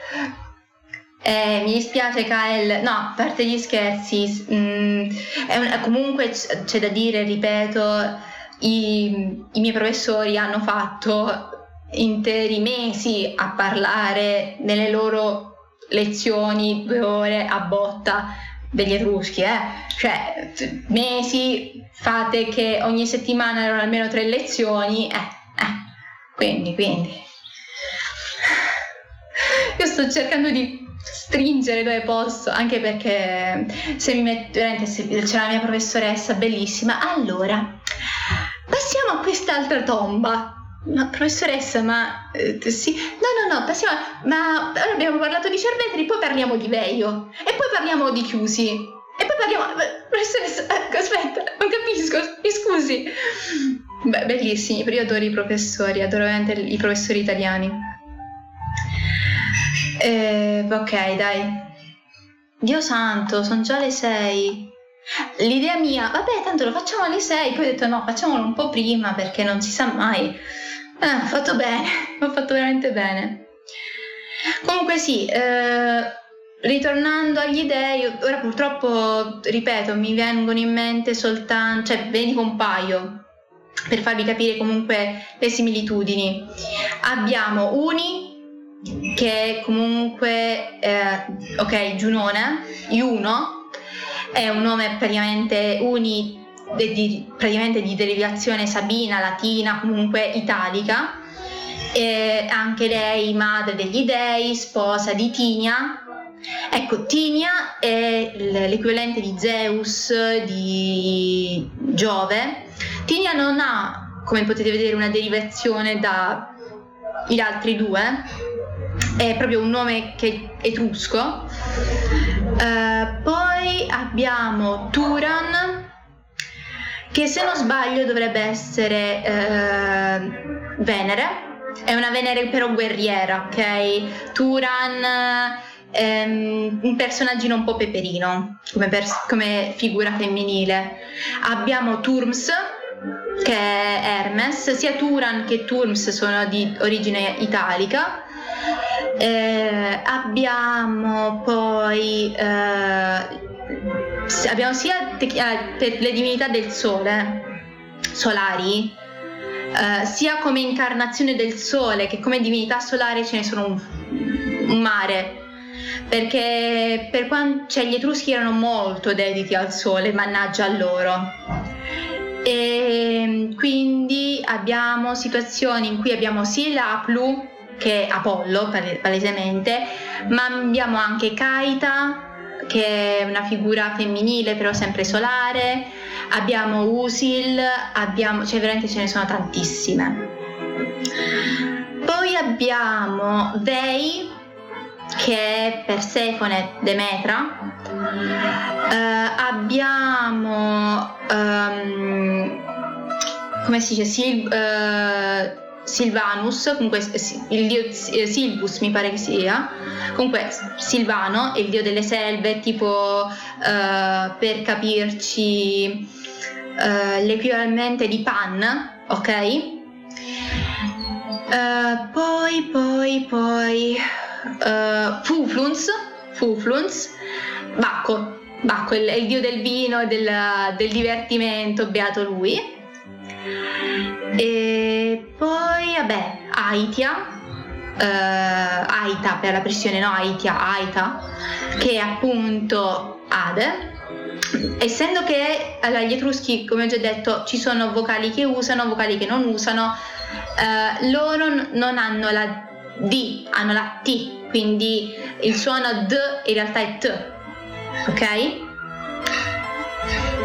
A: Eh, mi dispiace Kael, no, a parte gli scherzi, mm, un, comunque c'è da dire, ripeto, i, i miei professori hanno fatto interi mesi a parlare nelle loro lezioni, due ore a botta degli etruschi, eh? cioè mesi fate che ogni settimana erano almeno tre lezioni, eh, eh. quindi, quindi. Io sto cercando di stringere dove posso, anche perché se mi metto, se c'è la mia professoressa bellissima, allora passiamo a quest'altra tomba. Ma professoressa, ma eh, sì, no, no, no, passiamo, ma ora abbiamo parlato di cervetri, poi parliamo di Veio e poi parliamo di chiusi e poi parliamo, professoressa, eh, aspetta, non capisco, mi scusi. Beh, bellissimi, io adoro i professori, adoro veramente i professori italiani. Eh, ok, dai. Dio santo, sono già le 6. L'idea mia, vabbè, tanto lo facciamo alle 6, poi ho detto no, facciamolo un po' prima perché non si sa mai. Eh, ho fatto bene, ho fatto veramente bene. Comunque sì, eh, ritornando agli dei, ora purtroppo, ripeto, mi vengono in mente soltanto, cioè ve ne un paio per farvi capire comunque le similitudini. Abbiamo Uni, che comunque, eh, ok, Giunone, Juno, è un nome praticamente uni, di, praticamente di derivazione sabina, latina, comunque italica, e anche lei madre degli dei, sposa di Tinia. Ecco, Tinia è l'equivalente di Zeus, di Giove. Tinia non ha, come potete vedere, una derivazione dagli altri due, è proprio un nome che è etrusco. Uh, poi abbiamo Turan, che se non sbaglio dovrebbe essere uh, Venere. È una Venere però guerriera, ok? Turan è um, un personaggio un po' peperino come, pers- come figura femminile. Abbiamo Turms, che è Hermes, sia Turan che Turms sono di origine italica eh, abbiamo poi eh, abbiamo sia te- eh, per le divinità del sole solari eh, sia come incarnazione del sole che come divinità solare ce ne sono un, un mare. Perché per quanto cioè, gli etruschi erano molto dediti al sole mannaggia a loro. E quindi abbiamo situazioni in cui abbiamo sia l'Aplu che è Apollo palesemente, ma abbiamo anche Kaita che è una figura femminile però sempre solare, abbiamo Usil, abbiamo, cioè veramente ce ne sono tantissime. Poi abbiamo Vei che è Persefone Demetra, uh, abbiamo um, come si dice? Sil, uh, Silvanus, comunque il dio eh, Silvus mi pare che sia, comunque Silvano è il dio delle selve, tipo uh, per capirci uh, l'equivalente di Pan, ok? Uh, poi, poi, poi uh, Fufluns, Fufluns, Bacco, Bacco è il dio del vino e del, del divertimento, beato lui. E poi, vabbè, Aitia, uh, Aita per la pressione, no Aitia, Aita, che è appunto Ade. Essendo che allora, gli etruschi, come ho già detto, ci sono vocali che usano, vocali che non usano, uh, loro non hanno la D, hanno la T, quindi il suono D in realtà è T, ok?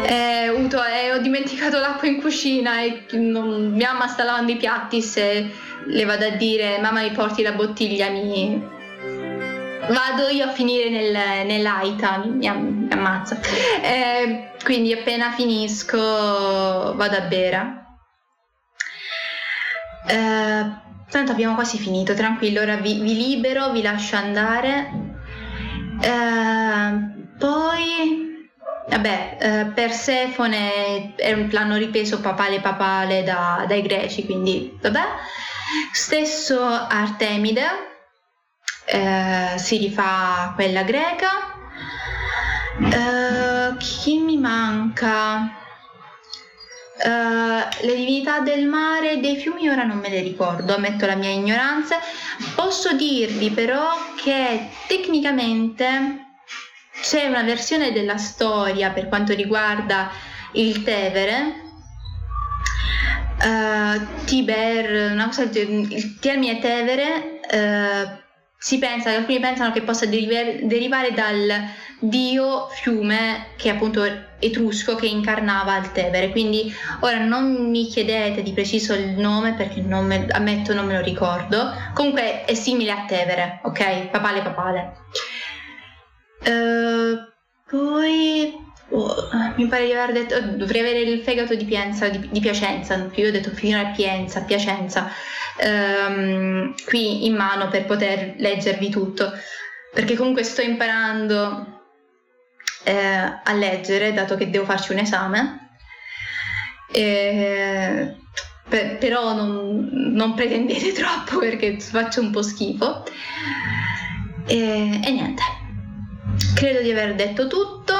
A: Eh, Uto, eh, ho dimenticato l'acqua in cucina e non, mia mamma sta lavando i piatti. Se le vado a dire mamma mi porti la bottiglia, mi vado io a finire nel, nell'aita, mi, mi ammazza. Eh, quindi appena finisco vado a bere. Eh, tanto abbiamo quasi finito, tranquillo, ora vi, vi libero, vi lascio andare. Eh, poi Vabbè, eh, Persefone l'hanno ripreso papale papale da, dai greci, quindi vabbè. Stesso Artemide eh, si rifà quella greca. Eh, chi mi manca? Uh, le divinità del mare e dei fiumi ora non me le ricordo, ammetto la mia ignoranza. Posso dirvi però che tecnicamente c'è una versione della storia per quanto riguarda il Tevere. Uh, Tiber, una il termine Tevere uh, si pensa, alcuni pensano che possa derivare, derivare dal dio fiume che è appunto etrusco che incarnava il Tevere. Quindi ora non mi chiedete di preciso il nome perché non me, ammetto non me lo ricordo. Comunque è simile a Tevere, ok? Papale papale. Uh, poi oh, mi pare di aver detto dovrei avere il fegato di, Pienza, di, di Piacenza, io ho detto fino a Pienza, Piacenza, um, qui in mano per poter leggervi tutto, perché comunque sto imparando eh, a leggere, dato che devo farci un esame. Eh, per, però non, non, pretendete troppo perché faccio un po' schifo. E, e niente, credo di aver detto tutto.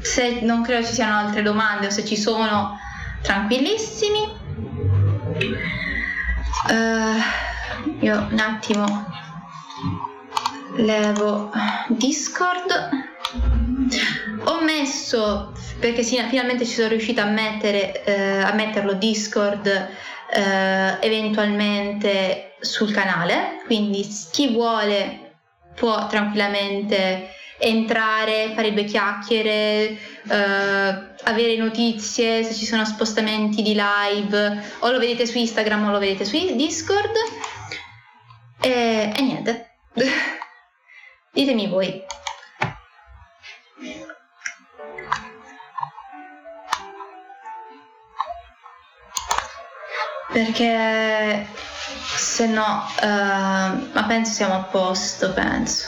A: Se non credo ci siano altre domande o se ci sono, tranquillissimi. Uh, io un attimo levo Discord. Ho messo, perché sì, finalmente ci sono riuscita a, mettere, eh, a metterlo Discord eh, eventualmente sul canale, quindi chi vuole può tranquillamente entrare, fare due chiacchiere, eh, avere notizie se ci sono spostamenti di live, o lo vedete su Instagram o lo vedete su Discord. E, e niente, ditemi voi. Perché se no, uh, ma penso siamo a posto, penso.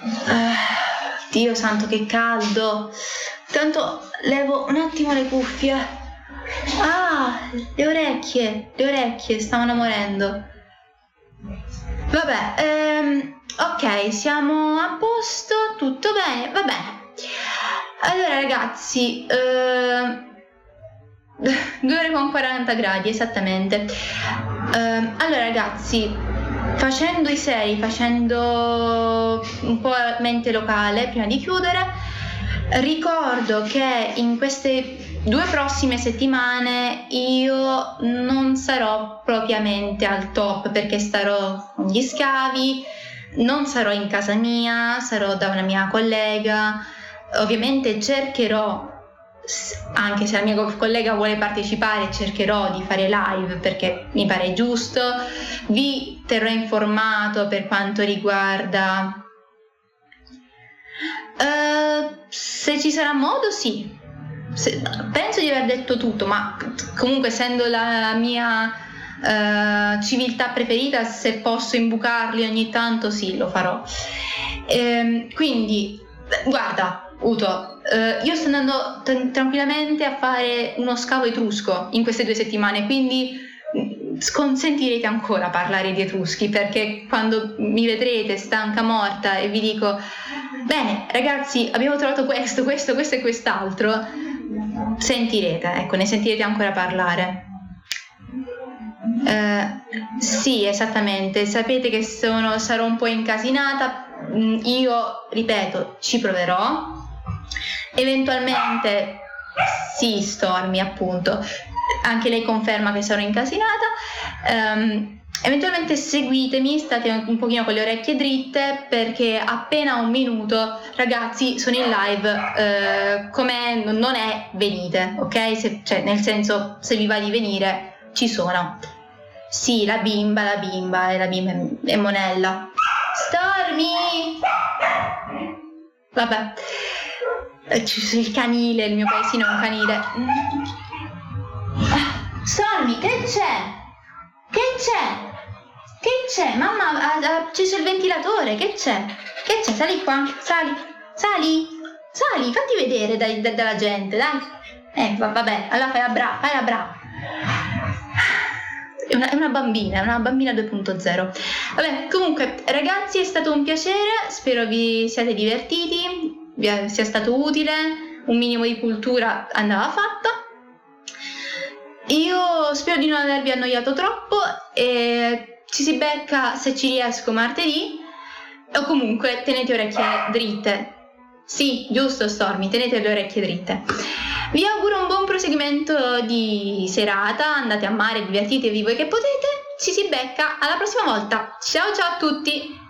A: Uh, Dio santo che caldo. Tanto levo un attimo le cuffie. Ah, le orecchie, le orecchie stavano morendo. Vabbè, ehm, ok, siamo a posto, tutto bene, va bene. Allora ragazzi, ehm, 2 ore con 40 gradi esattamente. Uh, allora ragazzi, facendo i seri, facendo un po' mente locale prima di chiudere, ricordo che in queste due prossime settimane io non sarò propriamente al top perché starò con gli scavi, non sarò in casa mia, sarò da una mia collega. Ovviamente cercherò anche se la mia collega vuole partecipare, cercherò di fare live perché mi pare giusto. Vi terrò informato per quanto riguarda. Uh, se ci sarà modo, sì. Se, penso di aver detto tutto, ma comunque, essendo la mia uh, civiltà preferita, se posso imbucarli ogni tanto, sì, lo farò. Uh, quindi, guarda, Uto, eh, io sto andando t- tranquillamente a fare uno scavo etrusco in queste due settimane, quindi mm, consentirete ancora parlare di etruschi perché quando mi vedrete stanca morta e vi dico bene ragazzi abbiamo trovato questo, questo, questo e quest'altro sentirete, ecco ne sentirete ancora parlare. Uh, sì esattamente sapete che sono, sarò un po' incasinata mm, io ripeto ci proverò Eventualmente sì, Stormy appunto, anche lei conferma che sarò incasinata. Um, eventualmente seguitemi, state un pochino con le orecchie dritte perché appena un minuto, ragazzi, sono in live, eh, come non è, venite, ok? Se, cioè, nel senso, se vi va di venire, ci sono. Sì, la bimba, la bimba, è la bimba è Monella. Stormy! Vabbè. Eh, il canile, il mio paesino è un canile. Ah, Stormy, che c'è? Che c'è? Che c'è? Mamma ha acceso il ventilatore, che c'è? Che c'è? Sali qua, sali, sali, sali, fatti vedere dai, da, dalla gente, dai. Eh, vabbè, allora fai la brava, fai la brava. È una, è una, bambina, è una bambina 2.0. Vabbè, comunque, ragazzi, è stato un piacere, spero vi siate divertiti, sia stato utile. un minimo di cultura andava fatta. Io spero di non avervi annoiato troppo e ci si becca se ci riesco martedì o comunque tenete orecchie dritte. Sì, giusto Stormy, tenete le orecchie dritte. Vi auguro un buon proseguimento di serata, andate a mare, divertitevi voi che potete, ci si becca alla prossima volta. Ciao ciao a tutti!